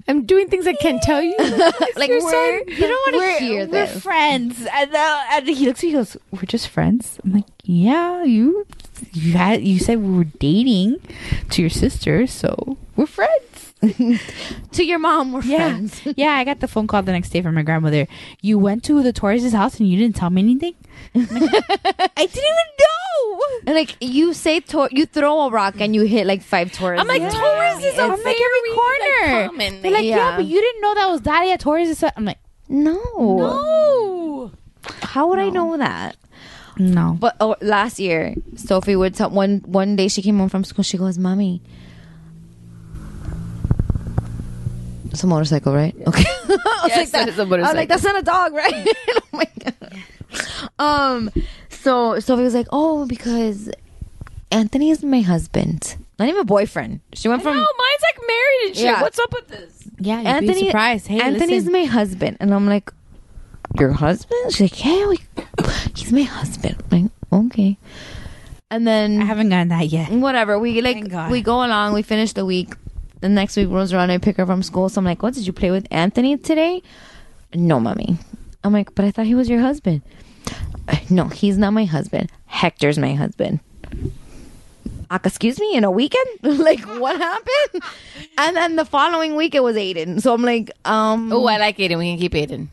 I'm doing things I can't tell you. Like your we're, son? you don't want to hear We're friends. And, uh, and he looks at me and goes, We're just friends? I'm like, Yeah, you you had you said we were dating to your sister, so we're friends. to your mom, we're Yeah. friends. yeah, I got the phone call the next day from my grandmother. You went to the Torres' house and you didn't tell me anything? Like, I didn't even know. And like you say, tor- you throw a rock and you hit like five Torres. I'm like, Yeah. Torres is a like every corner. common. They're like, yeah. Yeah. but you didn't know that was Daddy at Torres'. I'm like, no, No. How would I know that? No. But oh, last year, Sophie would tell one one day she came home from school. She goes, "Mommy, it's a motorcycle, right?" Okay. I was Yes, like, that is a I was motorcycle. like, "That's not a dog, right?" oh my god. Um. So Sophie was like, "Oh, because Anthony is my husband, not even a boyfriend." She went No, from No, mine's like married and shit. Yeah. What's up with this? Yeah, you'd Anthony. be surprised. Hey, Anthony's listen. my husband, and I'm like, "Your husband?" She's like, "Yeah, we, he's my husband." I'm like, okay. And then I haven't gotten that yet. whatever. We like we go along. We finish the week. The next week rolls around. I pick her from school. So I'm like, "What did you play with Anthony today?" No, mommy. I'm like, "But I thought he was your husband." "Uh, No, he's not my husband. Hector's my husband. Uh, excuse me, in a weekend? like what happened? and then the following week it was Aiden. So I'm like, um, Oh, I like Aiden. We can keep Aiden.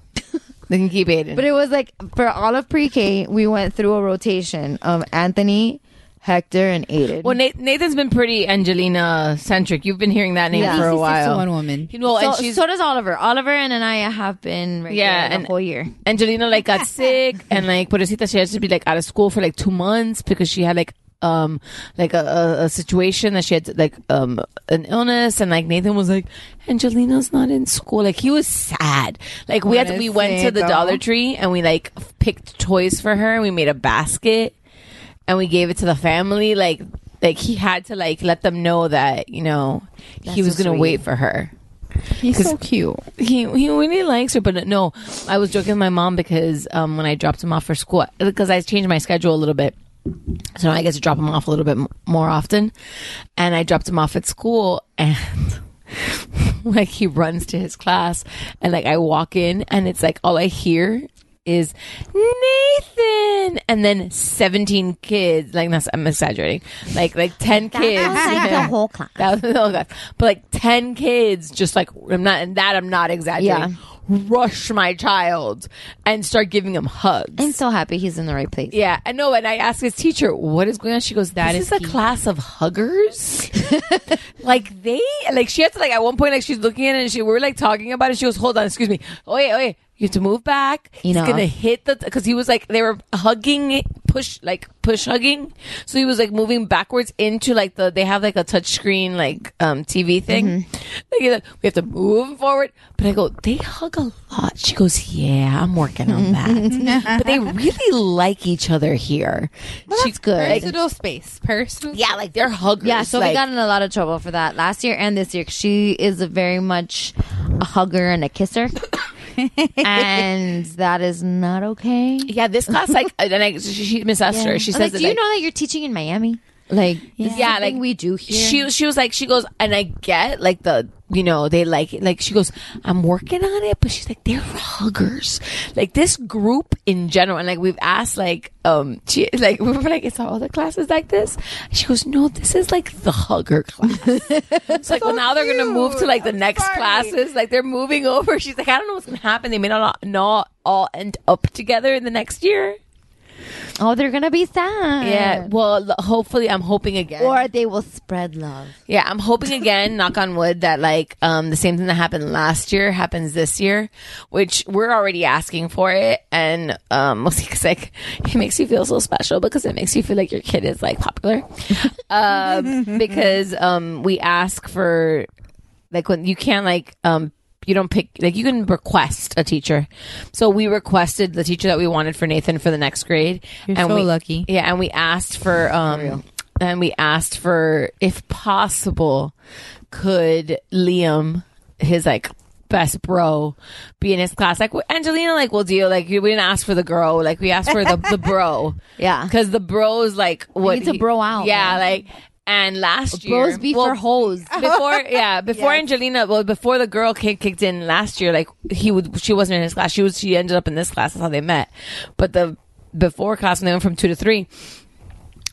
We can keep Aiden. but it was like for all of pre-K, we went through a rotation of Anthony, Hector, and Aiden. well, Nathan's been pretty Angelina centric. You've been hearing that name Yeah. for a He's while. one woman. You know, so, and she's so does Oliver. Oliver and Anaya have been right Yeah, there the whole year. Angelina like got sick and like Pobrecita she had to be like out of school for like two months because she had like um like a, a, a situation that she had like um an illness and like Nathan was like Angelina's not in school like he was sad like we had to, we went to the Pobrecito. Dollar Tree and we like picked toys for her and we made a basket and we gave it to the family like like he had to like let them know that you know he was so gonna sweet. wait for her He's so cute. he he really likes her, but no, I was joking with my mom because um when I dropped him off for school because I changed my schedule a little bit. So I get to drop him off a little bit more often. And I dropped him off at school and like he runs to his class and like I walk in and it's like all I hear is Nathan and then 17 kids like that's I'm exaggerating like like 10 kids. That was, like, the whole class. that was the whole class but like 10 kids just like I'm not and that I'm not exaggerating Yeah. rush my child and start giving him hugs I'm so happy he's in the right place. yeah, I know. And I asked his teacher, "What is going on?" She goes, "That is is a class of huggers." like they, like she had to, like at one point, like she's looking at it and she we are like talking about it. She goes, "Hold on, excuse me. Oh wait, oh wait, you have to move back. He's know. gonna hit the because he was like they were hugging, push like push hugging. So he was like moving backwards into like the they have like a touch screen like um TV thing. Mm-hmm. Like, like, we have to move forward. But I go, they hug a lot. She goes, yeah, I'm working on that. but they really like each other here. She's good. Personal space. Personal. yeah, like they're huggers. Yeah, so like, we got in a lot of trouble for that last year and this year. 'cause She is very much a hugger and a kisser, and that is not okay. yeah, this class like and I, she, Miss Esther. Yeah. She I'm says like, that, do you like, know that you're teaching in Miami? Like, this yeah, like we do here. She she was like she goes and I get like the you know they like it. like she goes I'm working on it, but she's like they're huggers. Like this group in general, and like we've asked like um she like we were like it's all the classes like this. And she goes no, this is like the hugger class. it's like well now they're gonna move to like the next classes. Like they're moving over. She's like I don't know what's gonna happen. They may not not all end up together in the next year. Oh, they're gonna be sad. Yeah, well, l- hopefully, I'm hoping again. or they will spread love. Yeah, I'm hoping again, knock on wood, that like um the same thing that happened last year happens this year, which we're already asking for it, and um mostly because like it makes you feel so special because it makes you feel like your kid is like popular, um because um we ask for like when you can't like um you don't pick like you can request a teacher so we requested the teacher that we wanted for nathan for the next grade You're and so we, lucky. yeah and we asked for um and we asked for if possible could liam his like best bro be in his class like angelina like will deal like we didn't ask for the girl like we asked for the, the bro Yeah. because the bro is like what need to bro out, yeah man. like and last year Bros be well, hoes. before yeah before angelina well before the girl kick, kicked in last year like he would she wasn't in his class. She was she ended up in this class. That's how they met. But the before class when they went from two to three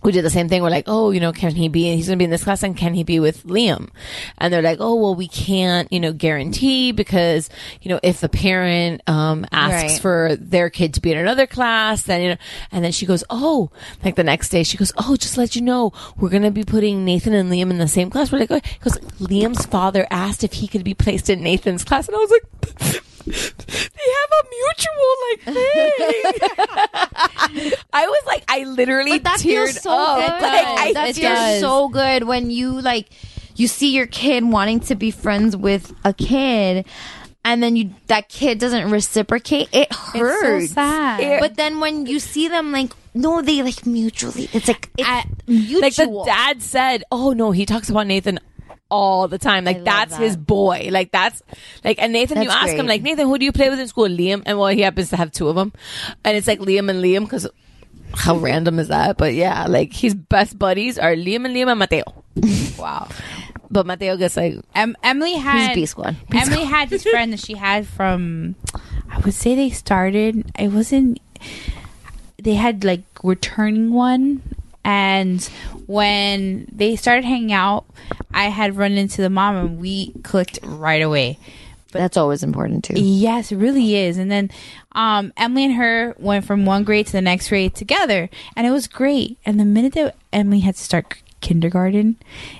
we did the same thing. We're like, oh, you know, can he be? He's going to be in this class, and can he be with Liam? And they're like, oh, well, we can't, you know, guarantee because, you know, if the parent um asks Right. for their kid to be in another class, then you know, and then she goes, oh, like the next day, she goes, oh, just let you know, we're going to be putting Nathan and Liam in the same class. We're like, because Liam's father asked if he could be placed in Nathan's class, and I was like. They have a mutual like thing. I was like, I literally But that teared feels so up. good. Like, I that teared feels so good when you like you see your kid wanting to be friends with a kid and then you that kid doesn't reciprocate it hurts sad. but then when you see them like no they like mutually it's like it's mutual like the dad said, "Oh no, he talks about Nathan." All the time, like love that's his boy. Like that's like, and Nathan, you That's ask him, like Nathan, who do you play with in school? Liam, and well, he happens to have two of them, and it's like Liam and Liam because how random is that? But yeah, like his best buddies are Liam and Liam and Mateo. Wow. But Mateo gets like Em- Emily had B squad. Emily had this friend that she had from. I would say they started. It wasn't. They had like returning one, and when they started hanging out, I had run into the mom, and we clicked right away. But that's always important too Yes, it really is. And then um, Emily and her went from one grade to the next grade together, and it was great. And the minute that Emily had to start kindergarten,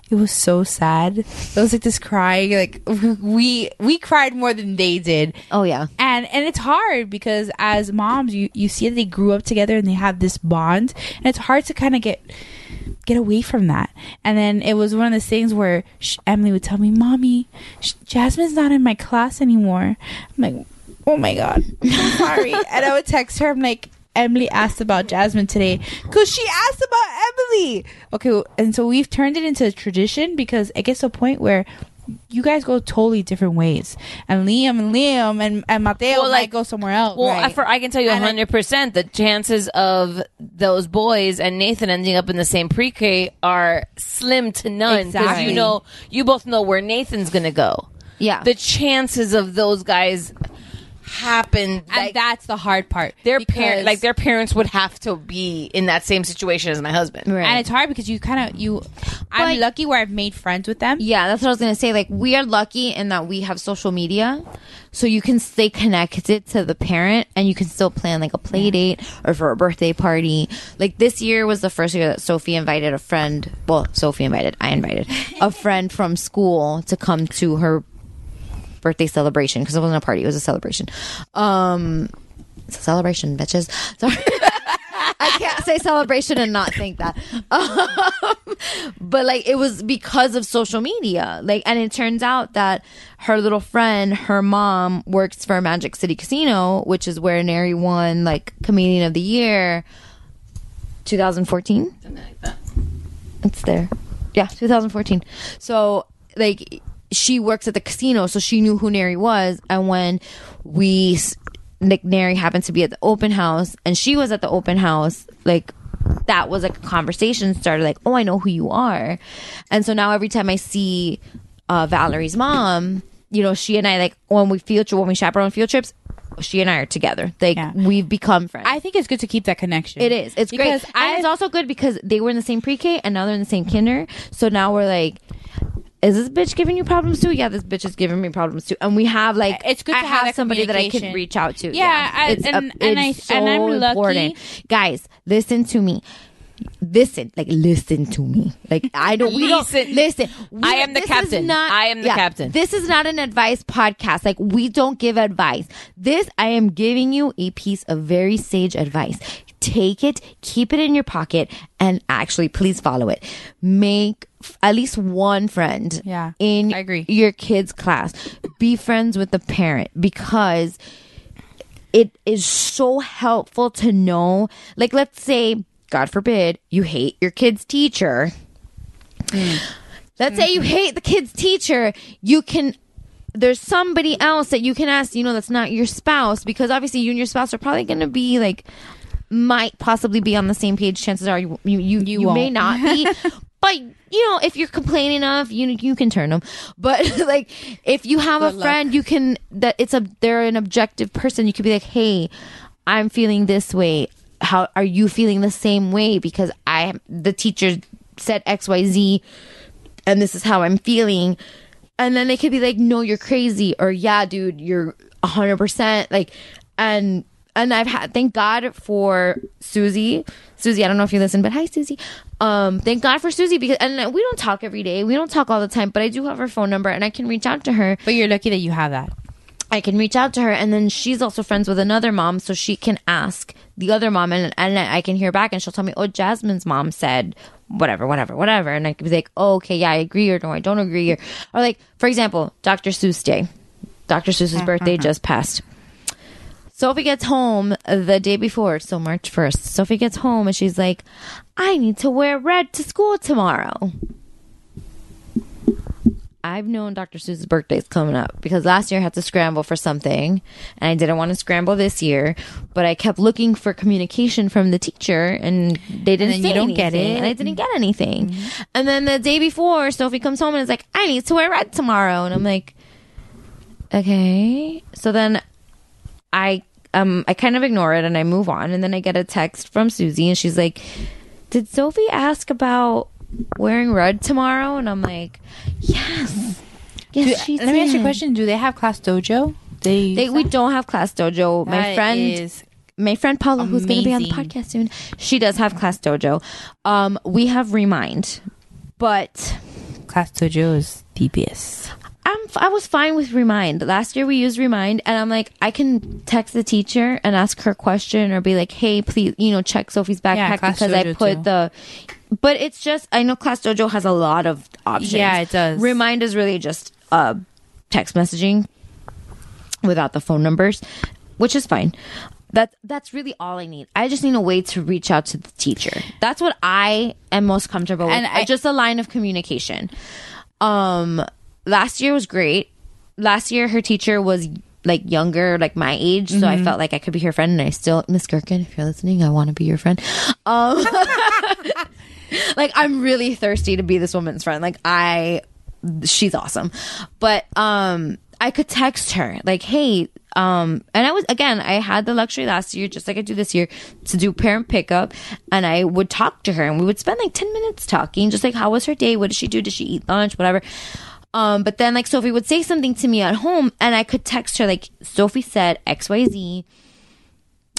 it was so sad. It was like this crying. Like we we cried more than they did. oh yeah And and it's hard because as moms, you you see that they grew up together and they have this bond, and it's hard to kind of get get away from that. And then it was one of those things where sh- Emily would tell me, "Mommy, sh- Jasmine's not in my class anymore." I'm like, "Oh my god, I'm sorry." and I would text her. I'm like, "Emily asked about Jasmine today because she asked about Emily." Okay, and so we've turned it into a tradition because it gets to a point where you guys go totally different ways, and Liam and Liam and and Mateo Well, might like- go somewhere else. Well, right? I, for, I can tell you And 100% the chances of those boys and Nathan ending up in the same pre-K are slim to none because Exactly. you know you both know where Nathan's going to go. Yeah. The chances of those guys happen and that's the hard part. their parents, like their parents would have to be in that same situation as my husband. and it's hard because you kind of you. I'm lucky where I've made friends with them. Yeah, that's what I was gonna say. Like we are lucky in that we have social media, so you can stay connected to the parent, and you can still plan like a play date or for a birthday party. Like this year was the first year that Sophie invited a friend. Well, Sophie invited, I invited a friend from school to come to her birthday celebration because it wasn't a party; it was a celebration. Um, it's a celebration, bitches. Sorry. I can't say celebration and not think that. Um, but like it was because of social media. Like and it turns out that her little friend, her mom works for Magic City Casino, which is where Neri won like comedian of the year 2014. Something like that. It's there. Yeah, 2014. So like she works at the casino, so she knew who Neri was. And when we, Nick Neri happened to be at the open house, and she was at the open house, like that was like a conversation started. Like, oh, I know who you are. And so now every time I see uh, Valerie's mom, you know, she and I like when we field trip when we chaperone field trips. She and I are together. Like we've become friends. I think it's good to keep that connection. It is. It's Because great. And it's also good because they were in the same pre-K and now they're in the same kinder. So now we're like, is this bitch giving you problems too? Yeah, this bitch is giving me problems too. And we have like, It's good I to have that somebody that I can reach out to. Yeah, I- it's, and- a- and I- it's and I'm so lucky- important. Guys, listen to me. Listen, like listen to me. Like I don't. We don't Listen. listen. We- I am the captain. I am the captain. This is not an advice podcast. Like we don't give advice. This I am giving you a piece of very sage advice. Take it, keep it in your pocket, and actually please follow it. Make f- at least one friend. Yeah, in I agree. your kid's class. Be friends with the parent because it is so helpful to know. Like, let's say, God forbid, you hate your kid's teacher. Let's say you hate the kid's teacher. You can. There's somebody else that you can ask. You know, that's not your spouse because obviously you and your spouse are probably going to be like, might possibly be on the same page. Chances are you you you, you, may won't. be. but you know, if you're complaining enough, you you can turn them. But like, if you have a Good luck. friend, you can that it's a they're an objective person. You could be like, hey, I'm feeling this way. How are you feeling the same way? Because I the teacher said X Y Z, and this is how I'm feeling. And then they could be like, no, you're crazy, or yeah, dude, you're hundred percent like, and and I've had thank God for Susie. Susie, I don't know if you listen, but hi Susie. Um, thank God for Susie because and we don't talk every day. We don't talk all the time, but I do have her phone number and I can reach out to her. But you're lucky that you have that. I can reach out to her and then she's also friends with another mom so she can ask the other mom and, and I can hear back and she'll tell me, oh, Jasmine's mom said whatever, whatever, whatever. And I can be like, oh, okay, yeah, I agree or no, I don't agree. Or, or like, for example, Dr. Seuss Day. Dr. Seuss's birthday just passed. Sophie gets home the day before, so March 1st. Sophie gets home and she's like, I need to wear red to school tomorrow. I've known Dr. Seuss's birthday's coming up because last year I had to scramble for something and I didn't want to scramble this year, but I kept looking for communication from the teacher and they didn't say you don't get it. and I didn't get anything. Mm-hmm. And then the day before, Sophie comes home and is like, I need to wear red tomorrow. And I'm like, okay. So then I um I kind of ignore it and I move on and then I get a text from Susie and she's like, "Did Sophie ask about wearing red tomorrow?" And I'm like, "Yes." Yes, Do- she let me ask you a question. Do they have class dojo? They, They, we don't have class dojo. my friend is my friend Paula, who's going to be on the podcast soon, she does have class dojo. Um, we have Remind, but class dojo is PBS. I'm I was fine with Remind. Last year we used Remind, and I'm like, I can text the teacher and ask her a question, or be like, Hey, please, you know, check Sophie's backpack Yeah, because I put too. the. But it's just I know Class Dojo has a lot of options. Yeah, it does. Remind is really just uh, text messaging without the phone numbers, which is fine. That that's really all I need. I just need a way to reach out to the teacher. That's what I am most comfortable with. And I- just a line of communication. Um last year was great. Last year, her teacher was like younger, like my age, so I Mhm. felt like I could be her friend. And I still, Miss Gherkin, if you're listening, I want to be your friend. Um, like I'm really thirsty to be this woman's friend. Like I, she's awesome, but um, I could text her like, hey, um, and I was again, I had the luxury last year, just like I do this year, to do parent pickup, and I would talk to her, and we would spend like ten minutes talking, just like how was her day, what did she do, did she eat lunch, whatever. Um, but then like Sophie would say something to me at home, and I could text her like Sophie said X Y Z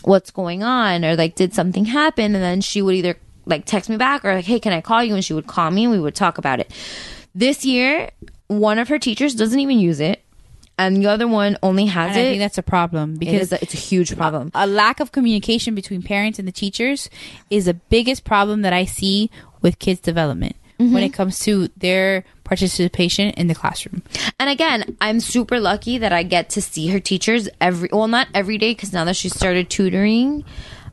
what's going on? Or like did something happen? And then she would either like text me back or like hey can i call you? And she would call me and we would talk about it. This year one of her teachers doesn't even use it and the other one only has And I it. think that's a problem because is a- it's a huge problem. A, lack of communication between parents and the teachers is the biggest problem that I see with kids' development when Mhm. it comes to their participation in the classroom. And again, I'm super lucky that I get to see her teachers every well, not every day because now that she started tutoring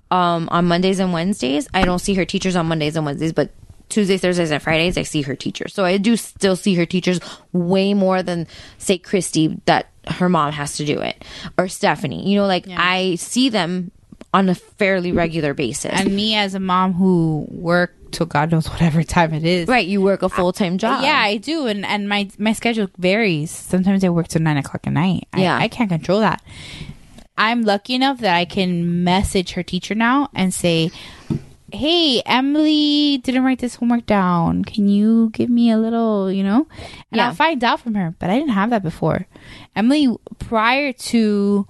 um, on Mondays and Wednesdays, I don't see her teachers on Mondays and Wednesdays, but Tuesdays, Thursdays, and Fridays, I see her teachers. So I do still see her teachers way more than say Kristy that her mom has to do it or Stephanie. You know, like I see them on a fairly regular basis. And me as a mom who work till God knows whatever time it is. Right, you work a full time job. Yeah, I do, and and my my schedule varies. Sometimes I work till nine o'clock at night. I, Yeah. I can't control that. I'm lucky enough that I can message her teacher now and say, "Hey, Emily didn't write this homework down. Can you give me a little, you know?" And Yeah. I'll find out from her. But I didn't have that before. Emily, prior to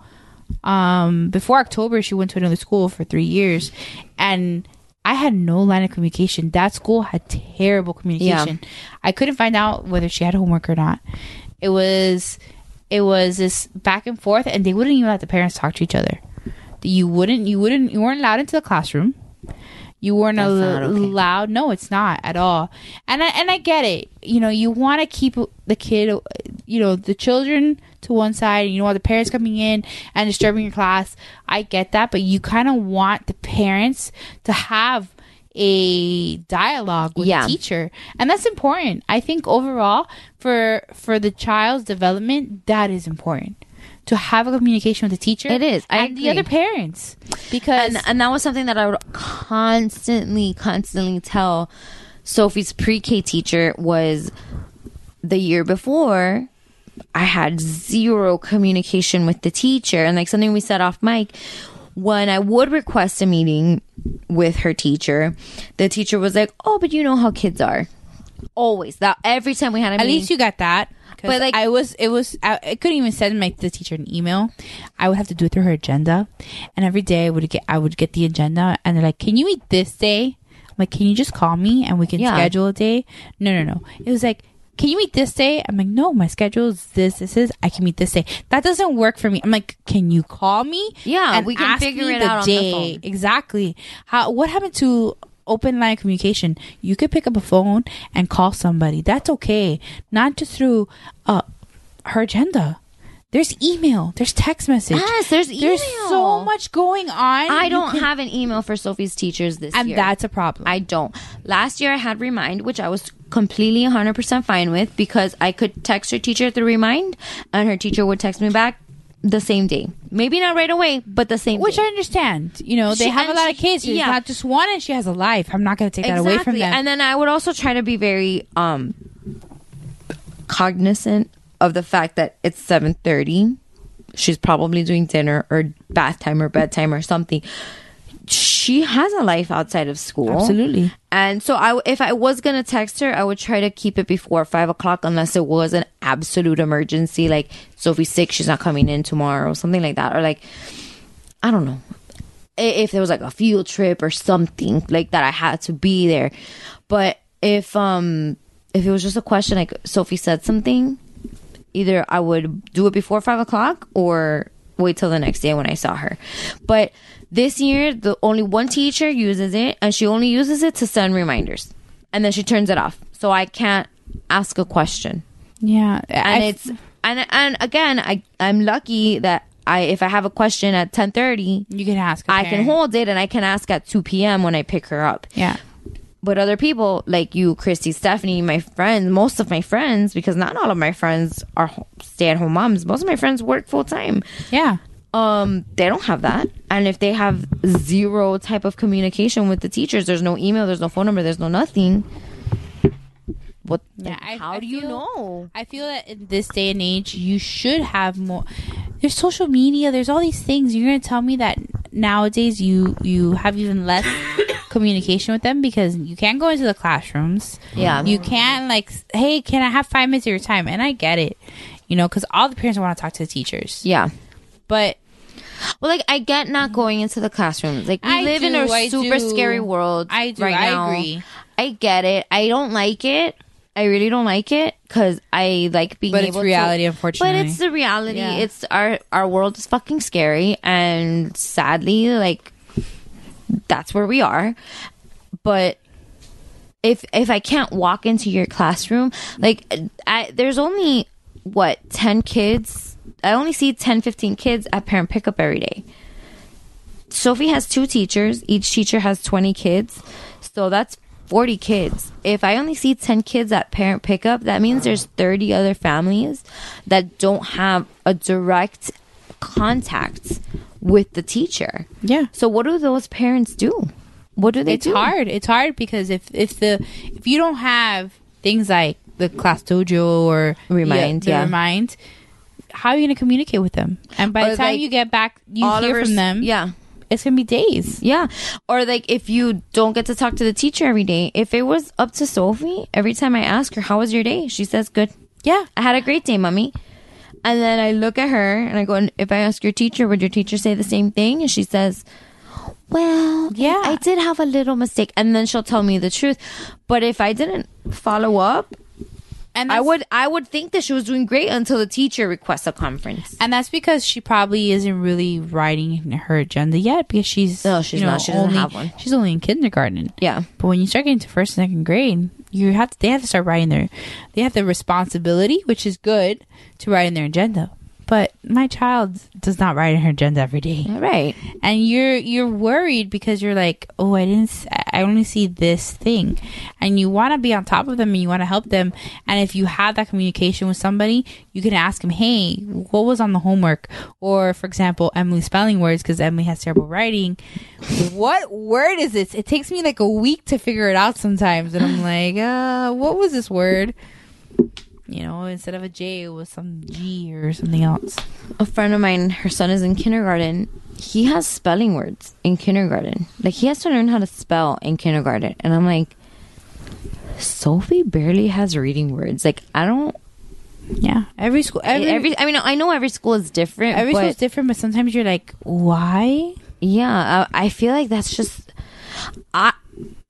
um before October, she went to another school for three years, and I had no line of communication. That school had terrible communication. I couldn't find out whether she had homework or not. It was it was this back and forth and they wouldn't even let the parents talk to each other. You wouldn't you wouldn't you weren't allowed into the classroom. You weren't al- okay. allowed. No, it's not at all. And I and I get it. You know, you want to keep the kid, you know, the children to one side. and You don't want the parents coming in and disturbing your class. I get that, but you kind of want the parents to have a dialogue with Yeah. the teacher, and that's important. I think overall for for the child's development, that is important to have a communication with the teacher. It is. I and the other parents because and, and that was something that I would constantly, constantly tell Sophie's pre-K teacher was the year before. I had zero communication with the teacher, and like something we said off mic. When I would request a meeting with her teacher, the teacher was like, "Oh, but you know how kids are." Always that every time we had a At meeting, least you got that. But, like- I was, it was, I, I couldn't even send my the teacher an email. I would have to do it through her agenda, and every day I would get, I would get the agenda, and they're like, "Can you meet this day?" I'm like, "Can you just call me and we can Yeah. schedule a day?" No, no, no. It was like, "Can you meet this day?" I'm like, "No, my schedule is this. This is. I can meet this day. That doesn't work for me." I'm like, "Can you call me?" Yeah, and we can figure it out on the phone. Exactly. How? What happened to open line communication? You could pick up a phone and call somebody. That's okay. Not just through uh her agenda. There's email. There's text message. Yes, there's email. There's so much going on. I don't can- have an email for Sophie's teachers this and year. And that's a problem. I don't. Last year I had Remind, which I was completely 100% fine with because I could text her teacher through Remind and her teacher would text me back the same day. Maybe not right away, but the same Which day. I understand. You know, they She- have a lot of kids. Yeah. not just one, and she has a life. I'm not going to take that away from them. And then I would also try to be very um cognizant of the fact that it's 7:30. She's probably doing dinner or bath time or bedtime or something. She has a life outside of school. Absolutely. And so I if I was going to text her, I would try to keep it before 5 o'clock unless it was an absolute emergency like Sophie's sick, she's not coming in tomorrow, or something like that or like I don't know if there was like a field trip or something like that I had to be there. But if um if it was just a question like Sophie said something, either I would do it before five o'clock or wait till the next day when I saw her. But this year the only one teacher uses it and she only uses it to send reminders. And then she turns it off. So I can't ask a question yeah. and I- it's and and again i i'm lucky that i if i have a question at 10:30 you can ask. i can hold it and i can ask at 2 p.m when i pick her up Yeah. But other people like you, Kristy, Stephanie, my friends, most of my friends, because not all of my friends are stay at home moms. Most of my friends work full time. Yeah. Um, they don't have that. And if they have zero type of communication with the teachers, there's no email, there's no phone number, there's no nothing. What Yeah, I, how I do you know? I feel that in this day and age, you should have more. There's social media. There's all these things. You're gonna tell me that nowadays you you have even less communication with them because you can't go into the classrooms. Yeah. you can't like, hey, can I have five minutes of your time? And I get it, you know, because all the parents want to talk to the teachers. Yeah. But Well, like I get not mm-hmm. going into the classroom. Like we I live in do, a I super do. scary world. I do, Right I now. agree. I get it. I don't like it. I really don't like it because I like being But it's able reality, to. unfortunately. But it's the reality. Yeah. It's our our world is fucking scary, and sadly, like that's where we are. But if if I can't walk into your classroom, like I, there's only what 10 kids. I only see 10 15 kids at parent pickup every day. Sophie has two teachers. Each teacher has 20 kids. So that's 40 kids. If I only see 10 kids at parent pickup, that means there's 30 other families that don't have a direct contact with the teacher. Yeah. So what do those parents do? What do they it's do? hard. It's hard because if if the if you don't have things like the class dojo or Remind, the yeah. remind, how are you going to communicate with them? And by Or the time like you get back, you hear from them. Yeah. It's gonna be days. Yeah. Or like if you don't get to talk to the teacher every day, if it was up to Sophie, every time I ask her, How was your day? She says, Good. Yeah. I had a great day, mommy. And then I look at her and I go, "And If I ask your teacher, would your teacher say the same thing? And she says, Well, yeah. I did have a little mistake. And then she'll tell me the truth. But if I didn't follow up, and I would I would think that she was doing great until the teacher requests a conference. And that's because she probably isn't really writing her agenda yet because she's No, she's you know, not. She doesn't only- have one. She's only in kindergarten. Yeah. But when you start getting to first and second grade, you have to, they have to start writing their they have the responsibility, which is good, to write in their agenda. But my child does not write in her agenda every day. Right. And you're you're worried because you're like, "Oh, I didn't I only see this thing." And you want to be on top of them and you want to help them. And if you have that communication with somebody, you can ask them, "Hey, what was on the homework?" Or for example, Emily spelling words because Emily has terrible writing. what word is this? It takes me like a week to figure it out sometimes and I'm like, "Uh, what was this word?" You know, instead of a J, it was some G or something else. a friend of mine, her son is in kindergarten. He has spelling words in kindergarten. Like he has to learn how to spell in kindergarten. And I'm like, Sophie barely has reading words. Like I don't. Yeah, every school, every, eh, Every, I mean, I know every school is different. every school is different, but sometimes you're like, why? yeah, I, I feel like that's just. I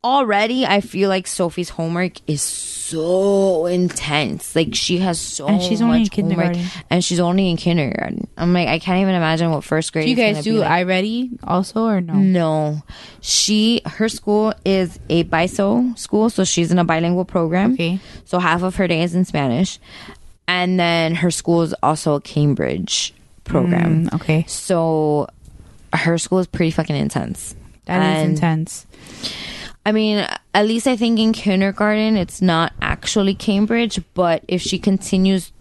already I feel like Sophie's homework is so intense. Like she has so And she's only in homework, kindergarten. and she's only in kindergarten. I'm like, I can't even imagine what first grade. Do you is guys do be like. I ready also or no? No. She her school is a biso school, so she's in a bilingual program. Okay. So half of her day is in Spanish. And then her school is also a Cambridge program. Mm, okay. So her school is pretty fucking intense. That is And, intense. I mean, at least I think in kindergarten it's not actually Cambridge, but if she continues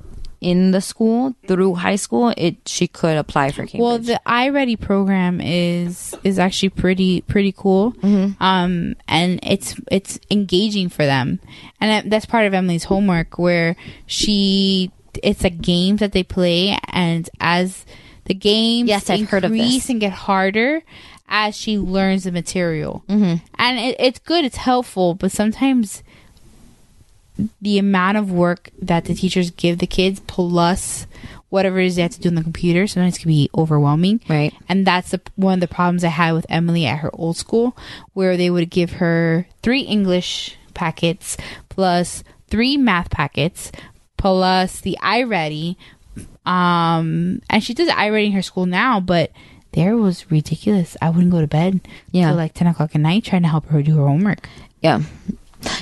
in the school through high school, it she could apply for Cambridge. Well, the i-Ready program is is actually pretty pretty cool, Mm-hmm. um, and it's it's engaging for them, and that's part of Emily's homework where she it's a game that they play, and as the games Yes, I've heard of this. and get harder as she learns the material, mm-hmm. and it, it's good, it's helpful, but sometimes the amount of work that the teachers give the kids plus whatever it is they have to do on the computer sometimes can be overwhelming. Right. And that's the, one of the problems i had with emily at her old school where they would give her three english packets plus three math packets plus the i-Ready. Um and she does i-Ready in her school now but there was ridiculous i wouldn't go to bed Yeah. till like 10 o'clock at night trying to help her do her homework Yeah.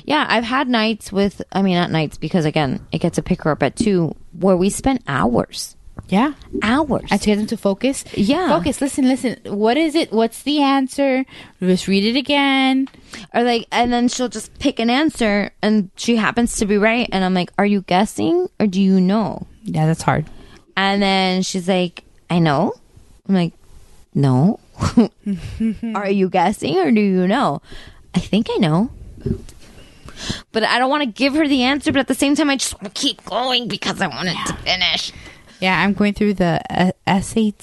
Yeah, I've had nights with, I mean, not nights because again, it gets to pick her up at two where we spent hours Yeah. Hours. And to get them to focus. Yeah. Focus. Listen, listen. What is it? What's the answer? Just read it again. Or like, and then she'll just pick an answer and she happens to be right. And I'm like, are you guessing or do you know? Yeah, that's hard. And then she's like, I know. I'm like, no. are you guessing or do you know? I think I know. But I don't want to give her the answer, but at the same time, I just want to keep going because I want it to finish. Yeah, I'm going through the uh, SAT.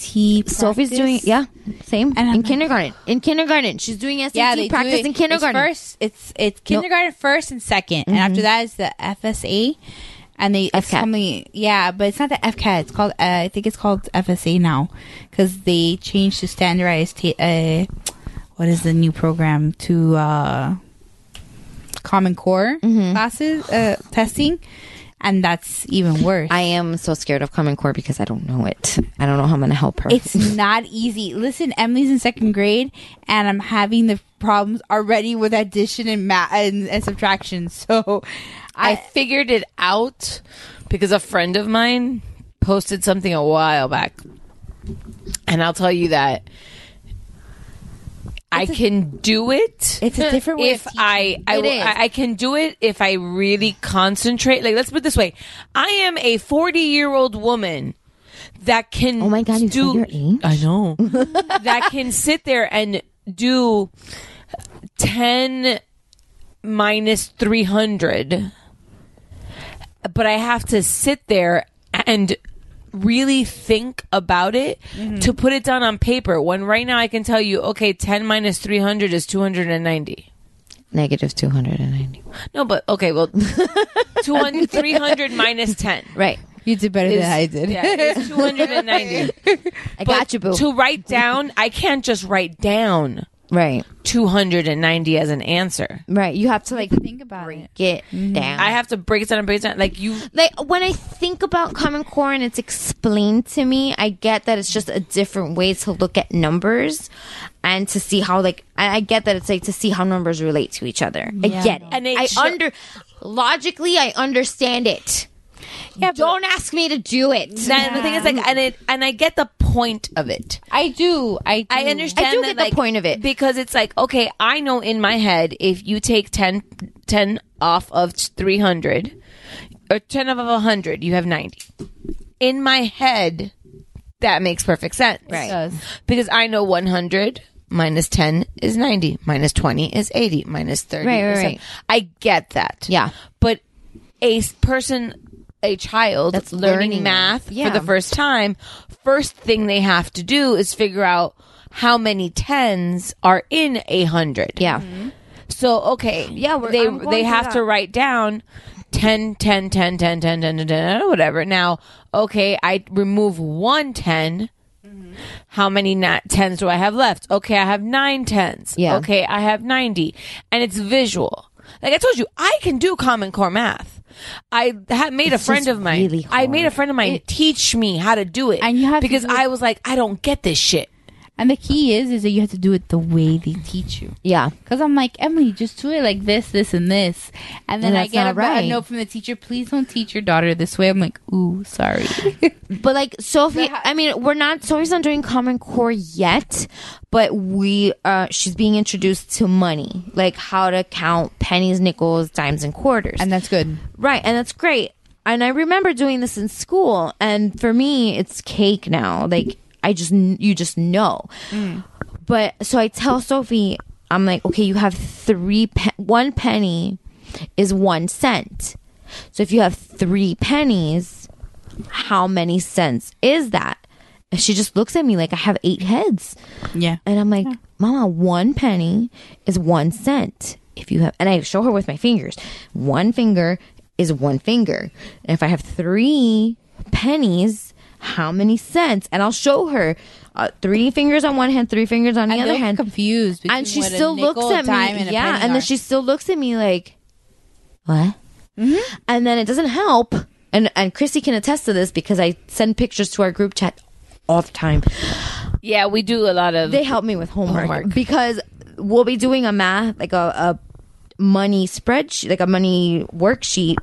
Sophie's practice. doing, yeah, same. And I'm in like- kindergarten. In kindergarten. She's doing SAT Yeah, practice it- in kindergarten. It's first, it's it's kindergarten first and 2nd and after that is the FSA, and they it's FCAT. Yeah, but it's not the FCAT. It's called. Uh, I think it's called FSA now because they changed to standardized. Ta- uh, what is the new program to uh, Common Core classes uh, testing, and that's even worse. I am so scared of Common Core because I don't know it. I don't know how I'm going to help her. It's not easy. Listen, Emily's in second grade, and I'm having the problems already with addition and math and, and subtraction. So, I I figured it out because a friend of mine posted something a while back. And I'll tell you that I can do it. It's a different way of if I I, It will- is. I I can do it if I really concentrate. Like let's put it this way: I am a forty-year-old woman that can. Oh my God, you do. your age? I know that can sit there and do ten minus three hundred but I have to sit there and really think about it mm-hmm. to put it down on paper. When right now I can tell you, okay, 10 minus 300 is 290. Negative 290. No, but okay, well, 200, 300 minus 10. Right. you did better is- than I did. Yeah, it's 290. I got you, boo. To write down, I can't just write down right. 290 as an answer. Right. You have to like Think about it. get mm-hmm. down. I have to break it down and break it down. Like you, like when I think about Common Core and it's explained to me, I get that it's just a different way to look at numbers and to see how like I I get that it's like to see how numbers relate to each other. I get it. And it I sho- under logically I understand it. Yeah, but- Don't ask me to do it. and the thing is like, and it, and I get the point of it. I do. I do. I understand I do that, get the like, point of it. because it's like okay i know in my head if you take 10, 10 off of 300 or 10 off of 100 you have 90 in my head that makes perfect sense Right. does. because i know 100 minus 10 is 90 minus 20 is 80 minus 30 Right, right, is right. i get that Yeah. but a person a child That's learning, learning math. Yeah. for the first time first thing they have to do is figure out how many tens are in a hundred Yeah. Mm-hmm. so okay Yeah, they they have that. to write down 10 10 10 10 10 10 10, 10 whatever now okay i remove one 10 mm-hmm. how many na- tens do I have left? Okay, I have nine tens. Yeah. Okay, I have 90. And it's visual. Like I told you, I can do Common Core math. I had made It's a friend of mine. really I made a friend of mine teach me how to do it. And you have because I was like, I don't get this shit. And the key is, is that you have to do it the way they teach you. Yeah. Because I'm like, Emily, just do it like this, this, and this. And then And I get a, right. a note from the teacher, please don't teach your daughter this way. I'm like, ooh, sorry. But like Sophie, I mean, we're not Sophie's not doing Common Core yet, but we uh she's being introduced to money, like how to count pennies, nickels, dimes, and quarters. and that's good. right, and that's great. And I remember doing this in school, and for me, it's cake now. Like I just you just know. Mm. But so I tell Sophie, I'm like, okay, you have three. Pe- one penny is one cent. So if you have three pennies, how many cents is that? And she just looks at me like I have eight heads. Yeah. And I'm like, Mama, one penny is one cent. If you have, and I show her with my fingers, one finger is one finger. And if I have three pennies, how many cents? And I'll show her uh, three fingers on one hand, three fingers on the other hand. confused. And she between what a still looks at me. and Yeah. And then are. she still looks at me like, what? And then it doesn't help. And, and Chrissy can attest to this because I send pictures to our group chat all the time. Yeah, we do a lot of. They help me with homework, Homework. because we'll be doing a math like a, a money spreadsheet, like a money worksheet,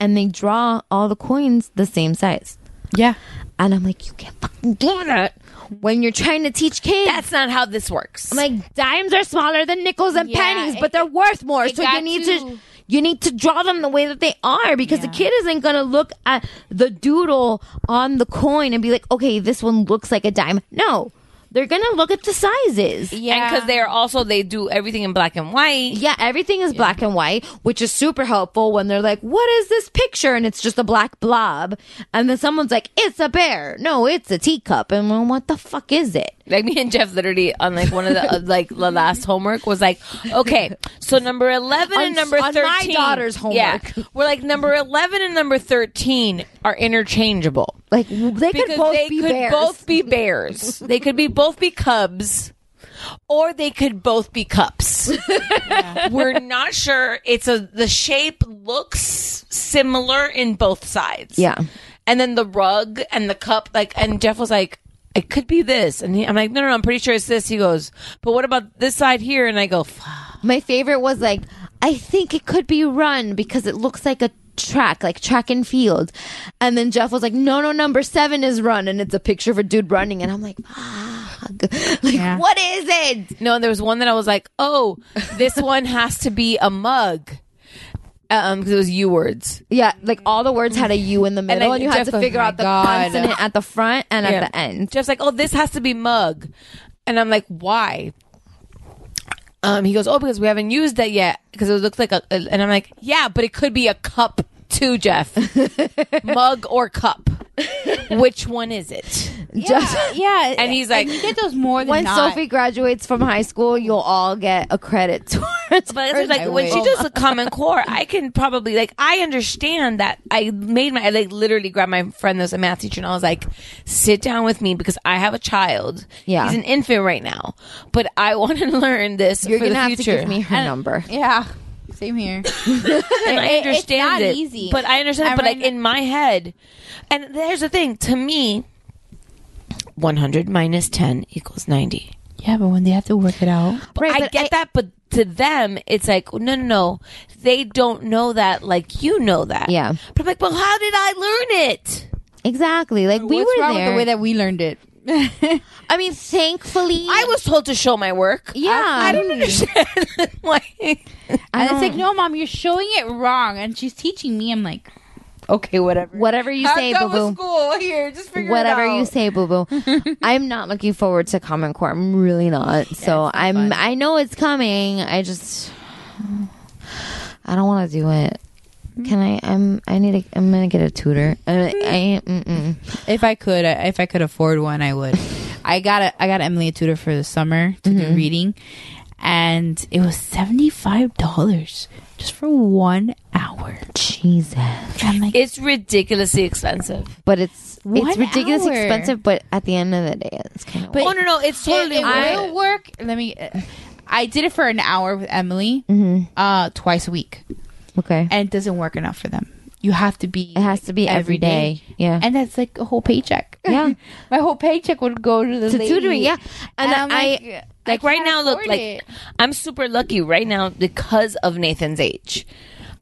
and they draw all the coins the same size. Yeah. And I'm like, you can't fucking do that when you're trying to teach kids. That's not how this works. I'm like, dimes are smaller than nickels and Yeah, pennies, it- but they're worth more. So you need to- to. You need to draw them the way that they are because the kid isn't going to look at the doodle on the coin and be like, okay, this one looks like a dime. No, they're going to look at the sizes. Yeah, because they're also they do everything in black and white. Yeah, everything is black and white, which is super helpful when they're like, "What is this picture?" and it's just a black blob, and then someone's like, "It's a bear." No, it's a teacup, and well, what the fuck is it? Like me and Jeff literally on like one of the like the last homework was like, okay, so number eleven On- and number on my thirteen. daughter's homework. Yeah, we're like number eleven and number thirteen are interchangeable. Like they could both they be could bears. both be bears. they could be both be cubs, or they could both be cups. We're not sure. It's a the shape looks similar in both sides. Yeah. and then the rug and the cup, like, and Jeff was like. It could be this, and he, I'm like, no, no, no, I'm pretty sure it's this. He goes, but what about this side here? And I go, "Fuck." My favorite was like, I think it could be run because it looks like a track, like track and field. And then Jeff was like, no, no, number seven is run. And it's a picture of a dude running. And I'm like, fuck. Like, what is it? No, and there was one that I was like, oh, this one has to be a mug. Um, because it was U words. Yeah, like all the words had a U in the middle, and, I- you had Jeff to figure "My out the God." consonant at the front and Yeah. at the end. Jeff's like, oh, this has to be mug. And I'm like, why? Um, he goes, oh, because we haven't used that yet. Because it looks like a, a- and I'm like, yeah, but it could be a cup too, Jeff. mug or cup. Which one is it? Just- yeah, And he's like, you get those more than when not. Sophie graduates from high school, you'll all get a credit towards. But it's like when she does a common core, I can probably like I understand that I made my I like literally grabbed my friend that's a math teacher and I was like, sit down with me because I have a child. Yeah. he's an infant right now, but I want to learn this You're gonna the have future. to give me her number. Yeah. Same here. and I It- it's not it, easy. but I understand. And but like right in my head, and there's the thing to me, 100 minus 10 equals 90. Yeah, but when they have to work it out. Right, I but get that, but to them, it's like, no, no, no. They don't know that like you know that. Yeah. But I'm like, well, how did I learn it? Exactly. Like we What's were wrong there. with the way that we learned it? I mean, thankfully, I was told to show my work. Yeah. I, I don't understand. Why? And it's like, no, mom, you're showing it wrong, and she's teaching me. I'm like, okay, whatever. whatever you say, boo boo. school here. Just figure Whatever it out. you say, boo boo. I'm not looking forward to Common Core. I'm really not. so I'm. I know it's coming. I just. I don't want to do it. Can I? I'm. I need. A, I'm gonna get a tutor. Uh, I. Mm-mm. If I could, I- if I could afford one, I would. I got a, I got Emily a tutor for the summer to Mm-hmm. do reading, and it was seventy five dollars just for one hour. Jesus. Like, It's ridiculously expensive. But it's One it's ridiculously hour. expensive. But at the end of the day, it's kind of. But- oh no, no, it's totally it, it worth will work. Let me. uh, I did it for an hour with Emily, Mm-hmm. uh, twice a week, okay. and it doesn't work enough for them. You have to be. It has to be every day. Yeah. and that's like a whole paycheck. Yeah. my whole paycheck would go to the to lady. tutoring, yeah. And, And I'm I, like, Like I right now, look, afford like. I'm super lucky right now because of Nathan's age.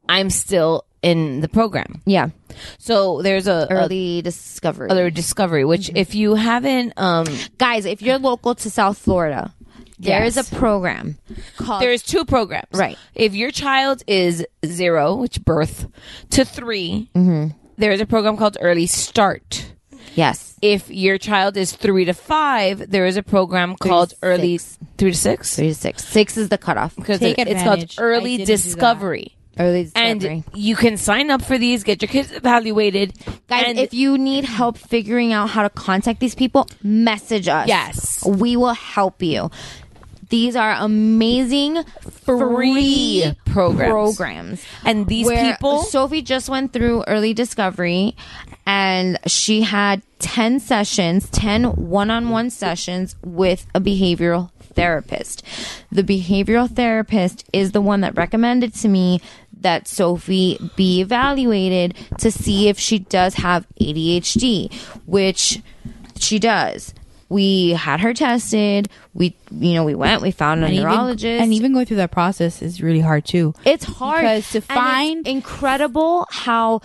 I'm still in the program. yeah, So there's a early discovery. a, early discovery, which Mm-hmm. if you haven't, um, Guys, if you're local to South Florida, there is a program called. there's two programs. Right. If your child is zero, which birth, to 3 Mm-hmm. there is a program called Early Start. yes, If your child is three to five, there is a program called to Early six. three to six. three to six. Six is the cutoff. Because Take it- it's called advantage. I Early didn't do that. Discovery. Early discovery. And you can sign up for these, get your kids evaluated. Guys, and if you need help figuring out how to contact these people, message us. Yes. We will help you. These are amazing free, Free programs. programs. And these people- Sophie just went through early discovery and she had 10 sessions, 10 one-on-one sessions with a behavioral therapist. The behavioral therapist is the one that recommended to me that Sophie be evaluated to see if she does have ADHD, which she does. We had her tested. We, you know, we went. We found a and even, neurologist. and even going through that process is really hard too. It's hard Because to And it's find- incredible how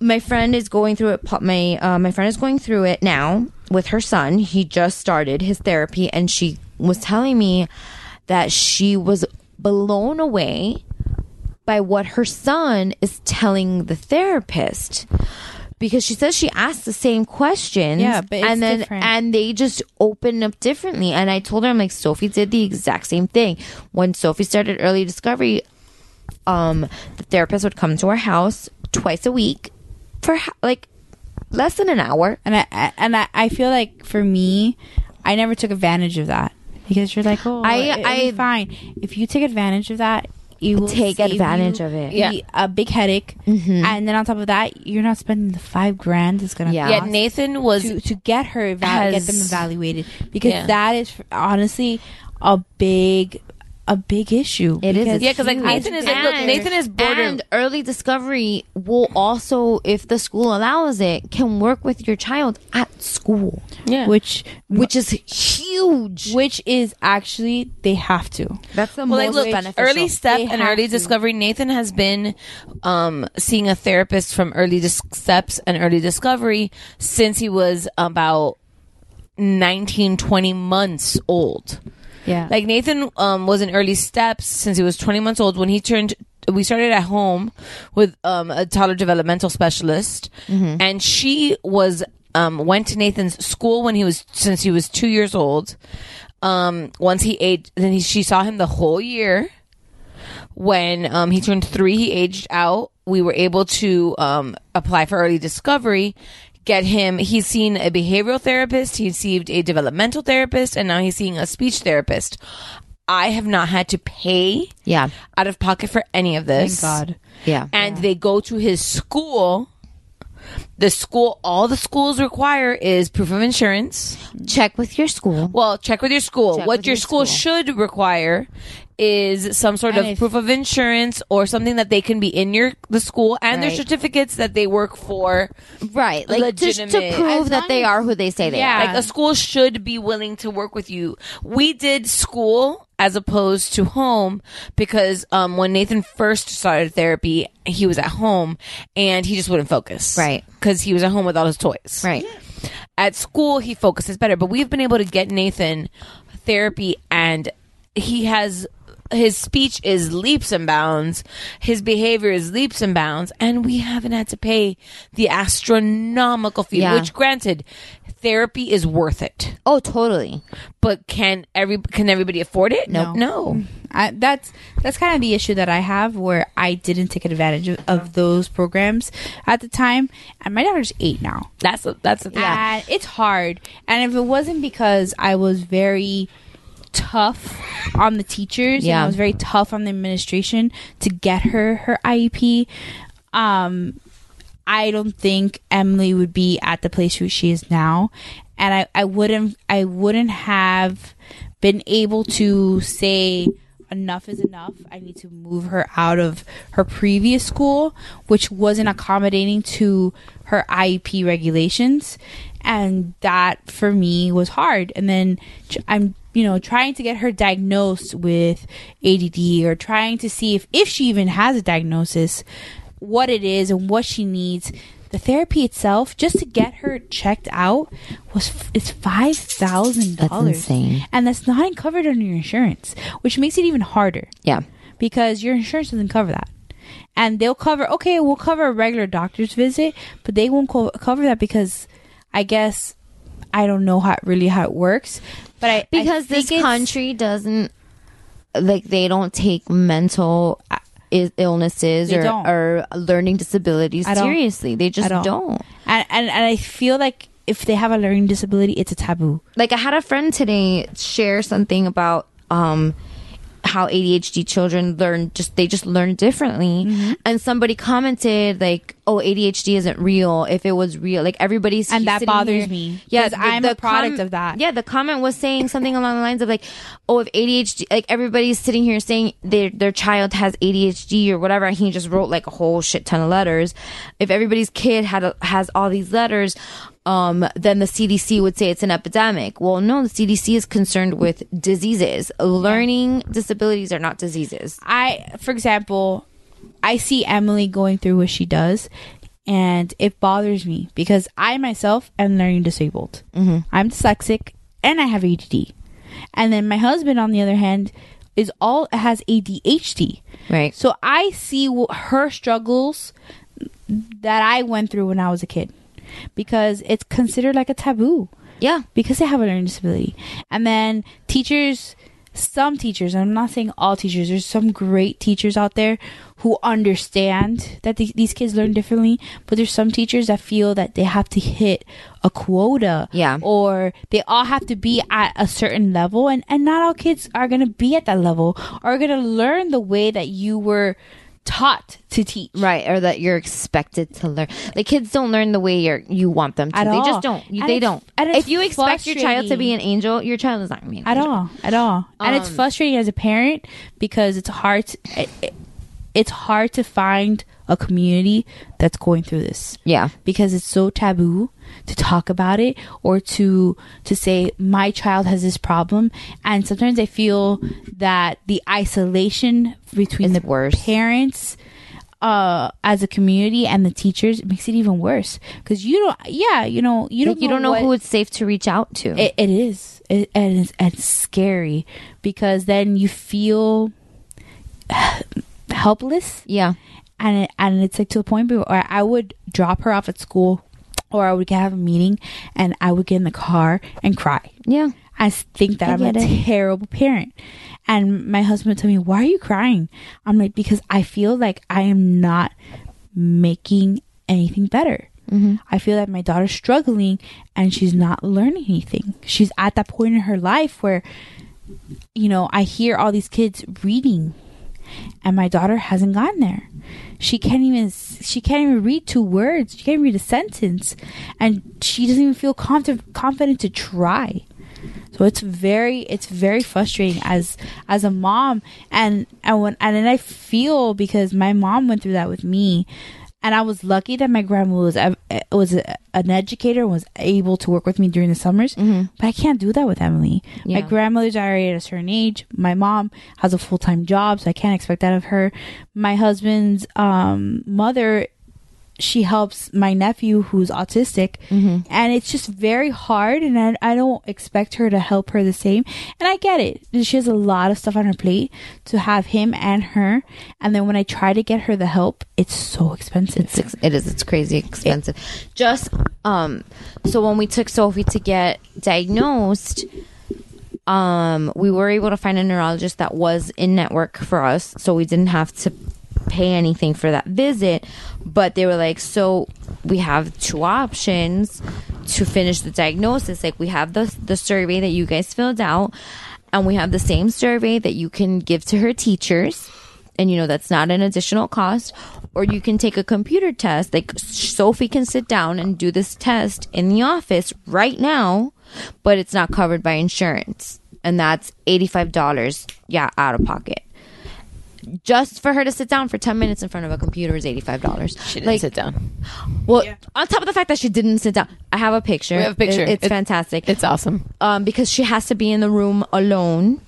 my friend is going through it. My uh, my friend is going through it now with her son. He just started his therapy, and she was telling me that she was blown away by what her son is telling the therapist. Because she says she asked the same questions, Yeah, but it's and then different. and they just open up differently. And I told her, I'm like, Sophie did the exact same thing when Sophie started early discovery um the therapist would come to our house twice a week for like less than an hour and I, and I, I feel like for me, I never took advantage of that because you're like, oh, I, I- fine. If you take advantage of that, you will Take advantage you of it. the- a big headache, mm-hmm. and then on top of that, you're not spending the five grand it's gonna Yeah. Yeah, Nathan was to, to get her eva- get them evaluated because Yeah. that is honestly a big a big issue. It is. Yeah, because Yeah, 'cause, like. Nathan is like, look, Nathan is border- And early discovery will also, if the school allows it, can work with your child at school, yeah. which which is huge. which is actually they have to. That's the well, like, most look, beneficial. early step They and early to. discovery. Nathan has been um, seeing a therapist from early dis- steps and early discovery since he was about 19, 20 months old. Yeah, Like Nathan um, was in early steps since he was 20 months old. When he turned, we started at home with um, a toddler developmental specialist, and she was um, went to Nathan's school when he was since he was two years old. Um, once he aged, then he, she saw him the whole year. When um, he turned three, he aged out. We were able to um, apply for early discovery, get him. He's seen a behavioral therapist, he received a developmental therapist, and now he's seeing a speech therapist. I have not had to pay yeah, out of pocket for any of this. Thank God. yeah. And they go to his school. The school, all the schools require is proof of insurance. Check with your school. Well, check with your school. Check what your, your school, school. should require is some sort And of if- proof of insurance or something that they can be in your the school and their certificates that they work for. Right, like to, to prove As that they are who they say they Yeah. are. Like a school should be willing to work with you. We did school as opposed to home because um, when Nathan first started therapy, he was at home and he just wouldn't focus. Right. Because he was at home with all his toys. Right. At school, he focuses better, but we've been able to get Nathan therapy and he has his speech is leaps and bounds, his behavior is leaps and bounds, and we haven't had to pay the astronomical fee, Yeah. which granted, therapy is worth it. Oh, totally. But can every can everybody afford it? No. no. I, that's that's kind of the issue that I have where I didn't take advantage of, of those programs at the time, and my daughter's eight now. That's a, that's a, And it's hard. And if it wasn't because I was very tough on the teachers and Yeah. I was very tough on the administration to get her her IEP, um, I don't think Emily would be at the place where she is now. And I, I wouldn't I wouldn't have been able to say enough is enough. I need to move her out of her previous school, which wasn't accommodating to her IEP regulations. And that for me was hard. And then I'm, you know, trying to get her diagnosed with ADD or trying to see if, if she even has a diagnosis, what it is and what she needs. The therapy itself, just to get her checked out, was it's five thousand dollars, and that's not covered under your insurance, which makes it even harder Yeah. because your insurance doesn't cover that. And they'll cover, okay, we'll cover a regular doctor's visit, but they won't co- cover that because I guess I don't know how really how it works. But I because I this country doesn't like they don't take mental uh, illnesses or, or learning disabilities seriously. They just don't. and, and and I feel like if they have a learning disability, it's a taboo. Like I had a friend today share something about um how ADHD children learn just they just learn differently Mm-hmm. and somebody commented like oh ADHD isn't real if it was real like everybody's And that bothers here- me, yeah I'm a product of that. yeah the comment was saying something along the lines of like oh if ADHD like everybody's sitting here saying their their child has ADHD or whatever and he just wrote like a whole shit ton of letters if everybody's kid had a, has all these letters um, then the CDC would say it's an epidemic. Well, no, the CDC is concerned with diseases. Learning disabilities are not diseases. I, for example, I see Emily going through what she does, and it bothers me because I myself am learning disabled. Mm-hmm. I'm dyslexic and I have ADD. And then my husband, on the other hand, is all has ADHD. Right. So I see her struggles that I went through when I was a kid because it's considered like a taboo. Yeah. Because they have a learning disability. And then teachers, some teachers, I'm not saying all teachers, there's some great teachers out there who understand that these, these kids learn differently, but there's some teachers that feel that they have to hit a quota. Yeah. Or they all have to be at a certain level, and, and not all kids are going to be at that level or are going to learn the way that you were taught to teach. Right, or that you're expected to learn. The kids don't learn the way you you want them to. At they all. just don't. You- they don't. If you expect your child to be an angel, your child is not going to be an at angel. all at all and it's Um, frustrating as a parent because it's hard to, it, it- it's hard to find a community that's going through this Yeah. because it's so taboo to talk about it or to to say my child has this problem. And sometimes i feel that the isolation between the parents uh as a community and the teachers makes it even worse. Because you don't yeah you know you don't Like, you don't know what- who it's safe to reach out to. it, it is. It, and it's, and scary because then you feel helpless. Yeah. And it, and it's like to a point where I would drop her off at school or I would have a meeting and I would get in the car and cry. Yeah. I think that I I'm a it. terrible parent. And my husband would tell me, Why are you crying? I'm like, Because I feel like I am not making anything better. Mhm. I feel that my daughter's struggling and she's not learning anything. She's at that point in her life where, you know, I hear all these kids reading and my daughter hasn't gotten there. She can't even she can't even read two words. She can't read a sentence, and she doesn't even feel confident confident to try. So it's very it's very frustrating as as a mom, and and when and then I feel because my mom went through that with me. And I was lucky that my grandma was a, was an educator and was able to work with me during the summers. But I can't do that with Emily. My grandmother's already at a certain age. My mom has a full time job, so I can't expect that of her. My husband's um, mother, she helps my nephew who's autistic, and it's just very hard. And I, I don't expect her to help her the same. And I get it. She has a lot of stuff on her plate to have him and her. And then when I try to get her the help, it's so expensive. It's ex- it is. It's crazy expensive. Just um, so when we took Sophie to get diagnosed, um, we were able to find a neurologist that was in network for us, so we didn't have to pay anything for that visit. But they were like, so we have two options to finish the diagnosis. Like we have the the survey that you guys filled out, and we have the same survey that you can give to her teachers and you know that's not an additional cost or you can take a computer test like sophie can sit down and do this test in the office right now but it's not covered by insurance and that's $85 yeah out of pocket just for her to sit down for 10 minutes in front of a computer is $85 She didn't sit down. well on top of the fact that she didn't sit down i have a picture. We have a picture. It- it's It- fantastic. It's awesome. um, because she has to be in the room alone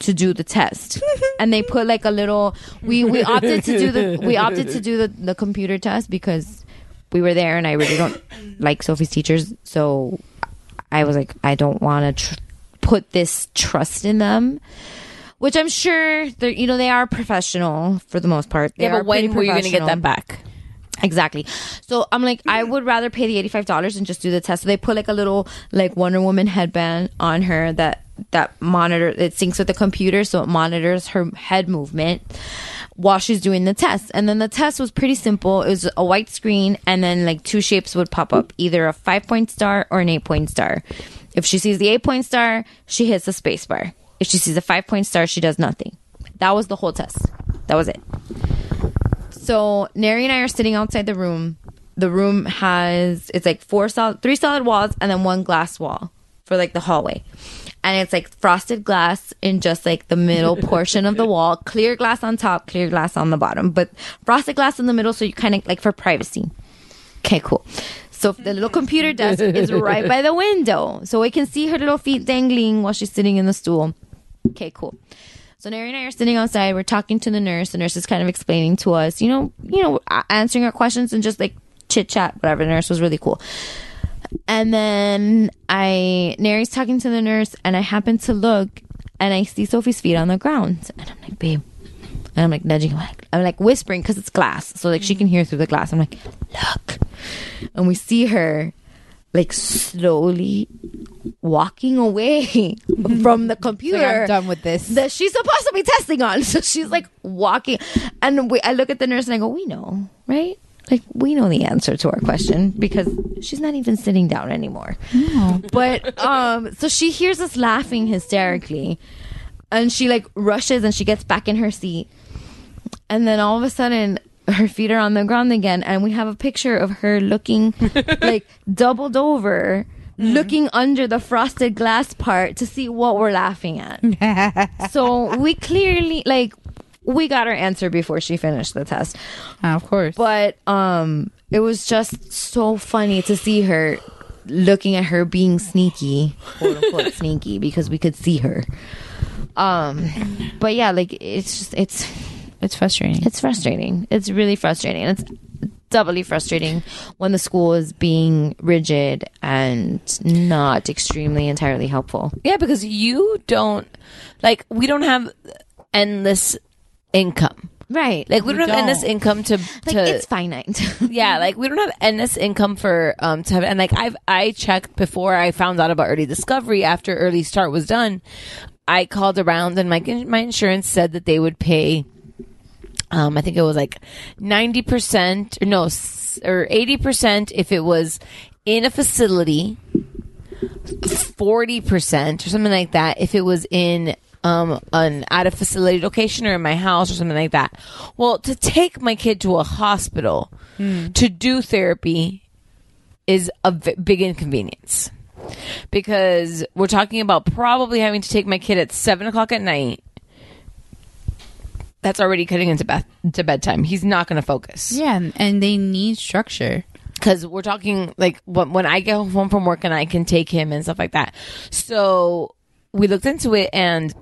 to do the test. And they put like a little we we opted to do the we opted to do the, the computer test because we were there and i really don't like sophie's teachers. So i was like i don't want to tr- put this trust in them which i'm sure they're you know they are professional for the most part They Yeah, but when were you going to get that back? Exactly. So I'm like, I would rather pay the eighty-five dollars and just do the test. So they put like a little like Wonder Woman headband on her that that monitor it syncs with the computer, so it monitors her head movement while she's doing the test. And then the test was pretty simple. It was a white screen, and then like two shapes would pop up, either a five-point star or an eight-point star. If she sees the eight-point star, she hits the space bar. If she sees a five-point star, she does nothing. That was the whole test. That was it. So Neri and I are sitting outside the room. The room has it's like four solid, three solid walls, and then one glass wall for like the hallway. And it's like frosted glass in just like the middle portion of the wall, clear glass on top, clear glass on the bottom, but frosted glass in the middle, so you kind of like for privacy. Okay, cool. So the little computer desk is right by the window, so we can see her little feet dangling while she's sitting in the stool. Okay, cool. So Nary and I are sitting outside. We're talking to the nurse. The nurse is kind of explaining to us, you know, you know, answering our questions and just like chit chat, whatever. The nurse was really cool. And then I, Nary's talking to the nurse, and I happen to look, and I see Sophie's feet on the ground, and I'm like, babe. And I'm like nudging, I'm like, I'm like whispering because it's glass, so like she can hear through the glass. I'm like, look, and we see her like slowly walking away from the computer. I'm done with this. That she's supposed to be testing on. So she's like walking, and we, I look at the nurse and I go, "We know, right? Like we know the answer to our question because she's not even sitting down anymore." But um, so she hears us laughing hysterically, and she like rushes and she gets back in her seat, and then all of a sudden her feet are on the ground again, and we have a picture of her looking like doubled over. Looking under the frosted glass part to see what we're laughing at. so we clearly like we got our answer before she finished the test. of course. But um it was just so funny to see her looking at her being sneaky, quote unquote sneaky, because we could see her. Um but yeah, like it's just it's it's frustrating. It's frustrating. It's really frustrating. And it's doubly frustrating when the school is being rigid and not extremely entirely helpful. Yeah, because you don't like we don't have endless income. Right. Like we, don't have endless income to Like to it's finite. yeah, like we don't have endless income for um to have and like I've I checked before I found out about early discovery after early start was done. I called around and my my insurance said that they would pay um I think it was like 90% or no or 80% if it was in a facility 40% or something like that if it was in um an out of facility location or in my house or something like that. Well, to take my kid to a hospital to do therapy is a v- big inconvenience because we're talking about probably having to take my kid at seven o'clock at night. That's already cutting into bed to bedtime. He's not going to focus. Yeah, and, they need structure. because we're talking like when, when I get home from work and I can take him and stuff like that. So we looked into it and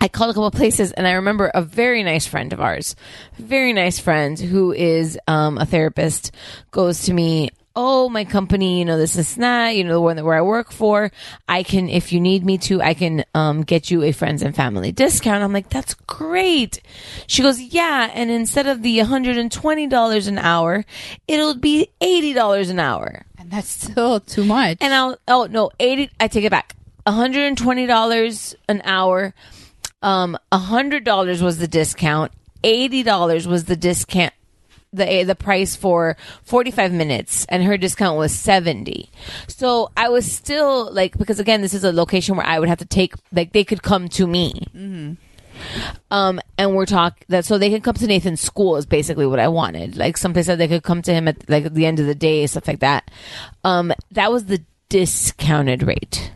I called a couple of places and I remember a very nice friend of ours, very nice friend who is um, a therapist, goes to me. Oh, my company, you know, this is that, you know, the one that where I work for. I can, if you need me to, I can um, get you a friends and family discount. I'm like, that's great. She goes, yeah. And instead of the $120 an hour, it'll be $80 an hour. And that's still too much. And I'll, oh, no, 80, I take it back. $120 an hour. Um, $100 was the discount. $80 was the discount. The, the price for 45 minutes and her discount was 70 so i was still like because again this is a location where i would have to take like they could come to me um, and we're talk that so they can come to Nathan's school is basically what I wanted. Like someplace that they could come to him at like at the end of the day, stuff like that. Um, that was the discounted rate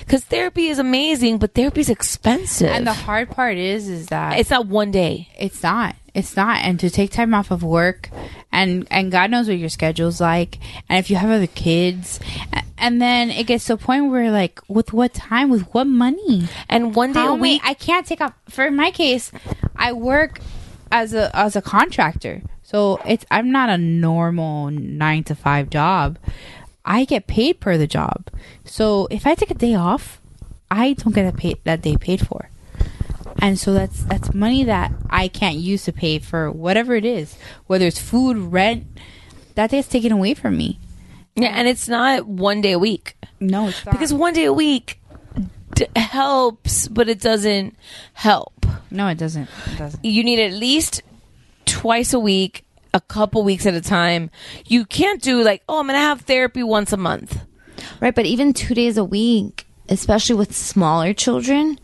because therapy is amazing, but therapy is expensive. And the hard part is, is that it's not one day. It's not. It's not. And to take time off of work, and and God knows what your schedule's like, and if you have other kids, and then it gets to a point where like, with what time, with what money, and one day How a week- I can't take off. For my case, I work as a as a contractor, so it's I'm not a normal nine to five job. I get paid per the job. So if I take a day off, I don't get that paid that day paid for. And so that's that's money that I can't use to pay for whatever it is, whether it's food, rent. That day's taken away from me. Yeah, and it's not one day a week. No, it's not. because one day a week d- helps, but it doesn't help. No, it doesn't. It doesn't. You need at least twice a week, a couple weeks at a time. You can't do like, oh, I'm gonna have therapy once a month. Right, but even two days a week, especially with smaller children,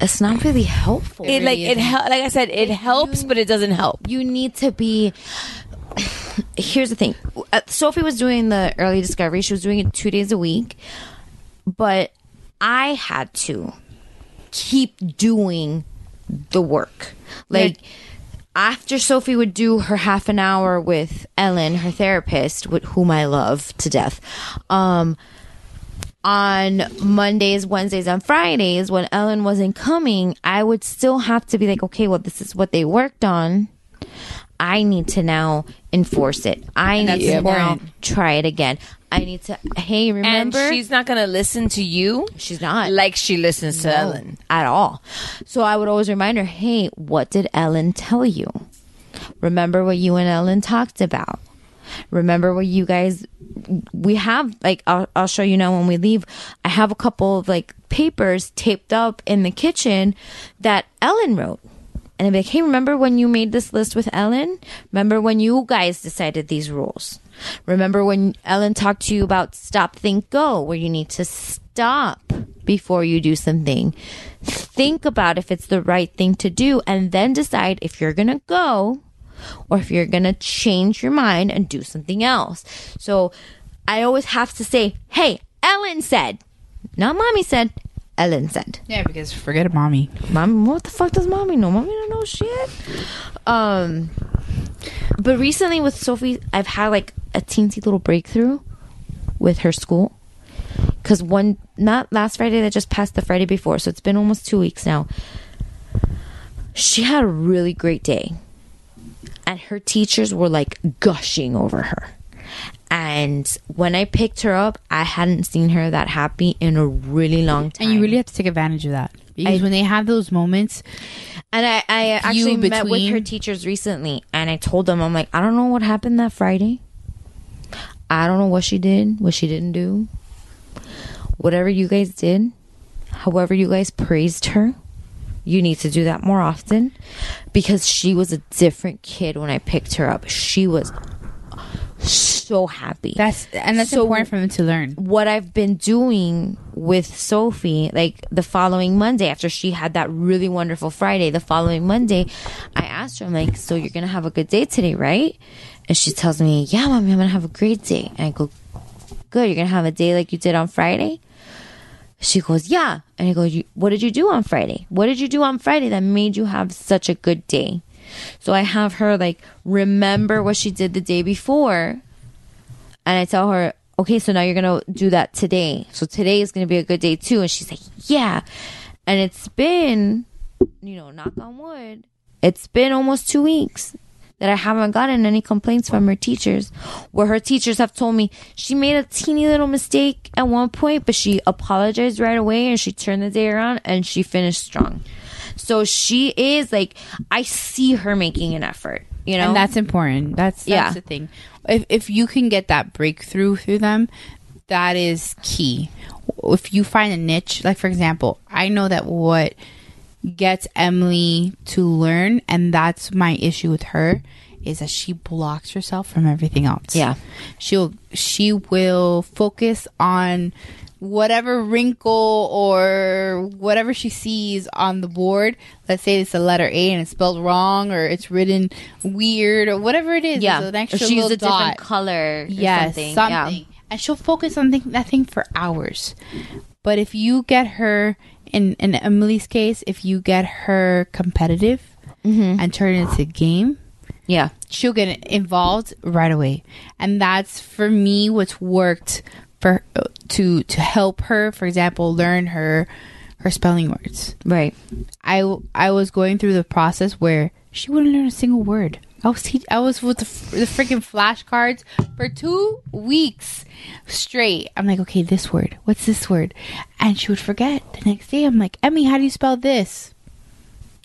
it's not really helpful. It, like it hel- like I said, it helps, but it doesn't help. You need to be. Here's the thing: Uh, Sophie was doing the early discovery. She was doing it two days a week, but I had to keep doing the work. Like after Sophie would do her half an hour with Ellen, her therapist, with whom I love to death. Um, on Mondays, Wednesdays, and Fridays when Ellen wasn't coming, I would still have to be like, okay, well, this is what they worked on. I need to now enforce it. I need to now try it again. I need to, hey, remember? And she's not going to listen to you. She's not. Like she listens to No, Ellen. at all. So I would always remind her, hey, what did Ellen tell you? Remember what you and Ellen talked about. Remember what you guys we have like I'll, I'll show you now when we leave. I have a couple of like papers taped up in the kitchen that Ellen wrote. And I'm like, hey, remember when you made this list with Ellen? Remember when you guys decided these rules? Remember when Ellen talked to you about stop, think, go, where you need to stop before you do something? Think about if it's the right thing to do and then decide if you're going to go or if you're going to change your mind and do something else. So I always have to say, hey, Ellen said, not mommy said, Ellen said. Yeah, because forget it, mommy. Mom, what the fuck does mommy know? Mommy don't know shit. Um, but recently with Sophie, I've had like a teensy little breakthrough with her school. Cause one, not last Friday, that just passed the Friday before, so it's been almost two weeks now. She had a really great day, and her teachers were like gushing over her. And when I picked her up, I hadn't seen her that happy in a really long time. And you really have to take advantage of that. Because I- when they have those moments, And I, I actually Few met with her teachers recently, and I told them, I'm like, I don't know what happened that Friday. I don't know what she did, what she didn't do. Whatever you guys did, however you guys praised her, you need to do that more often because she was a different kid when I picked her up. She was so happy. That's and that's So- important for them to learn. what I've been doing with Sophie, like the following Monday, after she had that really wonderful Friday, the following Monday, I asked her, I'm like, so you're going to have a good day today, right? And she tells me, yeah, mommy, I'm going to have a great day. And I go, good. You're going to have a day like you did on Friday? She goes, yeah. And I go, you, what did you do on Friday? What did you do on Friday that made you have such a good day? So I have her like remember what she did the day before and I tell her, okay, so now you're gonna do that today. So today is gonna be a good day too. And she's like, yeah. And it's been, you know, knock on wood, it's been almost two weeks that I haven't gotten any complaints from her teachers. Where her teachers have told me she made a teeny little mistake at one point, but she apologized right away and she turned the day around and she finished strong. So she is like, I see her making an effort. You know, and that's important. That's that's Yeah. the thing. If if you can get that breakthrough through them, that is key. If you find a niche, like for example, I know that what gets Emily to learn, and that's my issue with her, is that she blocks herself from everything else. Yeah. she'll she will focus on whatever wrinkle or whatever she sees on the board. Let's say it's a letter A and it's spelled wrong, or it's written weird, or whatever it is. yeah, There's an or extra she used a different dot. color. Or Yes, something. something. Yeah. And she'll focus on th- that thing for hours. But if you get her, in, in Emily's case, if you get her competitive and turn it into a game, Mm-hmm. Yeah. she'll get involved right away. And that's for me what's worked for to to help her, for example, learn her her spelling words. Right. I I was going through the process where she wouldn't learn a single word. I was te- I was with the, the freaking flashcards for two weeks straight. I'm like, okay, this word. What's this word? And she would forget. The next day, I'm like, Emmy, how do you spell this?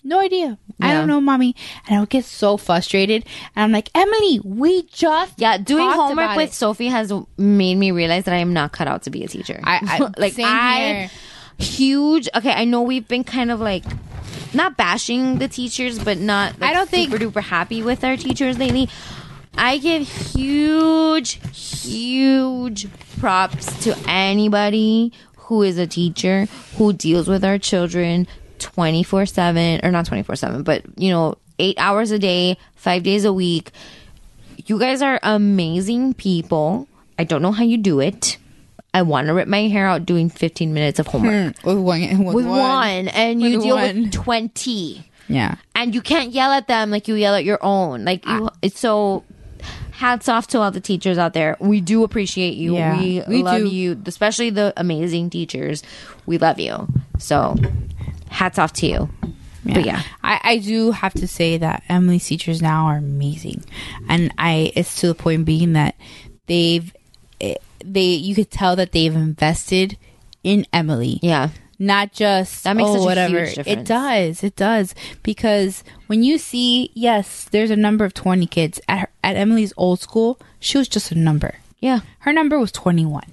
No idea. I don't know, mommy. And I would get so frustrated. And I'm like, Emily, we just Yeah, doing homework with it." Sophie has made me realize that I am not cut out to be a teacher. I, I like I huge. Okay, I know we've been kind of like not bashing the teachers, but not. Like, I don't think- we're super duper happy with our teachers lately. I give huge, huge props to anybody who is a teacher who deals with our children 24 7 or not 24 7 but you know eight hours a day five days a week you guys are amazing people. I don't know how you do it. I want to rip my hair out doing 15 minutes of homework with one, with one, and you With deal one. with 20. Yeah. And you can't yell at them like you yell at your own. Like you, it's so hats off to all the teachers out there. We do appreciate you. Yeah, we, we love do. you, especially the amazing teachers. We love you. So, hats off to you. But yeah, I, I do have to say that Emily's teachers now are amazing, and I it's to the point being that they've eh, they you could tell that they've invested in Emily. Yeah, not just That makes oh, whatever. It does, it does because when you see yes, there's a number of twenty kids at her, at Emily's old school. She was just a number. Yeah, her number was twenty one.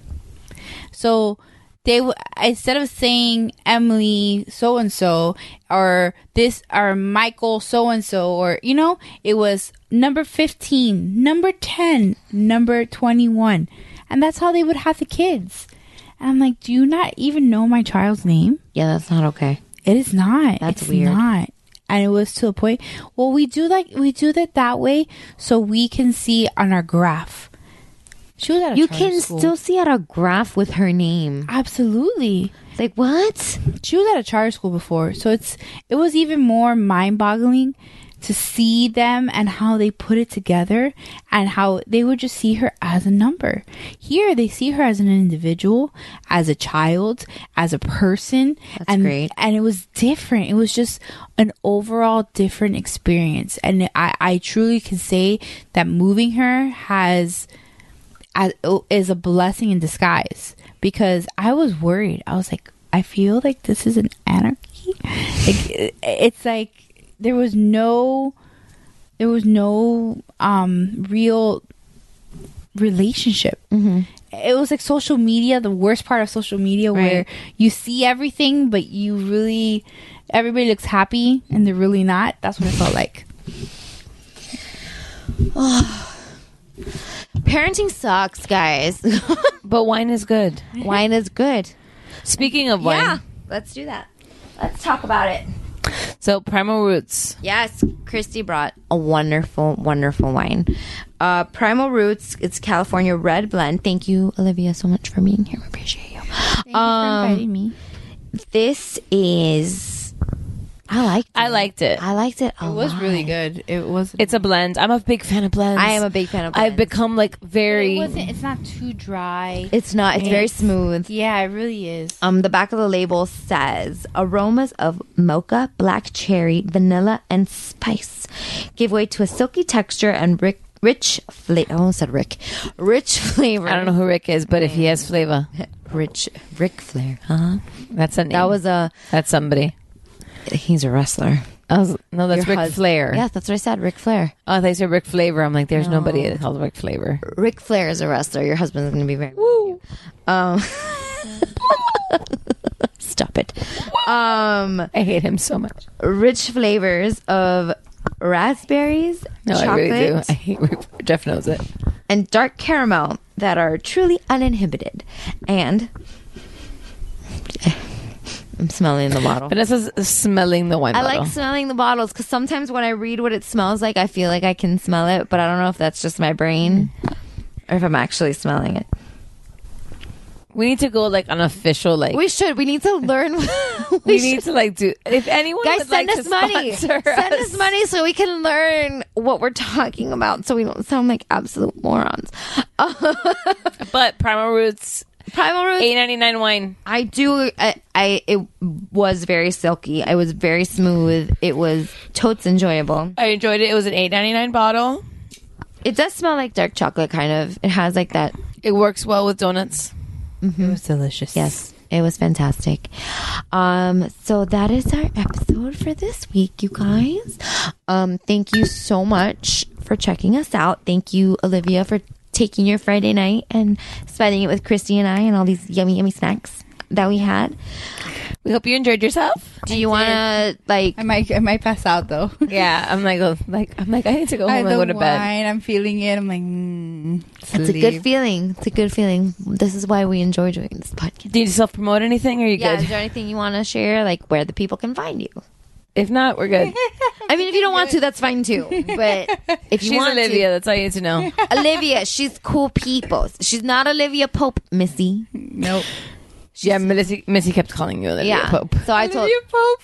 So they w- instead of saying Emily so and so or this or Michael so and so or you know it was number 15 number 10 number 21 and that's how they would have the kids and I'm like do you not even know my child's name yeah that's not okay it is not That's it's weird. not and it was to a point well we do like we do that that way so we can see on our graph she was at a you can school. still see at a graph with her name. Absolutely. Like what? She was at a charter school before, so it's it was even more mind-boggling to see them and how they put it together and how they would just see her as a number. Here they see her as an individual, as a child, as a person. That's and great. and it was different. It was just an overall different experience. And I, I truly can say that moving her has as, is a blessing in disguise because I was worried. I was like, I feel like this is an anarchy. Like it's like there was no, there was no um real relationship. Mm-hmm. It was like social media, the worst part of social media, where you see everything, but you really, everybody looks happy and they're really not. That's what it felt like. Parenting sucks, guys. but wine is good. Wine is good. Speaking of wine, Yeah, let's do that. Let's talk about it. So Primal Roots. Yes, Kristy brought a wonderful, wonderful wine. Uh, Primal Roots, it's California Red Blend. Thank you, Olivia, so much for being here. We appreciate you. Thank you for inviting me. This is. I liked it. I liked it. I liked it a It was lot. really good. It was. It's a blend. I'm a big fan of blends. I am a big fan of blends. I've blends. become like very. It wasn't. It's not too dry. It's not. It's very smooth. Yeah, it really is. Um, the back of the label says aromas of mocha, black cherry, vanilla, and spice give way to a silky texture and rich, rich flavor. I almost said Rick. Rich flavor. I don't know who Rick is, but if he has flavor, Rich Ric Flair, huh? that's a name. That was a. that's somebody. He's a wrestler. I was, no, that's Your Ric hus- Flair. Yeah, that's what I said. Ric Flair. Oh, they said Rick Flavor. I'm like, there's No. nobody called Rick Flavor. Ric Flair is a wrestler. Your husband's going to be very. Woo. Um. Stop it. Um, I hate him so much. rich flavors of raspberries, No, chocolate, I really do. I hate Rick. Jeff knows it. and dark caramel that are truly uninhibited. And I'm smelling the bottle. Vanessa's smelling the wine I bottle. like smelling the bottles because sometimes when I read what it smells like, I feel like I can smell it, but I don't know if that's just my brain or if I'm actually smelling it. we need to go like an official like. We should. We need to learn. we need to like do. If anyone Guys, send like us money. Send us, us money so we can learn what we're talking about, so we don't sound like absolute morons. But Primal Roots, Primal Roots. eight ninety nine wine. I do. I, I it was very silky. It was very smooth. It was totes enjoyable. I enjoyed it. It was an eight ninety nine bottle. It does smell like dark chocolate, kind of. It has like that. It works well with donuts. It was delicious. Yes, it was fantastic. Um, so that is our episode for this week, you guys. Um, thank you so much for checking us out. Thank you, Olivia, for taking your Friday night and spending it with Kristy and I and all these yummy, yummy snacks that we had. We hope you enjoyed yourself. Do you want to like? I might. I might pass out though. Yeah, I'm like, oh, like I'm like, I need to go I home had and the go to bed. wine. I'm feeling it. I'm like, mm, It's a good feeling. It's a good feeling. This is why we enjoy doing this podcast. Do you self promote anything? Or are you Yeah, good? is there anything you want to share, like where the people can find you? If not, we're good. I mean, if you don't want to, that's fine too. But if you She's want Olivia. That's all you need to know. to, Olivia, she's cool people. She's not Olivia Pope, Missy. Nope. Yeah, Missy, Missy kept calling you Olivia Yeah. Pope. So I told Olivia Pope.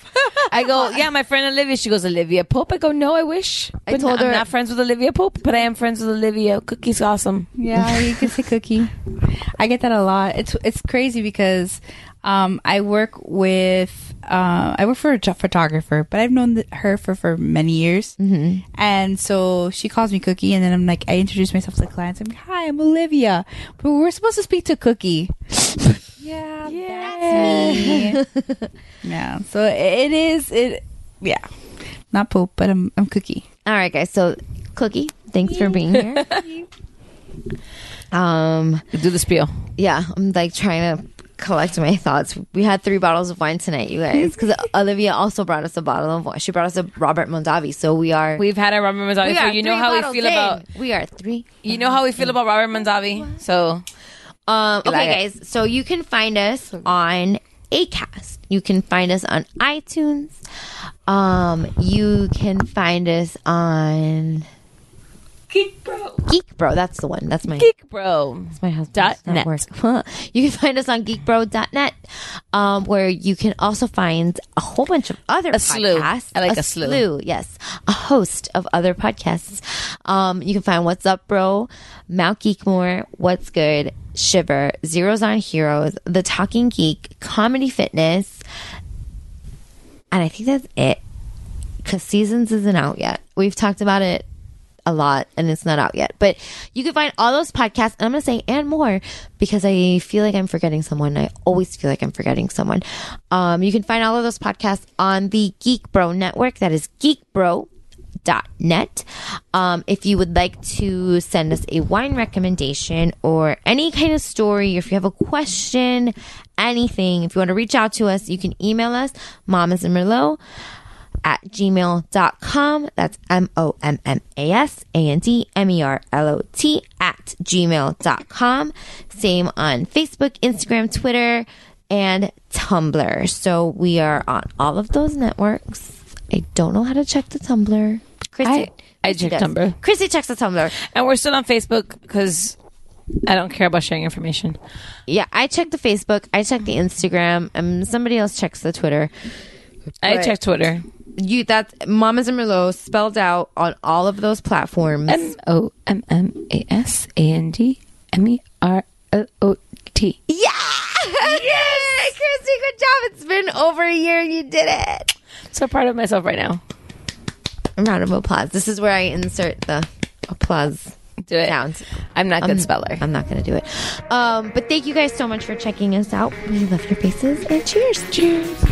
I go, yeah, my friend Olivia. She goes, Olivia Pope. I go, no, I wish. I But told I'm her- not friends with Olivia Pope, but I am friends with Olivia. Cookie's awesome. Yeah, you can say cookie. I get that a lot. It's it's crazy because um, I work with uh, I work for a photographer, but I've known th- her for for many years, mm-hmm. and so she calls me Cookie, and then I'm like I introduce myself to the clients. I'm like, "Hi, I'm Olivia," but we're supposed to speak to Cookie. yeah, that's me. yeah, so it is it. Yeah, not Pope, but I'm I'm Cookie. All right, guys. So, Cookie, thanks for being here. um, do the spiel. Yeah, I'm like trying to collect my thoughts. We had three bottles of wine tonight, you guys, because Olivia also brought us a bottle of wine. She brought us a Robert Mondavi, so we are. We've had a Robert Mondavi, so you know how we feel in. about. We are three. You know how we feel about Robert Mondavi. So, Um, okay, like it. guys. So you can find us on Acast. You can find us on iTunes. Um, you can find us on Geek Bro. Geek Bro. That's the one. That's my Geek Bro. That's my husband's Dot net. you can find us on geekbro.net, um, where you can also find a whole bunch of other A slew. podcasts. I like a slew. Yes, a host of other podcasts. Um, you can find What's Up, Bro, Mount Geekmore, What's Good, Shiver, Zeros on Heroes, The Talking Geek, Comedy Fitness, and I think that's it. Because Seasons isn't out yet. We've talked about it a lot and it's not out yet. But you can find all those podcasts, and I'm going to say and more because I feel like I'm forgetting someone. I always feel like I'm forgetting someone. Um, you can find all of those podcasts on the Geek Bro network. That is Geek Bro geekbro.net. Um, if you would like to send us a wine recommendation or any kind of story, if you have a question, anything, if you want to reach out to us, you can email us, Mommas and Merlot at gmail.com. That's M O M M A S A N D M E R L O T at gmail.com. Same on Facebook, Instagram, Twitter, and Tumblr. So we are on all of those networks. I don't know how to check the Tumblr. Kristy, I- I Kristy check does. Tumblr. Kristy checks the Tumblr. And we're still on Facebook because I don't care about sharing information. Yeah, I check the Facebook. I check the Instagram. And somebody else checks the Twitter. I But- check Twitter. You that's Mommas and Merlot spelled out on all of those platforms. M O M M A S A N D M E R L O T. Yeah! yes! Kristy, good job. It's been over a year and you did it. So proud of myself right now. A round of applause. This is where I insert the applause Do it. sounds. I'm not a I'm- good speller. I'm not going to do it. Um, but thank you guys so much for checking us out. We love your faces and cheers. Cheers.